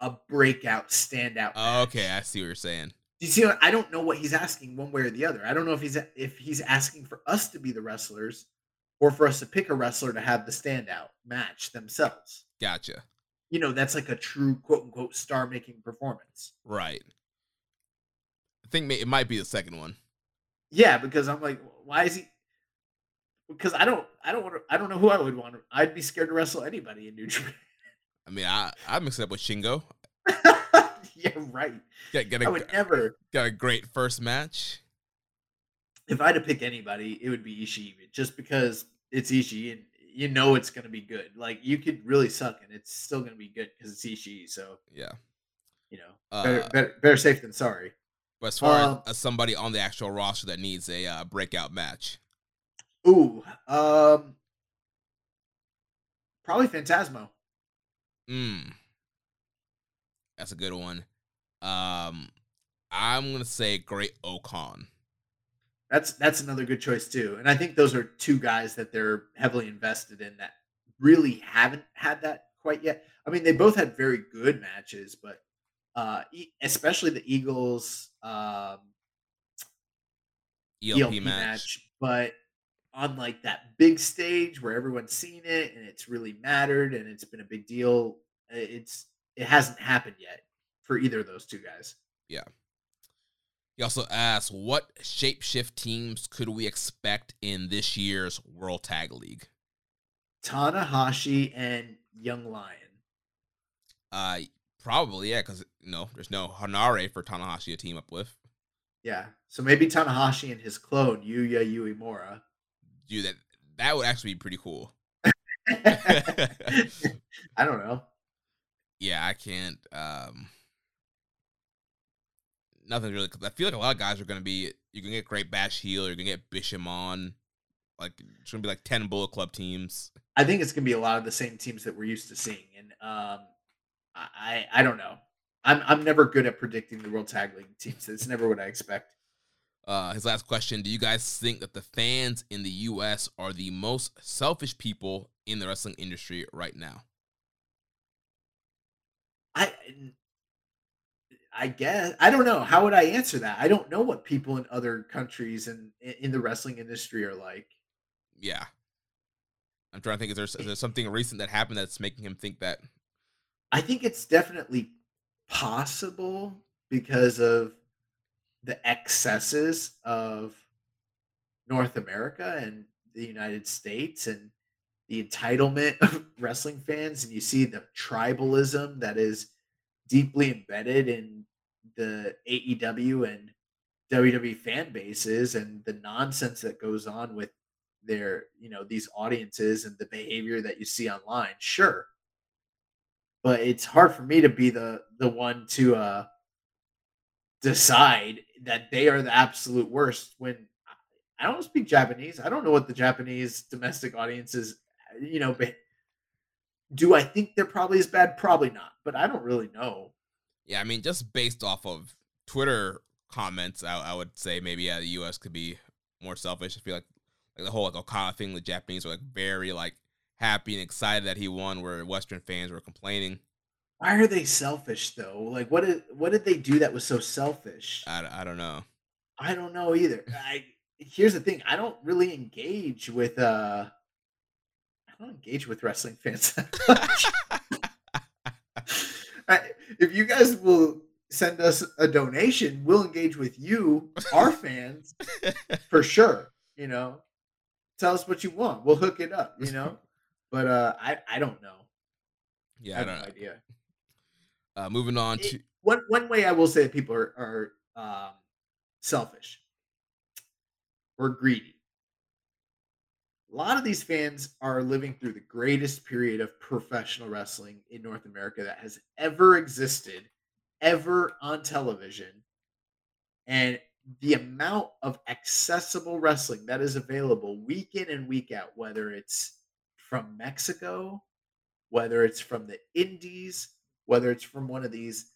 a breakout standout? Oh, okay, I see what you're saying. Do you see? I don't know what he's asking one way or the other. I don't know if he's if he's asking for us to be the wrestlers, or for us to pick a wrestler to have the standout match themselves. Gotcha. You know, that's like a true quote unquote star making performance. Right. I think it might be the second one. Yeah, because I'm like, why is he? Because I don't, I don't want to, I don't know who I would want. To, I'd be scared to wrestle anybody in New Japan. I mean, I I mix it up with Shingo. yeah, right. Get, get a, I would never. Got a great first match. If I had to pick anybody, it would be Ishii, just because it's Ishii and you know it's going to be good. Like you could really suck and it's still going to be good because it's Ishii. So yeah, you know, better, uh, better, better safe than sorry. But as far um, as somebody on the actual roster that needs a uh, breakout match, ooh, um, probably Phantasmo. Hmm, that's a good one. Um, I'm gonna say Great-O-Khan. That's that's another good choice too, and I think those are two guys that they're heavily invested in that really haven't had that quite yet. I mean, they both had very good matches, but uh, especially the Eagles um, ELP, ELP match. match. But on like that big stage where everyone's seen it and it's really mattered and it's been a big deal, it's it hasn't happened yet for either of those two guys. Yeah. He also asks, what shapeshift teams could we expect in this year's World Tag League? Tanahashi and Young Lion. Uh, probably yeah, because you know there's no Hanare for Tanahashi to team up with. Yeah, so maybe Tanahashi and his clone Yuya Uemura. Dude, that that would actually be pretty cool. I don't know. Yeah, I can't. Um, nothing really. I feel like a lot of guys are going to be. You can get Great Bash Heel. You're going to get Bishamon. Like it's going to be like ten Bullet Club teams. I think it's going to be a lot of the same teams that we're used to seeing, and um, I I don't know. I'm I'm never good at predicting the World Tag League teams. It's never what I expect. Uh, his last question: Do you guys think that the fans in the U.S. are the most selfish people in the wrestling industry right now? I I guess I don't know. How would I answer that? I don't know what people in other countries and in the wrestling industry are like. Yeah. I'm trying to think. Is there, is there something recent that happened that's making him think that? I think it's definitely possible because of the excesses of North America and the United States and the entitlement of wrestling fans. And you see the tribalism that is deeply embedded in the AEW and WWE fan bases and the nonsense that goes on with their, you know, these audiences and the behavior that you see online. Sure. But it's hard for me to be the the one to uh decide that they are the absolute worst when I don't speak Japanese. I don't know what the Japanese domestic audiences, you know, but do I think they're probably as bad? Probably not, but I don't really know. Yeah, I mean, just based off of Twitter comments, I, I would say maybe yeah, the U.S. could be more selfish. I feel like like the whole like Okada thing, the Japanese were like very like happy and excited that he won, where Western fans were complaining. Why are they selfish though? Like, what did what did they do that was so selfish? I, I don't know. I don't know either. I here's the thing: I don't really engage with uh, I don't engage with wrestling fans that much. I, if you guys will send us a donation, we'll engage with you, our fans, for sure. You know, tell us what you want. We'll hook it up. You know, but uh, I I don't know. Yeah, I I have don't no know. idea. Uh, moving on It- to one one way I will say that people are are um, selfish or greedy. A lot of these fans are living through the greatest period of professional wrestling in North America that has ever existed, ever on television. And the amount of accessible wrestling that is available week in and week out, whether it's from Mexico, whether it's from the Indies, whether it's from one of these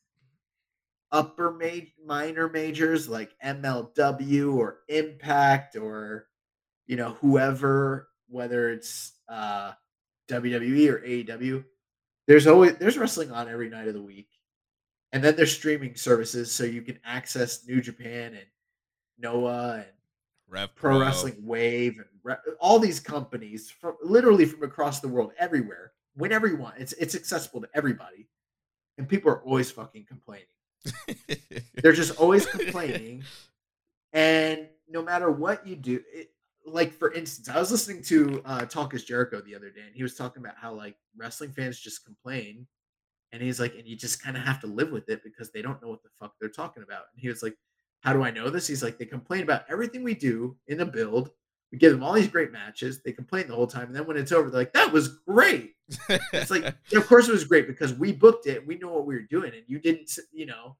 upper major, minor majors like MLW or Impact or you know whoever whether it's uh WWE or AEW there's always there's wrestling on every night of the week. And then there's streaming services so you can access New Japan and Noah and Rev Pro. Wrestling Wave and re- all these companies from literally from across the world everywhere whenever you want. It's it's accessible to everybody and people are always fucking complaining they're just always complaining. And no matter what you do, it, like for instance, I was listening to uh, Talk is Jericho the other day, and he was talking about how like wrestling fans just complain. And he's like, and you just kind of have to live with it because they don't know what the fuck they're talking about. And he was like, How do I know this? He's like, They complain about everything we do in the build. We give them all these great matches. They complain the whole time. And then when it's over, they're like, That was great. It's like, of course it was great because we booked it. We know what we were doing, and you didn't. You know,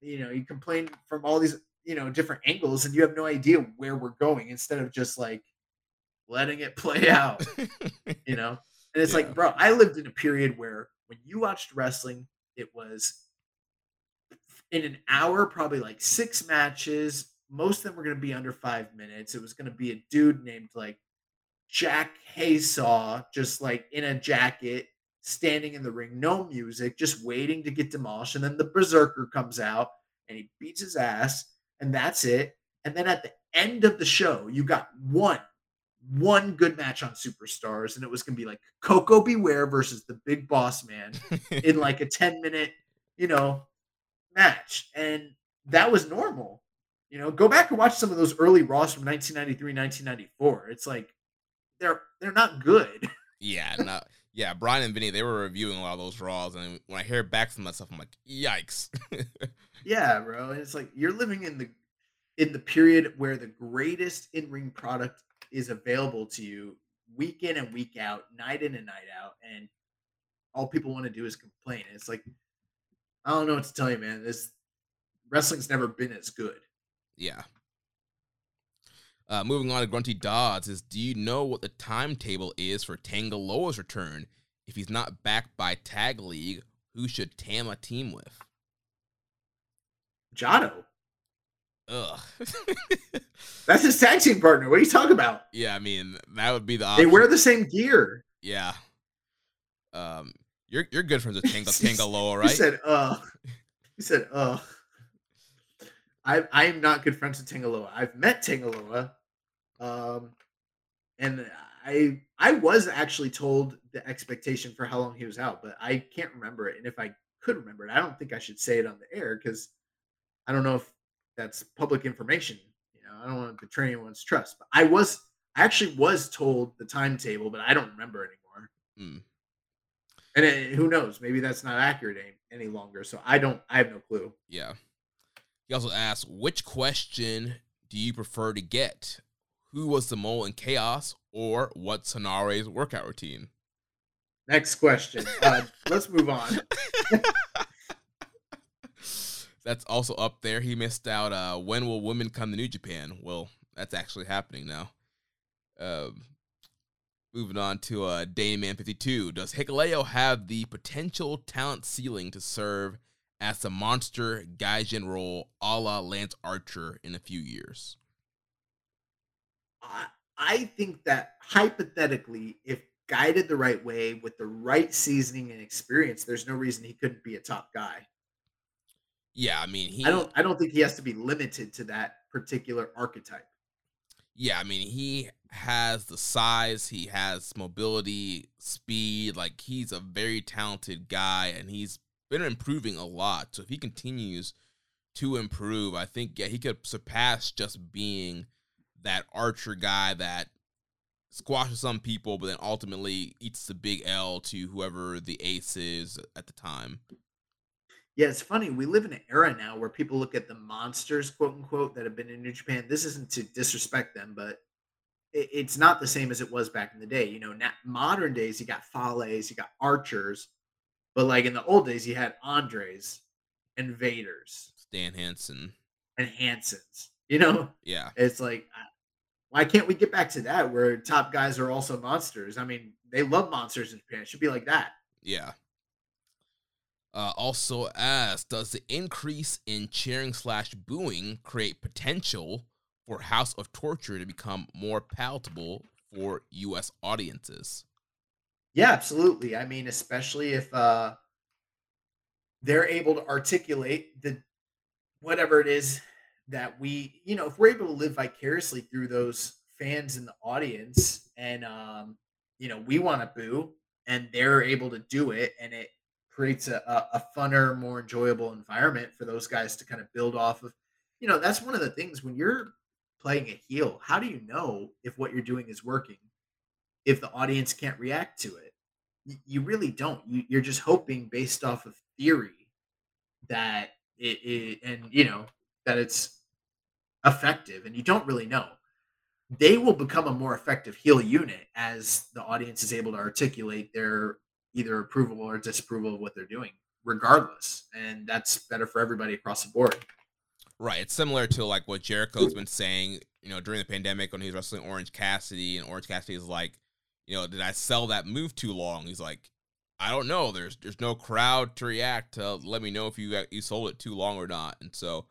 you know, you complain from all these you know different angles, and you have no idea where we're going. Instead of just like letting it play out, you know. And it's Yeah. like, bro, I lived in a period where when you watched wrestling, it was in an hour, probably like six matches. Most of them were going to be under five minutes. It was going to be a dude named like Jack Haysaw, just like in a jacket, standing in the ring, no music, just waiting to get demolished. And then the Berserker comes out and he beats his ass, and that's it. And then at the end of the show, you got one, one good match on Superstars, and it was gonna be like Koko B. Ware versus the Big Boss Man in like a 10 minute, you know, match. And that was normal. You know, go back and watch some of those early Raws from 1993, 1994. It's like they're they're not good. yeah, no, yeah. Brian and Vinny, they were reviewing a lot of those Raws, and when I hear back from that stuff, I'm like, yikes. Yeah, bro. And it's like you're living in the in the period where the greatest in-ring product is available to you week in and week out, night in and night out, and all people want to do is complain. It's like I don't know what to tell you, man. This wrestling's never been as good. Yeah. Uh, moving on to Grunty Dodds is Do you know what the timetable is for Tanga Loa's return? If he's not backed by Tag League, who should Tama team with? Jado. Ugh. That's his tag team partner. What are you talking about? yeah, I mean that would be the They wear the same gear. Yeah. Um, you're you're good friends with Tanga He Tanga Loa, He said, uh he said, uh I I am not good friends with Tanga Loa. I've met Tanga Loa, um, and I I was actually told the expectation for how long he was out, but I can't remember it. And if I could remember it, I don't think I should say it on the air because I don't know if that's public information. You know, I don't want to betray anyone's trust. But I was I actually was told the timetable, but I don't remember anymore. Mm. And it, who knows? Maybe that's not accurate any, any longer. So I don't. I have no clue. Yeah. He also asked, which question do you prefer to get? Who was the mole in chaos, or what's Henare's workout routine? Next question. Uh, let's move on. that's also up there. He missed out. Uh, when will women come to New Japan? Well, that's actually happening now. Um, moving on to uh, Man 52. Does Hikuleo have the potential talent ceiling to serve as the monster Gaijin role a la Lance Archer in a few years? I, I think that hypothetically, if guided the right way with the right seasoning and experience, there's no reason he couldn't be a top guy. Yeah, I mean, he. I don't. I don't think he has to be limited to that particular archetype. Yeah, I mean, he has the size, he has mobility, speed. Like he's a very talented guy, and he's been improving a lot. So if he continues to improve, I think yeah, he could surpass just being that archer guy that squashes some people, but then ultimately eats the big L to whoever the ace is at the time. Yeah, it's funny. We live in an era now where people look at the monsters, quote unquote, that have been in New Japan. This isn't to disrespect them, but it's not the same as it was back in the day. You know, modern days, you got Fales, you got Archers, but like in the old days, you had Andres and Vaders, Stan Hansen, and Hansons. You know, yeah, it's like why can't we get back to that where top guys are also monsters? I mean, they love monsters in Japan. It should be like that. Yeah. Uh, also asked, does the increase in cheering slash booing create potential for House of Torture to become more palatable for U.S. audiences? Yeah, absolutely. I mean, especially if uh, they're able to articulate the whatever it is that we, you know, if we're able to live vicariously through those fans in the audience and um, you know, we want to boo and they're able to do it and it creates a, a, a funner, more enjoyable environment for those guys to kind of build off of. You know, that's one of the things when you're playing a heel, how do you know if what you're doing is working? If the audience can't react to it, you really don't. You, you're just hoping based off of theory that it, it and you know that it's effective and you don't really know they will become a more effective heel unit as the audience is able to articulate their either approval or disapproval of what they're doing regardless and that's better for everybody across the board right it's similar to like what jericho's been saying you know during the pandemic when he was wrestling orange cassidy and orange cassidy is like you know did i sell that move too long he's like i don't know there's there's no crowd to react to let me know if you got, you sold it too long or not and so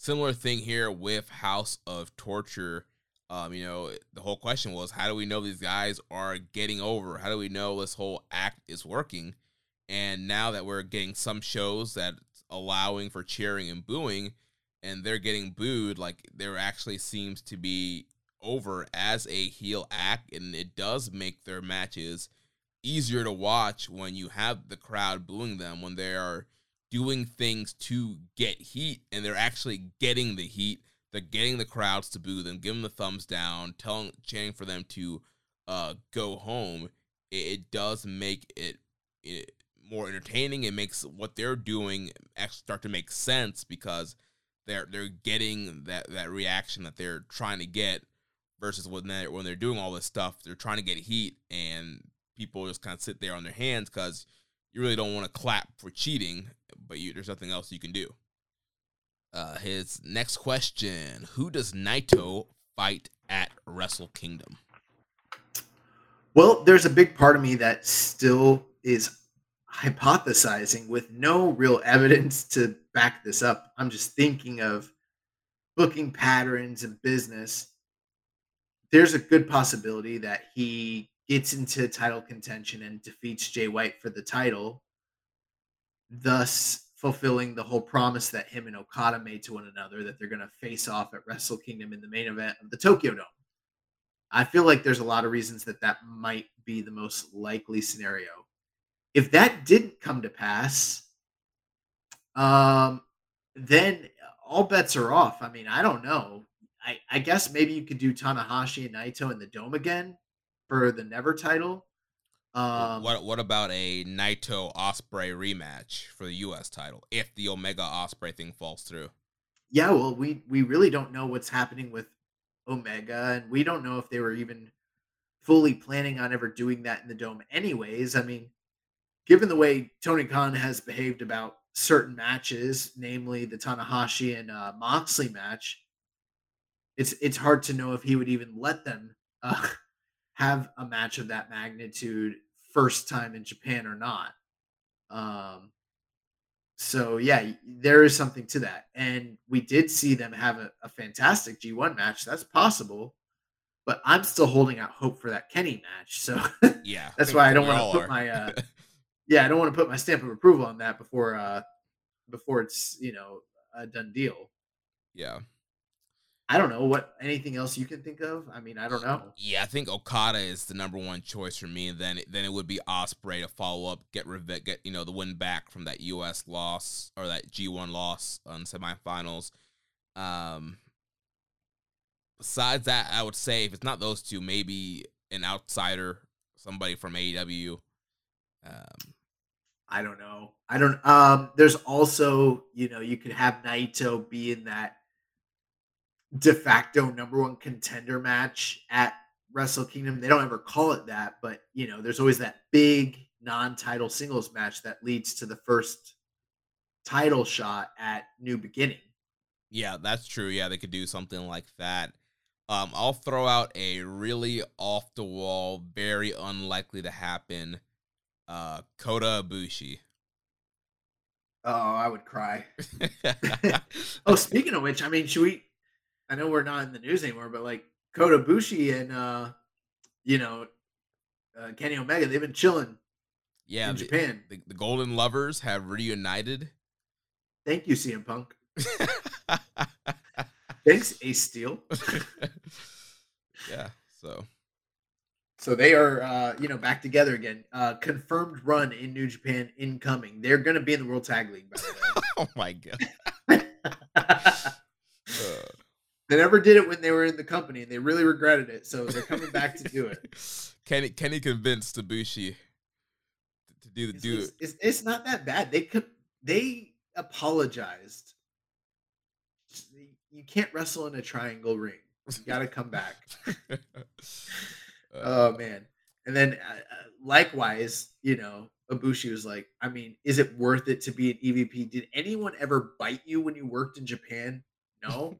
Similar thing here with House of Torture. Um, you know, the whole question was how do we know these guys are getting over? How do we know this whole act is working? And now that we're getting some shows that allowing for cheering and booing, and they're getting booed, like there actually seems to be over as a heel act, and it does make their matches easier to watch when you have the crowd booing them when they are doing things to get heat and they're actually getting the heat. They're getting the crowds to boo them, give them the thumbs down, telling, chanting for them to uh, go home. It, it does make it, it more entertaining. It makes what they're doing actually start to make sense because they're they're getting that that reaction that they're trying to get versus when they when they're doing all this stuff, they're trying to get heat and people just kind of sit there on their hands because you really don't want to clap for cheating, but you, there's nothing else you can do. Uh, his next question: Who does Naito fight at Wrestle Kingdom? Well, there's a big part of me that still is hypothesizing with no real evidence to back this up. I'm just thinking of booking patterns and business. There's a good possibility that he gets into title contention and defeats Jay White for the title, thus fulfilling the whole promise that him and Okada made to one another that they're going to face off at Wrestle Kingdom in the main event of the Tokyo Dome. I feel like there's a lot of reasons that that might be the most likely scenario. If that didn't come to pass, um, then all bets are off. I mean, I don't know. I, I guess maybe you could do Tanahashi and Naito in the dome again for the never title. Um, what what about a Naito Ospreay rematch for the U.S. title if the Omega Ospreay thing falls through? Yeah, well, we we really don't know what's happening with Omega, and we don't know if they were even fully planning on ever doing that in the dome. Anyways, I mean, given the way Tony Khan has behaved about certain matches, namely the Tanahashi and uh, Moxley match, it's it's hard to know if he would even let them uh, have a match of that magnitude first time in Japan or not. Um, so yeah, there is something to that, and we did see them have a, a fantastic G1 match. That's possible, but I'm still holding out hope for that Kenny match. So yeah, that's why I don't want to put my uh, yeah, I don't want to put my stamp of approval on that before uh before it's you know a done deal. Yeah. I don't know what anything else you can think of. I mean, I don't know. Yeah, I think Okada is the number one choice for me. Then then it would be Ospreay to follow up, get revenge, get you know the win back from that U.S. loss or that G1 loss on semifinals. Um, besides that, I would say if it's not those two, maybe an outsider, somebody from AEW. Um, I don't know. I don't. Um, there's also you know you could have Naito be in that de facto number one contender match at Wrestle Kingdom. They don't ever call it that, but you know, there's always that big non-title singles match that leads to the first title shot at New Beginning. Yeah, that's true. Yeah, they could do something like that. Um, I'll throw out a really off the wall, very unlikely to happen. Uh, Kota Ibushi. Oh, I would cry. oh, speaking of which, I mean, should we I know we're not in the news anymore, but like Kota Ibushi and uh, you know, uh, Kenny Omega, they've been chilling. Yeah, in the, Japan. The, the, Golden Lovers have reunited. Thank you, CM Punk. Thanks, Ace Steel. yeah, so. So they are, uh, you know, back together again. Uh, confirmed run in New Japan incoming. They're going to be in the World Tag League. By the way. oh my god. uh. They never did it when they were in the company, and they really regretted it. So they're coming back to do it. Kenny Kenny convinced Ibushi to do the it's, do it's, it's, it's not that bad. They could they apologized. You can't wrestle in a triangle ring. You got to come back. oh man! And then uh, uh, likewise, you know, Ibushi was like, I mean, is it worth it to be an EVP? Did anyone ever bite you when you worked in Japan? No.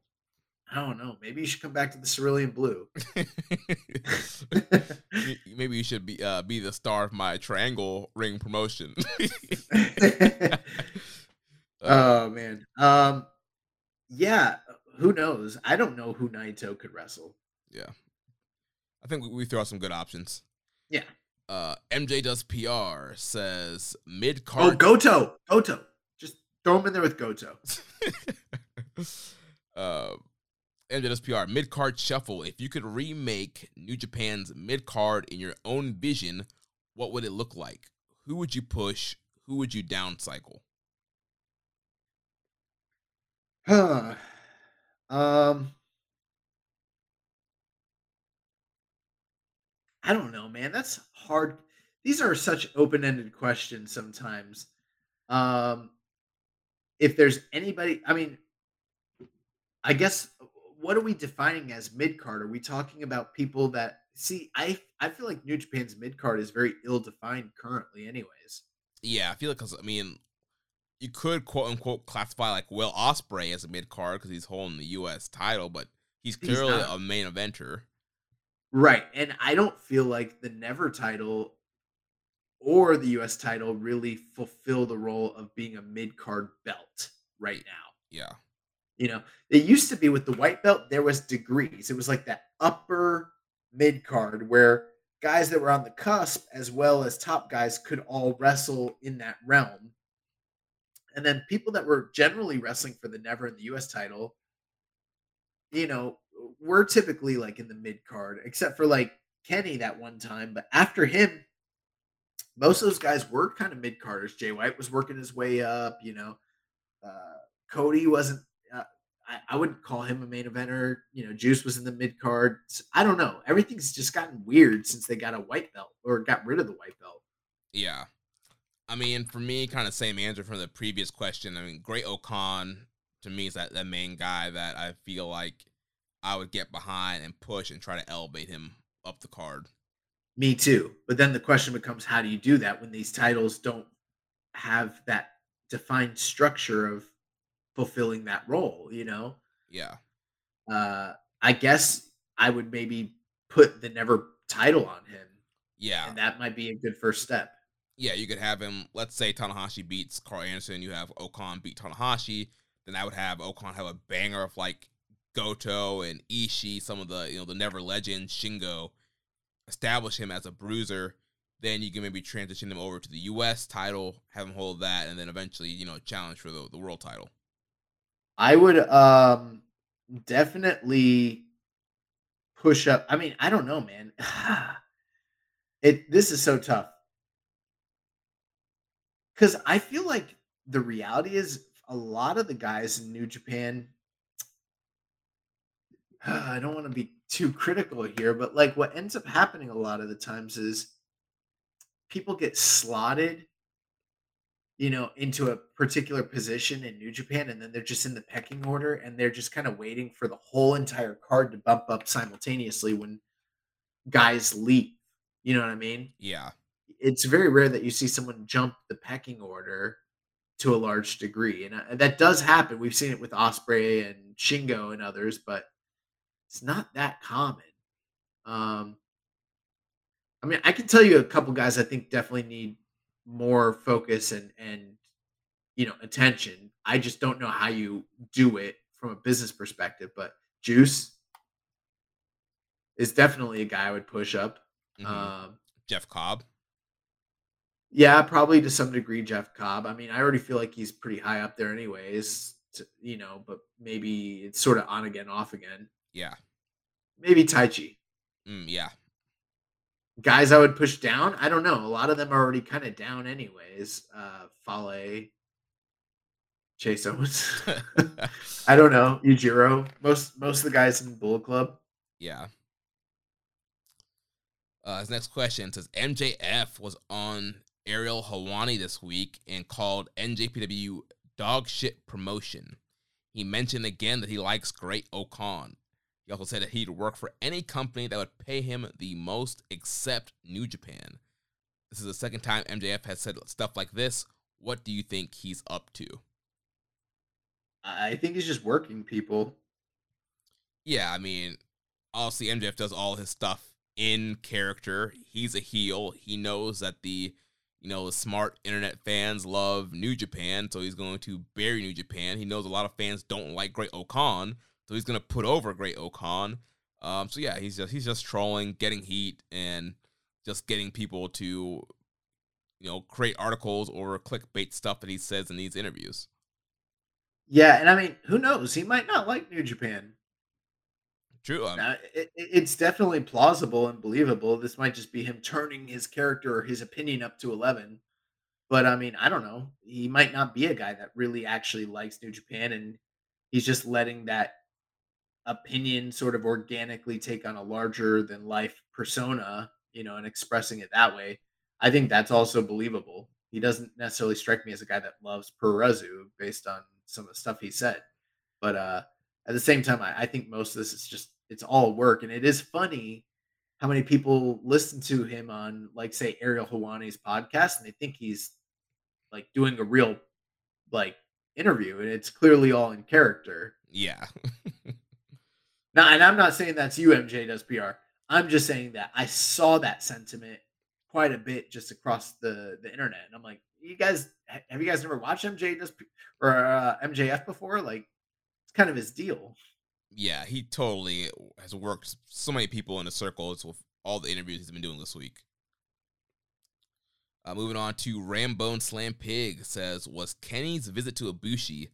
I don't know. Maybe you should come back to the cerulean blue. Maybe you should be uh, be the star of my triangle ring promotion. oh man. Um yeah, who knows? I don't know who Naito could wrestle. Yeah. I think we throw out some good options. Yeah. Uh MJ does PR says mid card Oh, Goto. Goto. Just throw him in there with Goto. uh NWSPR mid card shuffle. If you could remake New Japan's mid card in your own vision, what would it look like? Who would you push? Who would you downcycle? Huh. um. I don't know, man. That's hard. These are such open-ended questions sometimes. Um, if there's anybody, I mean, I guess what are we defining as mid card? Are we talking about people that see? I I feel like New Japan's mid card is very ill defined currently, anyways. Yeah, I feel like because I mean, you could quote unquote classify like Will Ospreay as a mid card because he's holding the U.S. title, but he's clearly he's a main eventer. Right, and I don't feel like the Never title or the U.S. title really fulfill the role of being a mid card belt right now. Yeah. You know, it used to be with the white belt, there was degrees. It was like that upper mid card where guys that were on the cusp as well as top guys could all wrestle in that realm. And then people that were generally wrestling for the never in the US title, you know, were typically like in the mid card, except for like Kenny that one time. But after him, most of those guys were kind of mid carders. Jay White was working his way up, you know. Uh, Cody wasn't. I, I wouldn't call him a main eventer. You know, Juice was in the mid card. I don't know. Everything's just gotten weird since they got a white belt or got rid of the white belt. Yeah. I mean, for me, kind of same answer from the previous question. I mean, Great-O-Khan to me is that, that main guy that I feel like I would get behind and push and try to elevate him up the card. Me too. But then the question becomes how do you do that when these titles don't have that defined structure of fulfilling that role, you know? Yeah. Uh I guess I would maybe put the never title on him. Yeah. And that might be a good first step. Yeah, you could have him, let's say Tanahashi beats Karl Anderson, you have O-Khan beat Tanahashi, then I would have O-Khan have a banger of like Goto and Ishii, some of the, you know, the never legends, Shingo, establish him as a bruiser. Then you can maybe transition him over to the US title, have him hold that, and then eventually, you know, challenge for the, the world title. I would um definitely push up. I mean, I don't know, man. it this is so tough. Cuz I feel like the reality is a lot of the guys in New Japan I don't want to be too critical here, but like what ends up happening a lot of the times is people get slotted you know, into a particular position in New Japan, and then they're just in the pecking order, and they're just kind of waiting for the whole entire card to bump up simultaneously when guys leave. You know what I mean? Yeah. It's very rare that you see someone jump the pecking order to a large degree, and uh, that does happen. We've seen it with Ospreay and Shingo and others, but it's not that common. Um, I mean, I can tell you a couple guys I think definitely need more focus and and you know attention. I just don't know how you do it from a business perspective. But Juice is definitely a guy I would push up. Mhm. Um, Jeff Cobb. yeah, probably to some degree Jeff Cobb. I mean, I already feel like he's pretty high up there, anyways. To, you know, but maybe it's sort of on again, off again. Yeah. Maybe Taichi. Mm, yeah. Guys, I would push down. I don't know. A lot of them are already kind of down, anyways. Uh, Fale, Chase Owens. I don't know. Yujiro. Most most of the guys in Bullet Club. Yeah. Uh, his next question says MJF was on Ariel Helwani this week and called NJPW dog shit promotion. He mentioned again that he likes Great-O-Khan. He also said that he'd work for any company that would pay him the most except New Japan. This is the second time MJF has said stuff like this. What do you think he's up to? I think he's just working people. Yeah, I mean, obviously MJF does all his stuff in character. He's a heel. He knows that the you know the smart internet fans love New Japan, so he's going to bury New Japan. He knows a lot of fans don't like Great-O-Khan, so he's going to put over Great-O-Khan. Um, so yeah, he's just he's just trolling, getting heat, and just getting people to you know create articles or clickbait stuff that he says in these interviews. Yeah, and I mean, who knows? He might not like New Japan. True. Um, Now, it, it- it's definitely plausible and believable. This might just be him turning his character or his opinion up to 11. But I mean, I don't know. He might not be a guy that really actually likes New Japan and he's just letting that opinion sort of organically take on a larger than life persona, you know, and expressing it that way. I think that's also believable. He doesn't necessarily strike me as a guy that loves Puroresu based on some of the stuff he said. But uh at the same time, I, I think most of this is just it's all work, and it is funny how many people listen to him on, like, say, Ariel Helwani's podcast, and they think he's like doing a real like interview, and it's clearly all in character. yeah. Now, and I'm not saying that's you, MJ does PR. I'm just saying that I saw that sentiment quite a bit just across the the internet, and I'm like, you guys, have you guys never watched MJ does or uh, MJF before? Like, it's kind of his deal. yeah, he totally has worked so many people in the circles with all the interviews he's been doing this week. Uh, moving on to Rambone Slam Pig says, was Kenny's visit to Ibushi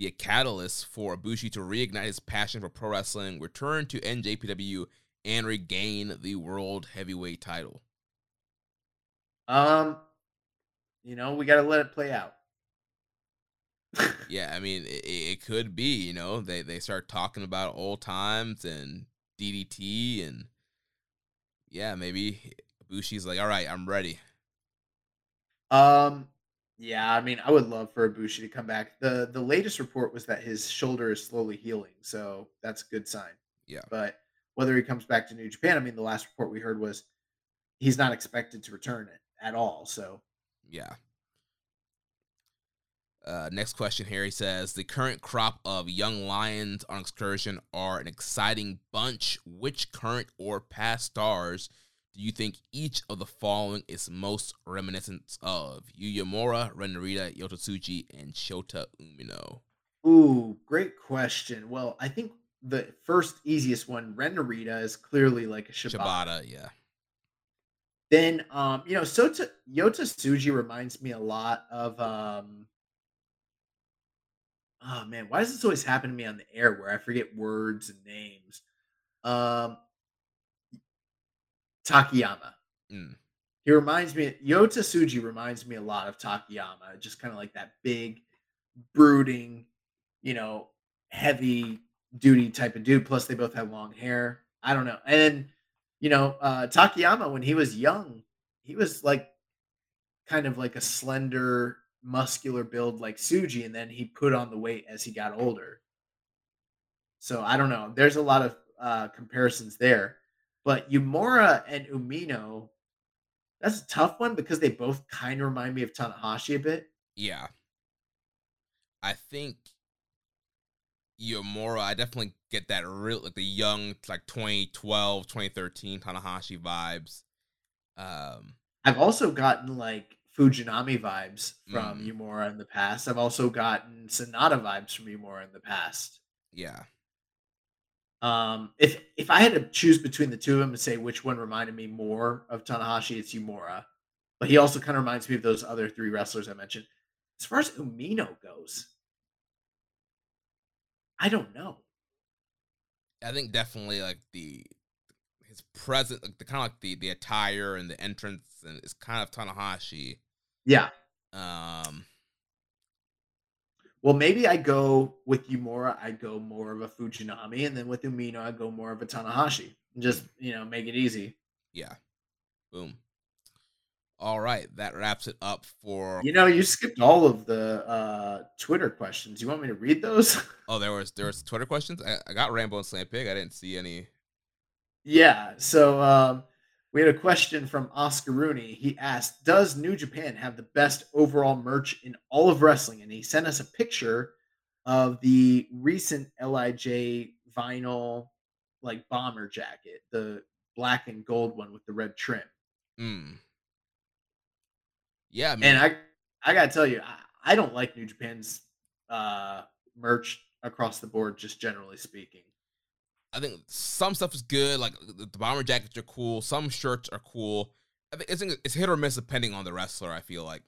be a catalyst for Ibushi to reignite his passion for pro wrestling, return to NJPW, and regain the world heavyweight title? Um, you know, we got to let it play out. yeah, I mean, it, it, could be. You know, they they start talking about old times and DDT, and yeah, maybe Ibushi's like, all right, I'm ready. Um, yeah, I mean, I would love for Ibushi to come back. the The latest report was that his shoulder is slowly healing, so that's a good sign. Yeah, but whether he comes back to New Japan, I mean, the last report we heard was he's not expected to return it at all. So yeah. Uh, next question here. He says the current crop of young lions on excursion are an exciting bunch. Which current or past stars do you think each of the following is most reminiscent of? Yuya Uemura, Ren Narita, Yota Tsuji, and Shota Umino. Ooh, great question. Well, I think the first easiest one, Ren Narita, is clearly like a Shibata. Shibata, yeah. Then um, you know, Sota Yota Tsuji reminds me a lot of um Oh man, why does this always happen to me on the air where I forget words and names? Um Takayama. Mm. He reminds me Yota Tsuji reminds me a lot of Takayama, just kind of like that big, brooding, you know, heavy duty type of dude. Plus, they both have long hair. I don't know. And you know, uh, Takayama when he was young, he was like kind of like a slender, muscular build like Tsuji. and then he put on the weight as he got older. So I don't know. There's a lot of uh, comparisons there, but Uemura and Umino, that's a tough one because they both kind of remind me of Tanahashi a bit. Yeah, I think Uemura, I definitely get that real like the young like 2012, 2013 Tanahashi vibes. Um I've also gotten like Fujinami vibes from mm. Uemura in the past. I've also gotten Sanada vibes from Uemura in the past. Yeah. Um, if if I had to choose between the two of them and say which one reminded me more of Tanahashi, it's Uemura. But he also kind of reminds me of those other three wrestlers I mentioned. As far as Umino goes, I don't know. I think definitely like the his present, like the kind of like the the attire and the entrance, and it's kind of Tanahashi. Yeah. Um. Well, maybe I go with Uemura. I go more of a Fujinami, and then with Umino, I go more of a Tanahashi. Just you know, make it easy. Yeah. Boom. All right, that wraps it up for. You know, you skipped all of the uh, Twitter questions. You want me to read those? Oh, there was there was Twitter questions. I, I got Rambo and Slam Pig. I didn't see any. Yeah, so um, we had a question from Oscar Rooney. He asked, "Does New Japan have the best overall merch in all of wrestling?" And he sent us a picture of the recent Lij vinyl like bomber jacket, the black and gold one with the red trim. Hmm. Yeah, man. and I I gotta tell you, I, I don't like New Japan's uh, merch across the board, just generally speaking. I think some stuff is good, like uh, the bomber jackets are cool. Some shirts are cool. I think it's it's hit or miss depending on the wrestler. I feel like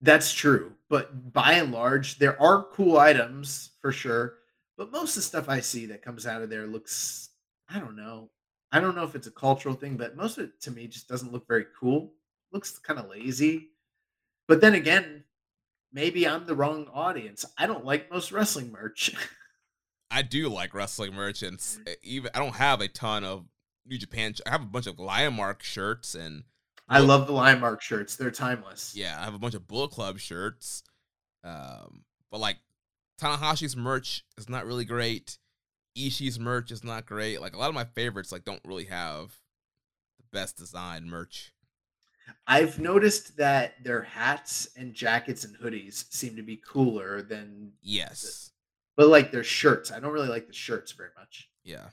that's true, but by and large, there are cool items for sure. But most of the stuff I see that comes out of there looks, I don't know. I don't know if it's a cultural thing, but most of it to me just doesn't look very cool looks kind of lazy. But then again, maybe I'm the wrong audience. I don't like most wrestling merch. I do like wrestling merch, and eh, even I don't have a ton of New Japan. I have a bunch of Lion Mark shirts, and I love the Lion Mark shirts. They're timeless. Yeah, I have a bunch of Bullet Club shirts. Um, but like Tanahashi's merch is not really great. Ishii's merch is not great. Like a lot of my favorites, like don't really have the best design merch. I've noticed that their hats and jackets and hoodies seem to be cooler than yes. But like their shirts, I don't really like the shirts very much. Yeah.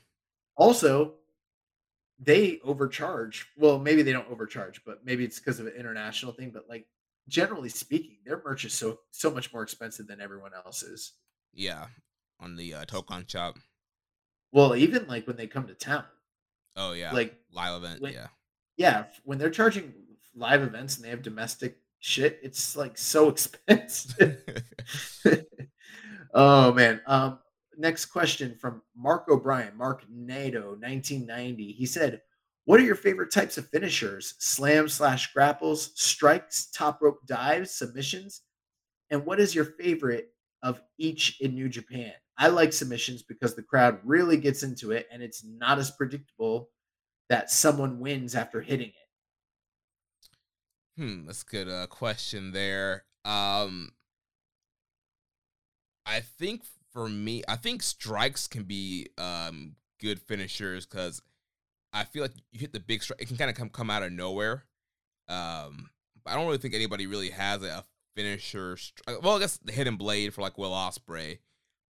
Also, they overcharge. Well, maybe they don't overcharge, but maybe it's because of an international thing. But like generally speaking, their merch is so so much more expensive than everyone else's. Yeah, on the uh, Tokon shop. Well, even like when they come to town. Oh yeah, like live event. When, yeah, yeah. When they're charging live events and they have domestic shit, it's like so expensive. oh man. Um, next question from Mark O'Brien, Mark Nato, 1990. He said, What are your favorite types of finishers? Slam slash grapples, strikes, top rope dives, submissions? And what is your favorite of each in New Japan? I like submissions because the crowd really gets into it and it's not as predictable that someone wins after hitting it. Hmm, that's a good uh, question there. Um, I think for me, I think strikes can be um good finishers because I feel like you hit the big strike, it can kind of come come out of nowhere. Um, I don't really think anybody really has a finisher. Stri- well, I guess the hidden blade for like Will Ospreay.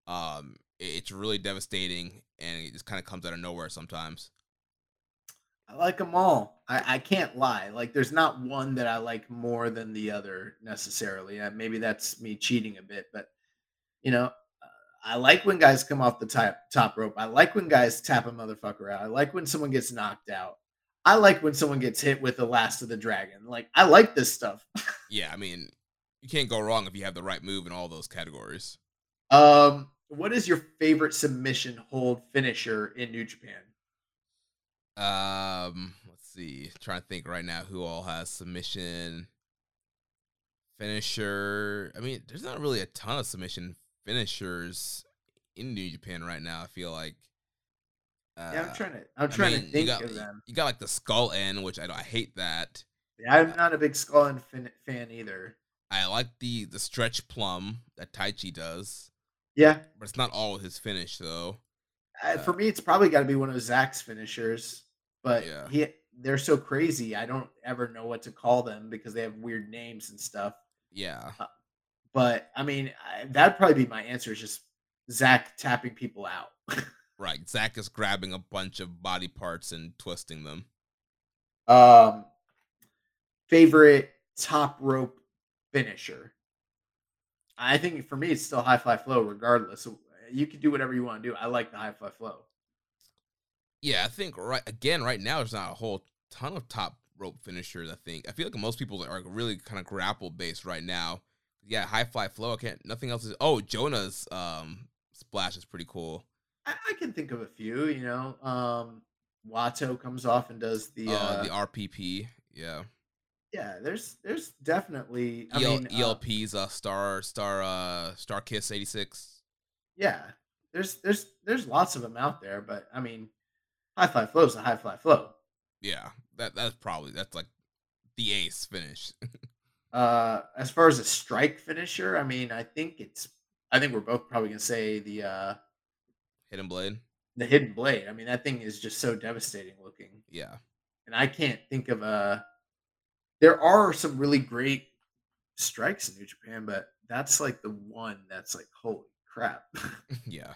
Um, it's really devastating and it just kind of comes out of nowhere sometimes. I like them all. I, I can't lie. Like, there's not one that I like more than the other necessarily. Uh, maybe that's me cheating a bit, but you know, I like when guys come off the top top rope. I like when guys tap a motherfucker out. I like when someone gets knocked out. I like when someone gets hit with the last of the dragon. Like I like this stuff. yeah, I mean, you can't go wrong if you have the right move in all those categories. Um, what is your favorite submission hold finisher in New Japan? Um, let's see. trying to think right now who all has submission finisher. I mean, there's not really a ton of submission finishers in New Japan right now. I feel like. Uh, yeah, I'm trying to. I'm trying I mean, to think got, of them. You got like the Skull End, which I I hate that. Yeah, I'm not a big Skull End fan, fan either. I like the the stretch plum that Taichi does. Yeah, but it's not all his finish though. Uh, uh, for me, it's probably got to be one of Zack's finishers. But yeah. he they're so crazy. I don't ever know what to call them because they have weird names and stuff. Yeah. Uh, but I mean, I, that'd probably be my answer. Is just Zack tapping people out. right. Zack is grabbing a bunch of body parts and twisting them. Um, favorite top rope finisher. I think for me, it's still high fly flow. Regardless, you can do whatever you want to do. I like the high fly flow. Yeah, I think right again. Right now, there's not a whole ton of top rope finishers. I think I feel like most people are really kind of grapple based right now yeah, high fly flow. I can't. Nothing else is. Oh, Jonah's um splash is pretty cool. I, I can think of a few. You know, um, Wato comes off and does the uh, uh the RPP. Yeah. Yeah, there's there's definitely I EL, mean, ELP's uh, uh star star uh star kiss 86. Yeah. There's there's there's lots of them out there, but I mean high fly flow is a high fly flow. Yeah. That that's probably that's like the ace finish. Uh, as far as a strike finisher, I mean, I think it's. I think we're both probably gonna say the uh, hidden blade. The hidden blade. I mean, that thing is just so devastating looking. Yeah. And I can't think of a. There are some really great strikes in New Japan, but that's like the one that's like holy crap. yeah.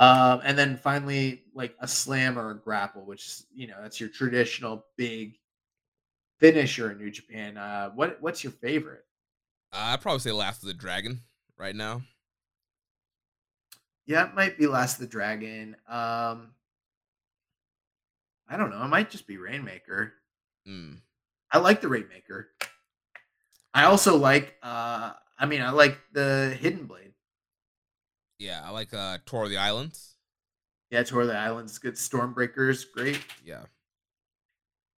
Um, and then finally, like a slam or a grapple, which you know that's your traditional big finisher in New Japan. Uh, what what's your favorite? Uh, I'd probably say Last of the Dragon right now. Yeah, it might be Last of the Dragon. Um, I don't know. It might just be Rainmaker. Mm. I like the Rainmaker. I also like. Uh, I mean, I like the Hidden Blade. Yeah, I like uh Tour of the Islands. Yeah, Tour of the Islands, good. Stormbreakers, great. Yeah.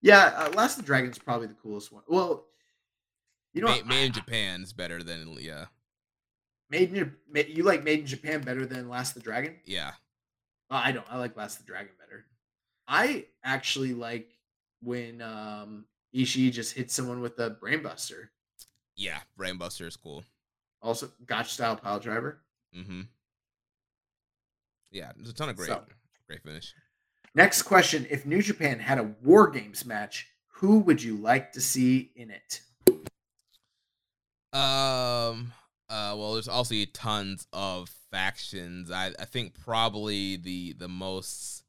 Yeah, uh, Last of the Dragon's probably the coolest one. Well, you know, made, made in Japan is better than yeah. Made in you like Made in Japan better than Last of the Dragon? Yeah. Uh, I don't. I like Last of the Dragon better. I actually like when um Ishii just hits someone with a brainbuster. Yeah, brainbuster is cool. Also, gotch style pile driver. Mm-hmm. Yeah, there's a ton of great, so, great finish. Next question: If New Japan had a War Games match, who would you like to see in it? Um. Uh. Well, there's also tons of factions. I I think probably the the most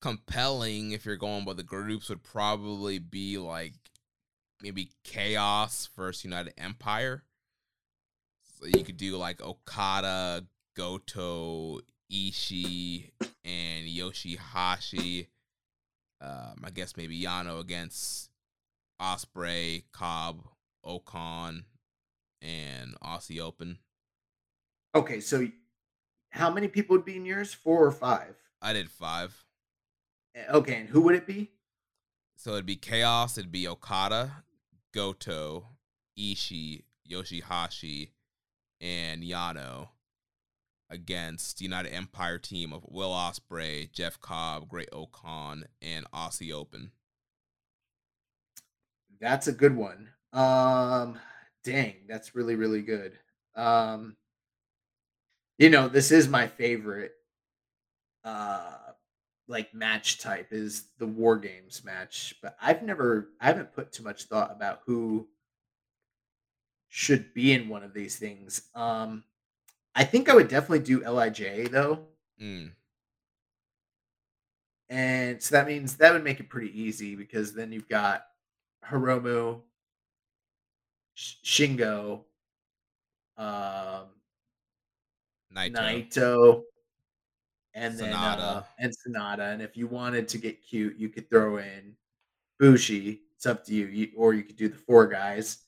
compelling, if you're going by the groups, would probably be like maybe Chaos versus United Empire. So you could do like Okada, Goto, Ishii and Yoshihashi. Um, I guess maybe Yano against Ospreay, Cobb, O-Khan, and Aussie Open. Okay, so how many people would be in yours? Four or five? I did five. Eh, Okay, and who would it be? So it'd be Chaos, it'd be Okada, Goto, Ishii, Yoshihashi, and Yano against the United Empire team of Will Ospreay, Jeff Cobb, Great-O-Khan, and Aussie Open. That's a good one. Um, dang, that's really really good. Um, you know, this is my favorite. Uh, like match type is the war games match, but I've never, I haven't put too much thought about who should be in one of these things. Um, I think I would definitely do Lij though, Mm, and so that means that would make it pretty easy because then you've got Hiromu, Sh- Shingo, um, Naito. Naito, and then uh, and Sanada. And if you wanted to get cute, you could throw in Bushi. It's up to you. you. Or you could do the four guys.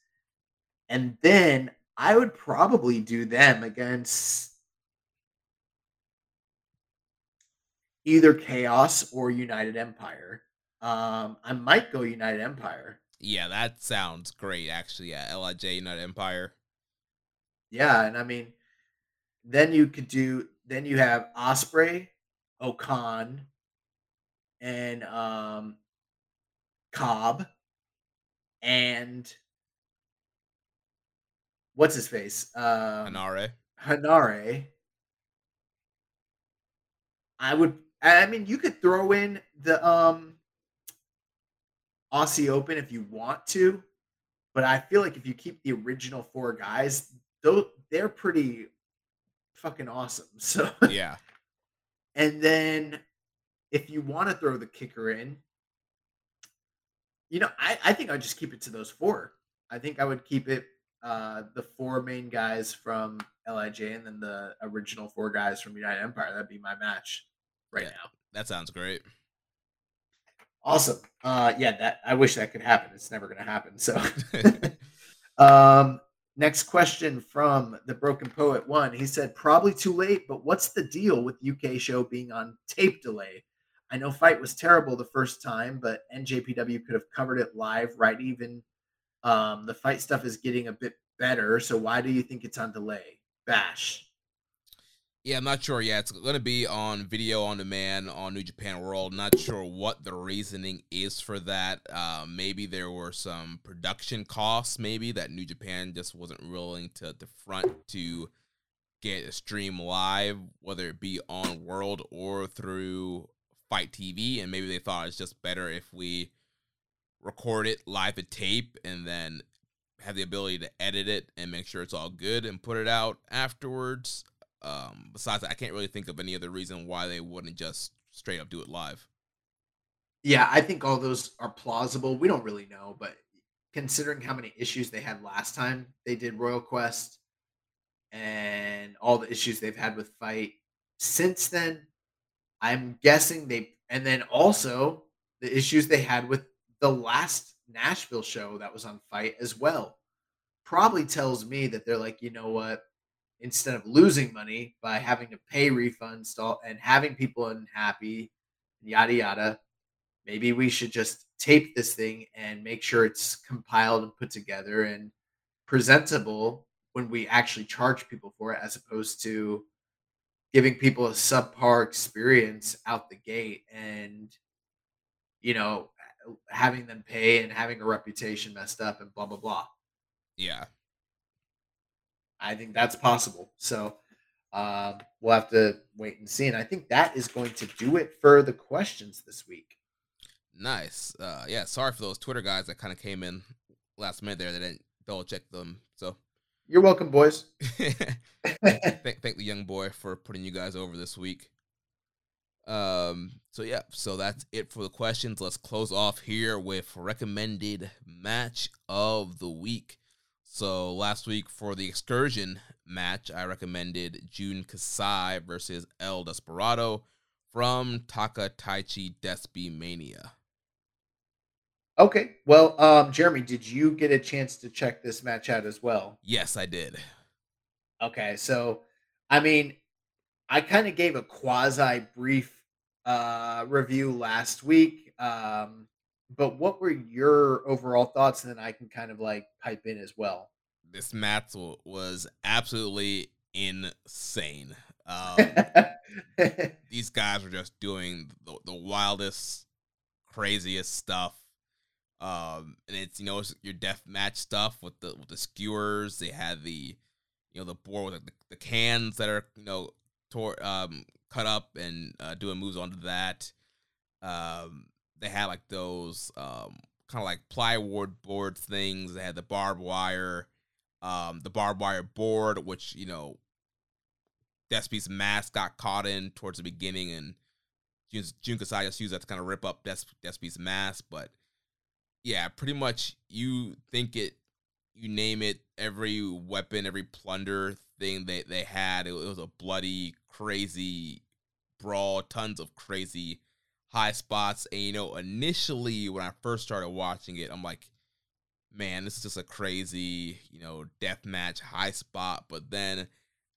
And then I would probably do them against either Chaos or United Empire. Um, I might go United Empire. Yeah, that sounds great, actually. Yeah, Lij United Empire. Yeah, and I mean, then you could do. Then you have Ospreay, O-Khan, and um, Cobb, and what's his face? Um, Henare. Henare. I would. I mean, you could throw in the um Aussie Open if you want to, but I feel like if you keep the original four guys, though they're pretty fucking awesome. So, Yeah. and then if you want to throw the kicker in, you know, I, I think I'd just keep it to those four. I think I would keep it uh the four main guys from Lij and then the original four guys from United Empire. That'd be my match right Yeah. now. That sounds great. Awesome. Uh yeah, that I wish that could happen. It's never gonna happen. So um next question from the broken poet one. He said probably too late, but what's the deal with UK show being on tape delay? I know FITE was terrible the first time, but NJPW could have covered it live, right? Even um the FITE stuff is getting a bit better. So why do you think it's on delay? Bash. Yeah, I'm not sure. Yeah, it's going to be on video on demand on New Japan World. Not sure what the reasoning is for that. Uh, maybe there were some production costs, maybe that New Japan just wasn't willing to, to front to get a stream live, whether it be on World or through FITE TV. And maybe they thought it's just better if we record it live at tape and then have the ability to edit it and make sure it's all good and put it out afterwards. Um, besides that, I can't really think of any other reason why they wouldn't just straight up do it live. Yeah, I think all those are plausible. We don't really know, but considering how many issues they had last time they did Royal Quest and all the issues they've had with FITE since then, I'm guessing they and then also the issues they had with the last Nashville show that was on FITE as well. Probably tells me that they're like, you know what? Instead of losing money by having to pay refunds and having people unhappy, yada yada, maybe we should just tape this thing and make sure it's compiled and put together and presentable when we actually charge people for it as opposed to giving people a subpar experience out the gate and you know having them pay and having a reputation messed up and blah blah blah Yeah. i think that's possible so um, we'll have to wait and see and i think that is going to do it for the questions this week Nice. Uh, yeah, sorry for those Twitter guys that kind of came in last minute there. They didn't double check them. So you're welcome boys thank, thank the young boy for putting you guys over this week. Um. So yeah. So that's it for the questions. Let's close off here with recommended match of the week. So last week for the excursion match, I recommended Jun Kasai versus El Desperado from Taka Taichi Despi Mania. Okay. Well, um, Jeremy, did you get a chance to check this match out as well? Yes, I did. Okay, so I mean, I kind of gave a quasi brief uh review last week. Um, but what were your overall thoughts? And then I can kind of like pipe in as well. This match was absolutely insane. Um, these guys were just doing the, the wildest, craziest stuff. Um, and it's you know it's your death match stuff with the with the skewers. They had the you know the board with the, the cans that are you know tore um cut up and uh, doing moves onto that. Um, they had like those um kind of like plywood board things. They had the barbed wire, um, the barbed wire board, which you know Despy's mask got caught in towards the beginning, and Jun, Jun Kasai just used that to kind of rip up Des, Despy's mask. But yeah, pretty much you think it, you name it, every weapon, every plunder thing they, they had, it, it was a bloody, crazy brawl, tons of crazy high spots. And you know, initially when I first started watching it, I'm like, man, this is just a crazy, you know, death match high spot. But then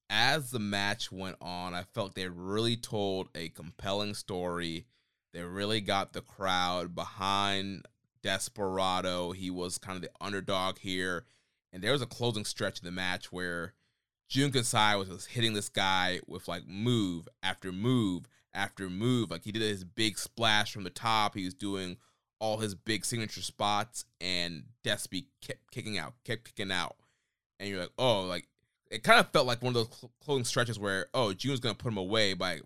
as the match went on, I felt they really told a compelling story. They really got the crowd behind Desperado. He was kind of the underdog here. And there was a closing stretch of the match where Jun Kasai was just hitting this guy with like move after move after move. Like he did his big splash from the top. He was doing all his big signature spots, and Despy kept kicking out, kept kicking out. And you're like, oh, like it kind of felt like one of those cl- closing stretches where oh Jun's gonna put him away by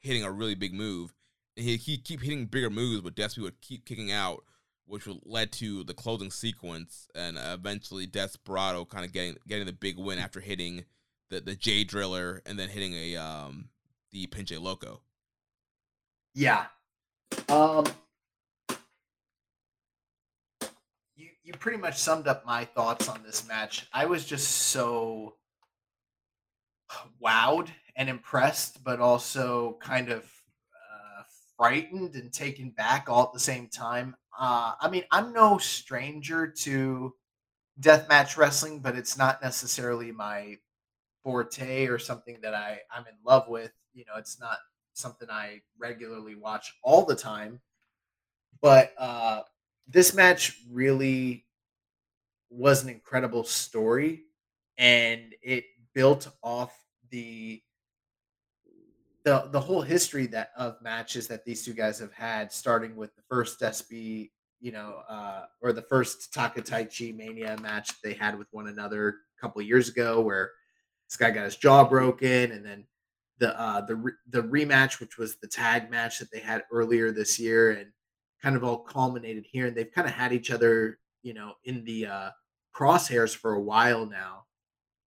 hitting a really big move. And he he keep hitting bigger moves, but Despy would keep kicking out, which would led to the closing sequence, and eventually Desperado kind of getting getting the big win after hitting the the J Driller and then hitting a um the Pinche Loco. Yeah. Um. You you pretty much summed up my thoughts on this match. I was just so wowed and impressed, but also kind of uh, frightened and taken back all at the same time. Uh, I mean, I'm no stranger to deathmatch wrestling, but it's not necessarily my forte or something that I I'm in love with. You know, it's not something I regularly watch all the time. But uh, this match really was an incredible story, and it built off the the the whole history that of matches that these two guys have had, starting with the first Despy, you know, uh, or the first Takataichi Mania match they had with one another a couple years ago, where this guy got his jaw broken, and then the uh, the re- the rematch, which was the tag match that they had earlier this year, and kind of all culminated here. And they've kind of had each other, you know, in the uh, crosshairs for a while now,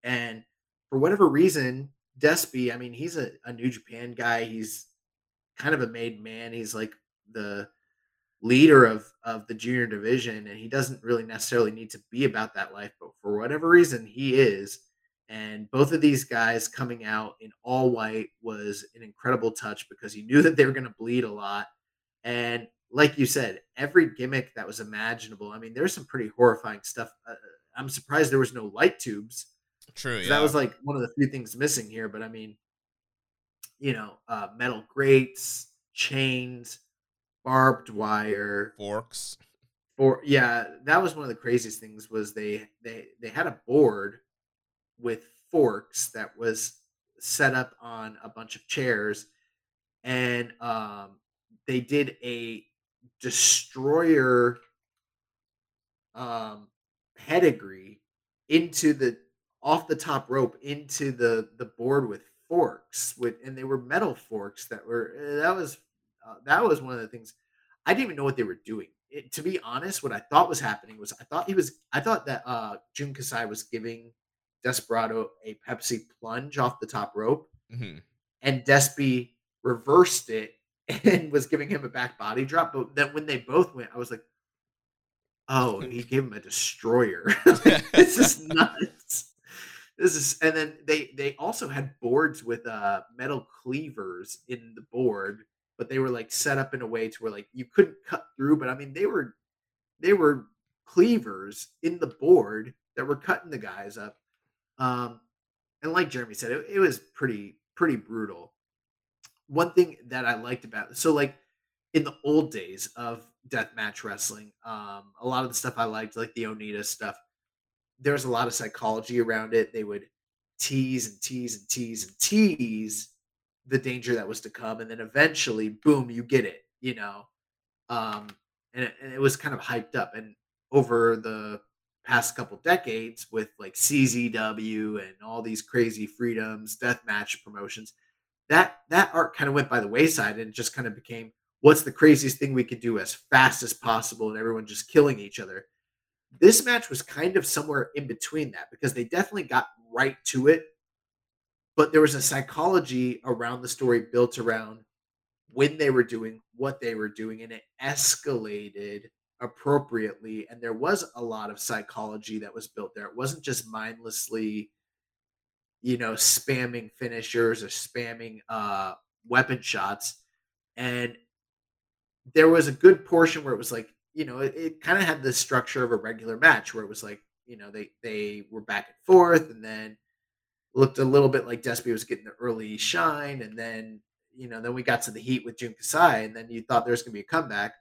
and for whatever reason, Despy, I mean, he's a, a New Japan guy. He's kind of a made man. He's like the leader of of the junior division, and he doesn't really necessarily need to be about that life, but for whatever reason, he is. And both of these guys coming out in all white was an incredible touch because you knew that they were going to bleed a lot. And like you said, every gimmick that was imaginable. I mean, there's some pretty horrifying stuff. Uh, I'm surprised there was no light tubes True. Yeah. that was like one of the few things missing here. But I mean, you know, uh, metal grates, chains, barbed wire, forks. For yeah, that was one of the craziest things. Was they they they had a board with forks that was set up on a bunch of chairs, and um, they did a destroyer um, pedigree into the off the top rope into the the board with forks with and they were metal forks that were eh, that was uh, that was one of the things I didn't even know what they were doing. It, to be honest, what I thought was happening was I thought he was I thought that uh Jun Kasai was giving Desperado a Pepsi plunge off the top rope, hmm and Despy reversed it and was giving him a back body drop. But then when they both went, I was like, "Oh, he gave him a destroyer." this is nuts. This is, and then they they also had boards with uh metal cleavers in the board, but they were like set up in a way to where like you couldn't cut through. But I mean, they were they were cleavers in the board that were cutting the guys up. Um, and like Jeremy said, it, it was pretty pretty brutal. One thing that I liked about so like in the old days of deathmatch wrestling, um, a lot of the stuff I liked, like the Onita stuff, there was a lot of psychology around it. They would tease and tease and tease and tease the danger that was to come, and then eventually, boom, you get it. You know, um, and it, and it was kind of hyped up. And over the past couple decades, with like CZW and all these crazy freedoms, deathmatch promotions, that that art kind of went by the wayside and just kind of became what's the craziest thing we could do as fast as possible, and everyone just killing each other. This match was kind of somewhere in between that because they definitely got right to it, but there was a psychology around the story built around when they were doing what they were doing, and it escalated appropriately. And there was a lot of psychology that was built there. It wasn't just mindlessly, you know, spamming finishers or spamming uh, weapon shots. And there was a good portion where it was like, you know, it, it kind of had the structure of a regular match where it was like, you know, they they were back and forth, and then looked a little bit like Despy was getting the early shine, and then you know, then we got to the heat with Jun Kasai, and then you thought there's gonna be a comeback,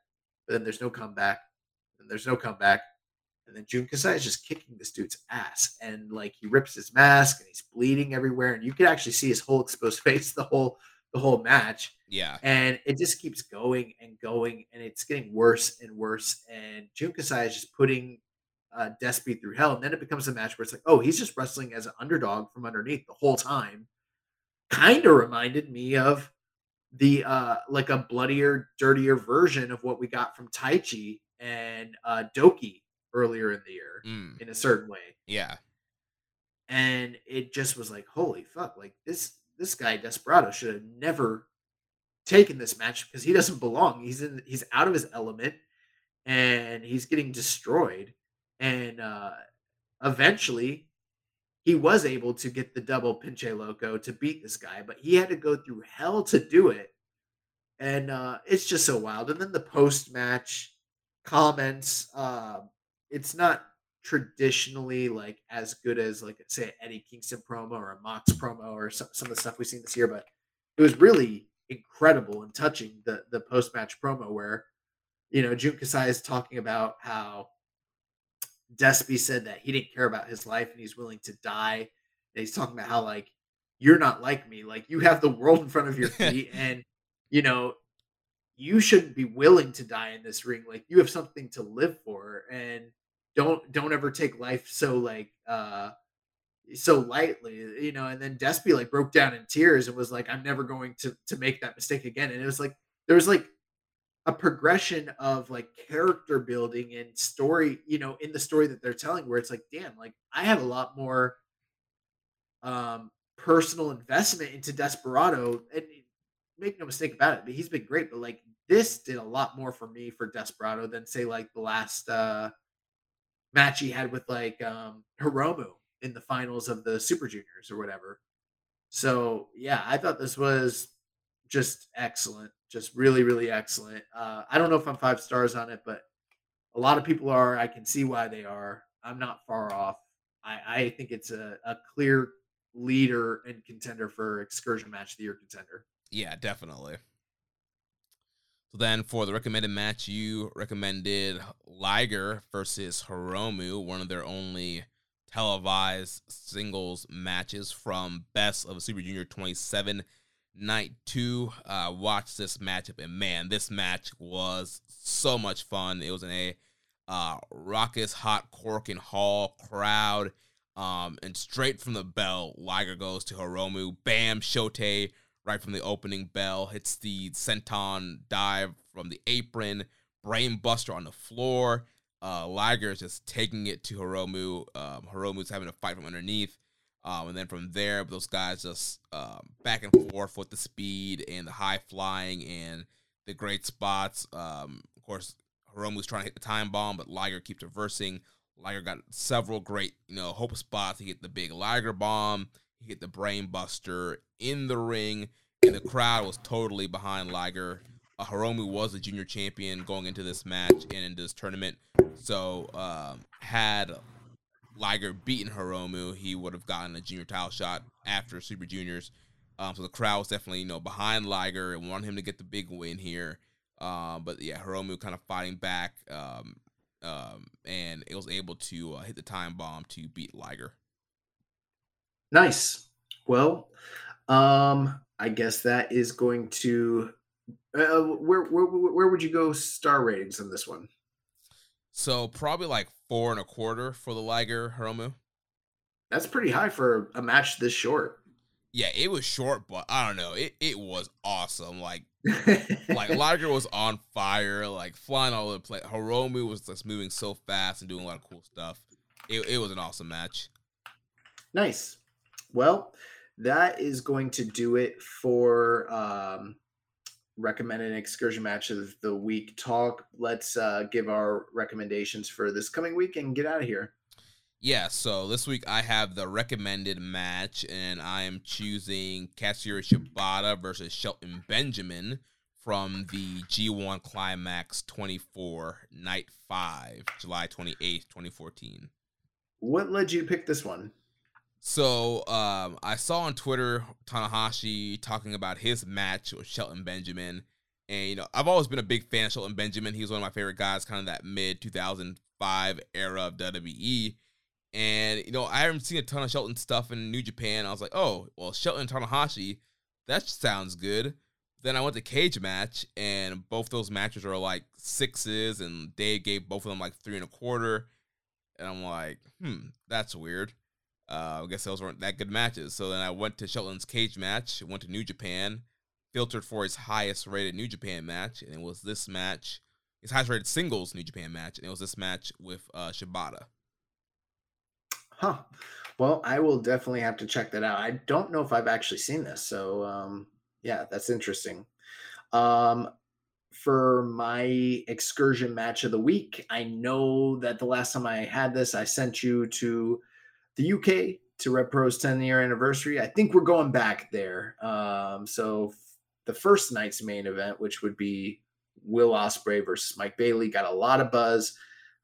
but then there's no comeback, and there's no comeback, and then Jun Kasai is just kicking this dude's ass, and like he rips his mask and he's bleeding everywhere, and you could actually see his whole exposed face the whole the whole match. Yeah. And it just keeps going and going, and it's getting worse and worse. And Jun Kasai is just putting uh, Despy through hell. And then it becomes a match where it's like, oh, he's just wrestling as an underdog from underneath the whole time. Kind of reminded me of the uh like a bloodier, dirtier version of what we got from Taichi and uh Douki earlier in the year Mm, in a certain way. yeah. And it just was like, holy fuck, like this this guy Desperado should have never taken this match because he doesn't belong. He's in he's out of his element and he's getting destroyed. And uh eventually he was able to get the double pinche loco to beat this guy, but he had to go through hell to do it. And uh it's just so wild. And then the post match comments, um, it's not traditionally like as good as like say Eddie Kingston promo or a Mox promo or some, some of the stuff we've seen this year, but it was really incredible and touching the the post match promo where you know Jun Kasai is talking about how Despy said that he didn't care about his life and he's willing to die. And he's talking about how like you're not like me, like you have the world in front of your feet, and you know you shouldn't be willing to die in this ring. Like you have something to live for, and don't don't ever take life so like uh so lightly, you know. And then Despy like broke down in tears and was like, "I'm never going to to make that mistake again." And it was like there was like a progression of like character building and story, you know, in the story that they're telling, where it's like, damn, like I have a lot more um personal investment into Desperado, and make no mistake about it, but he's been great. But like this did a lot more for me for Desperado than say like the last uh match he had with like um Hiromu in the finals of the Super Juniors or whatever. So yeah, I thought this was just excellent, just really, really excellent. Uh, I don't know if I'm five stars on it, but a lot of people are. I can see why they are. I'm not far off. I, I think it's a, a clear leader and contender for excursion match of the year contender. Yeah, definitely. So then for the recommended match, you recommended Liger versus Hiromu, one of their only televised singles matches from Best of Super Junior 27 Night 2. Uh, watch this matchup, and man, this match was so much fun. It was in a uh, raucous, hot Korakuen Hall crowd. Um, and straight from the bell, Liger goes to Hiromu. Bam, Shotei right from the opening bell. Hits the senton dive from the apron. Brain buster on the floor. Uh, Liger is just taking it to Hiromu. Um, Hiromu's having a fight from underneath. Um, and then from there, those guys just um, back and forth with the speed and the high flying and the great spots. Um, of course, Hiromu's trying to hit the time bomb, but Liger keeps reversing. Liger got several great, you know, hope spots. He hit the big Liger bomb. He hit the brain buster in the ring, and the crowd was totally behind Liger. Uh, Hiromu was the junior champion going into this match and into this tournament So um, had Liger beaten Hiromu, he would have gotten a junior title shot after Super Juniors. Um, so the crowd was definitely you know behind Liger and wanted him to get the big win here. Um, but yeah, Hiromu kind of fighting back, um, um, and it was able to uh, hit the time bomb to beat Liger. Nice. Well, um, I guess that is going to. Uh, where, where where would you go star ratings on this one? So probably like four and a quarter for the Liger Hiromu. That's pretty high for a match this short. Yeah, it was short, but I don't know. It it was awesome. Like like Liger was on fire, like flying all over the place. Hiromu was just moving so fast and doing a lot of cool stuff. It it was an awesome match. Nice. Well, that is going to do it for um, recommended excursion match of the week talk. Let's uh, give our recommendations for this coming week and get out of here. Yeah, so this week I have the recommended match, and I am choosing Katsuyori Shibata versus Shelton Benjamin from the G1 Climax 24, Night 5, July 28th, 2014. What led you to pick this one? So um, I saw on Twitter Tanahashi talking about his match with Shelton Benjamin, and you know I've always been a big fan of Shelton Benjamin. He was one of my favorite guys, kind of that mid 2005 era of WWE. And you know I haven't seen a ton of Shelton stuff in New Japan. I was like, oh well, Shelton Tanahashi, that sounds good. Then I went to Cage Match, and both those matches are like sixes, and Dave gave both of them like three and a quarter. And I'm like, hmm, that's weird. Uh, I guess those weren't that good matches. So then I went to Shelton's cage match, went to New Japan, filtered for his highest rated New Japan match, and it was this match, his highest rated singles New Japan match, and it was this match with uh, Shibata. Huh. Well, I will definitely have to check that out. I don't know if I've actually seen this, so um, yeah, that's interesting. Um, for my excursion match of the week, I know that the last time I had this, I sent you to the UK to Rev Pro's 10 year anniversary. I think we're going back there. Um, so the first night's main event, which would be Will Ospreay versus Mike Bailey, got a lot of buzz.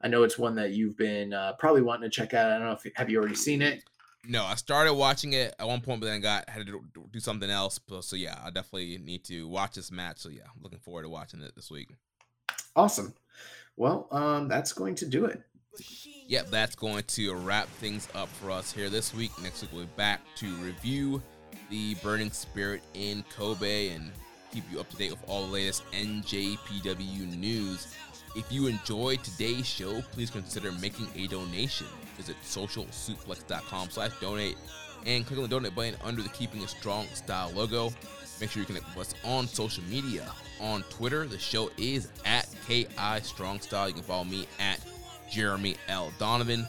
I know it's one that you've been uh, probably wanting to check out. I don't know if have you already seen it. No, I started watching it at one point, but then got had to do something else. So yeah, I definitely need to watch this match. So yeah, I'm looking forward to watching it this week. Awesome. Well, um, that's going to do it. Yep, that's going to wrap things up for us here this week. Next week we'll be back to review the Burning Spirit in Kobe and keep you up to date with all the latest NJPW news. If you enjoyed today's show, please consider making a donation. Visit socialsuplex.com slash donate and click on the donate button under the Keeping It Strong style logo. Make sure you connect with us on social media. On Twitter, the show is at KI Strong Style. You can follow me at Jeremy L. Donovan.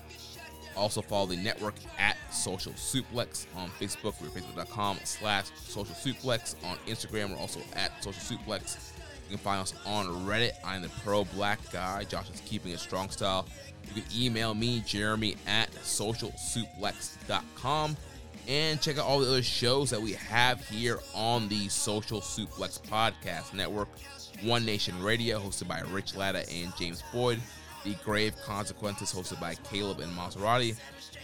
Also follow the network at Social Suplex on Facebook. We're facebook.com slash Social Suplex. On Instagram, we're also at Social Suplex. You can find us on Reddit. I'm the pro black guy. Josh is keeping it strong style. You can email me, Jeremy at socialsuplex.com. And check out all the other shows that we have here on the Social Suplex Podcast Network. One Nation Radio, hosted by Rich Latta and James Boyd. The Grave Consequences, hosted by Caleb and Maserati.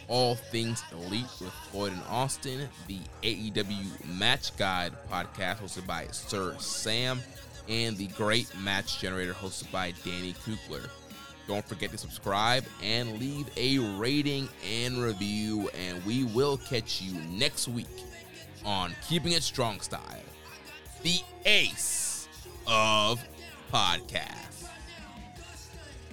All Things Elite with Floyd and Austin. The AEW Match Guide podcast, hosted by Sir Sam. And the Great Match Generator, hosted by Danny Kukler. Don't forget to subscribe and leave a rating and review. And we will catch you next week on Keeping It Strong Style, the ace of podcasts.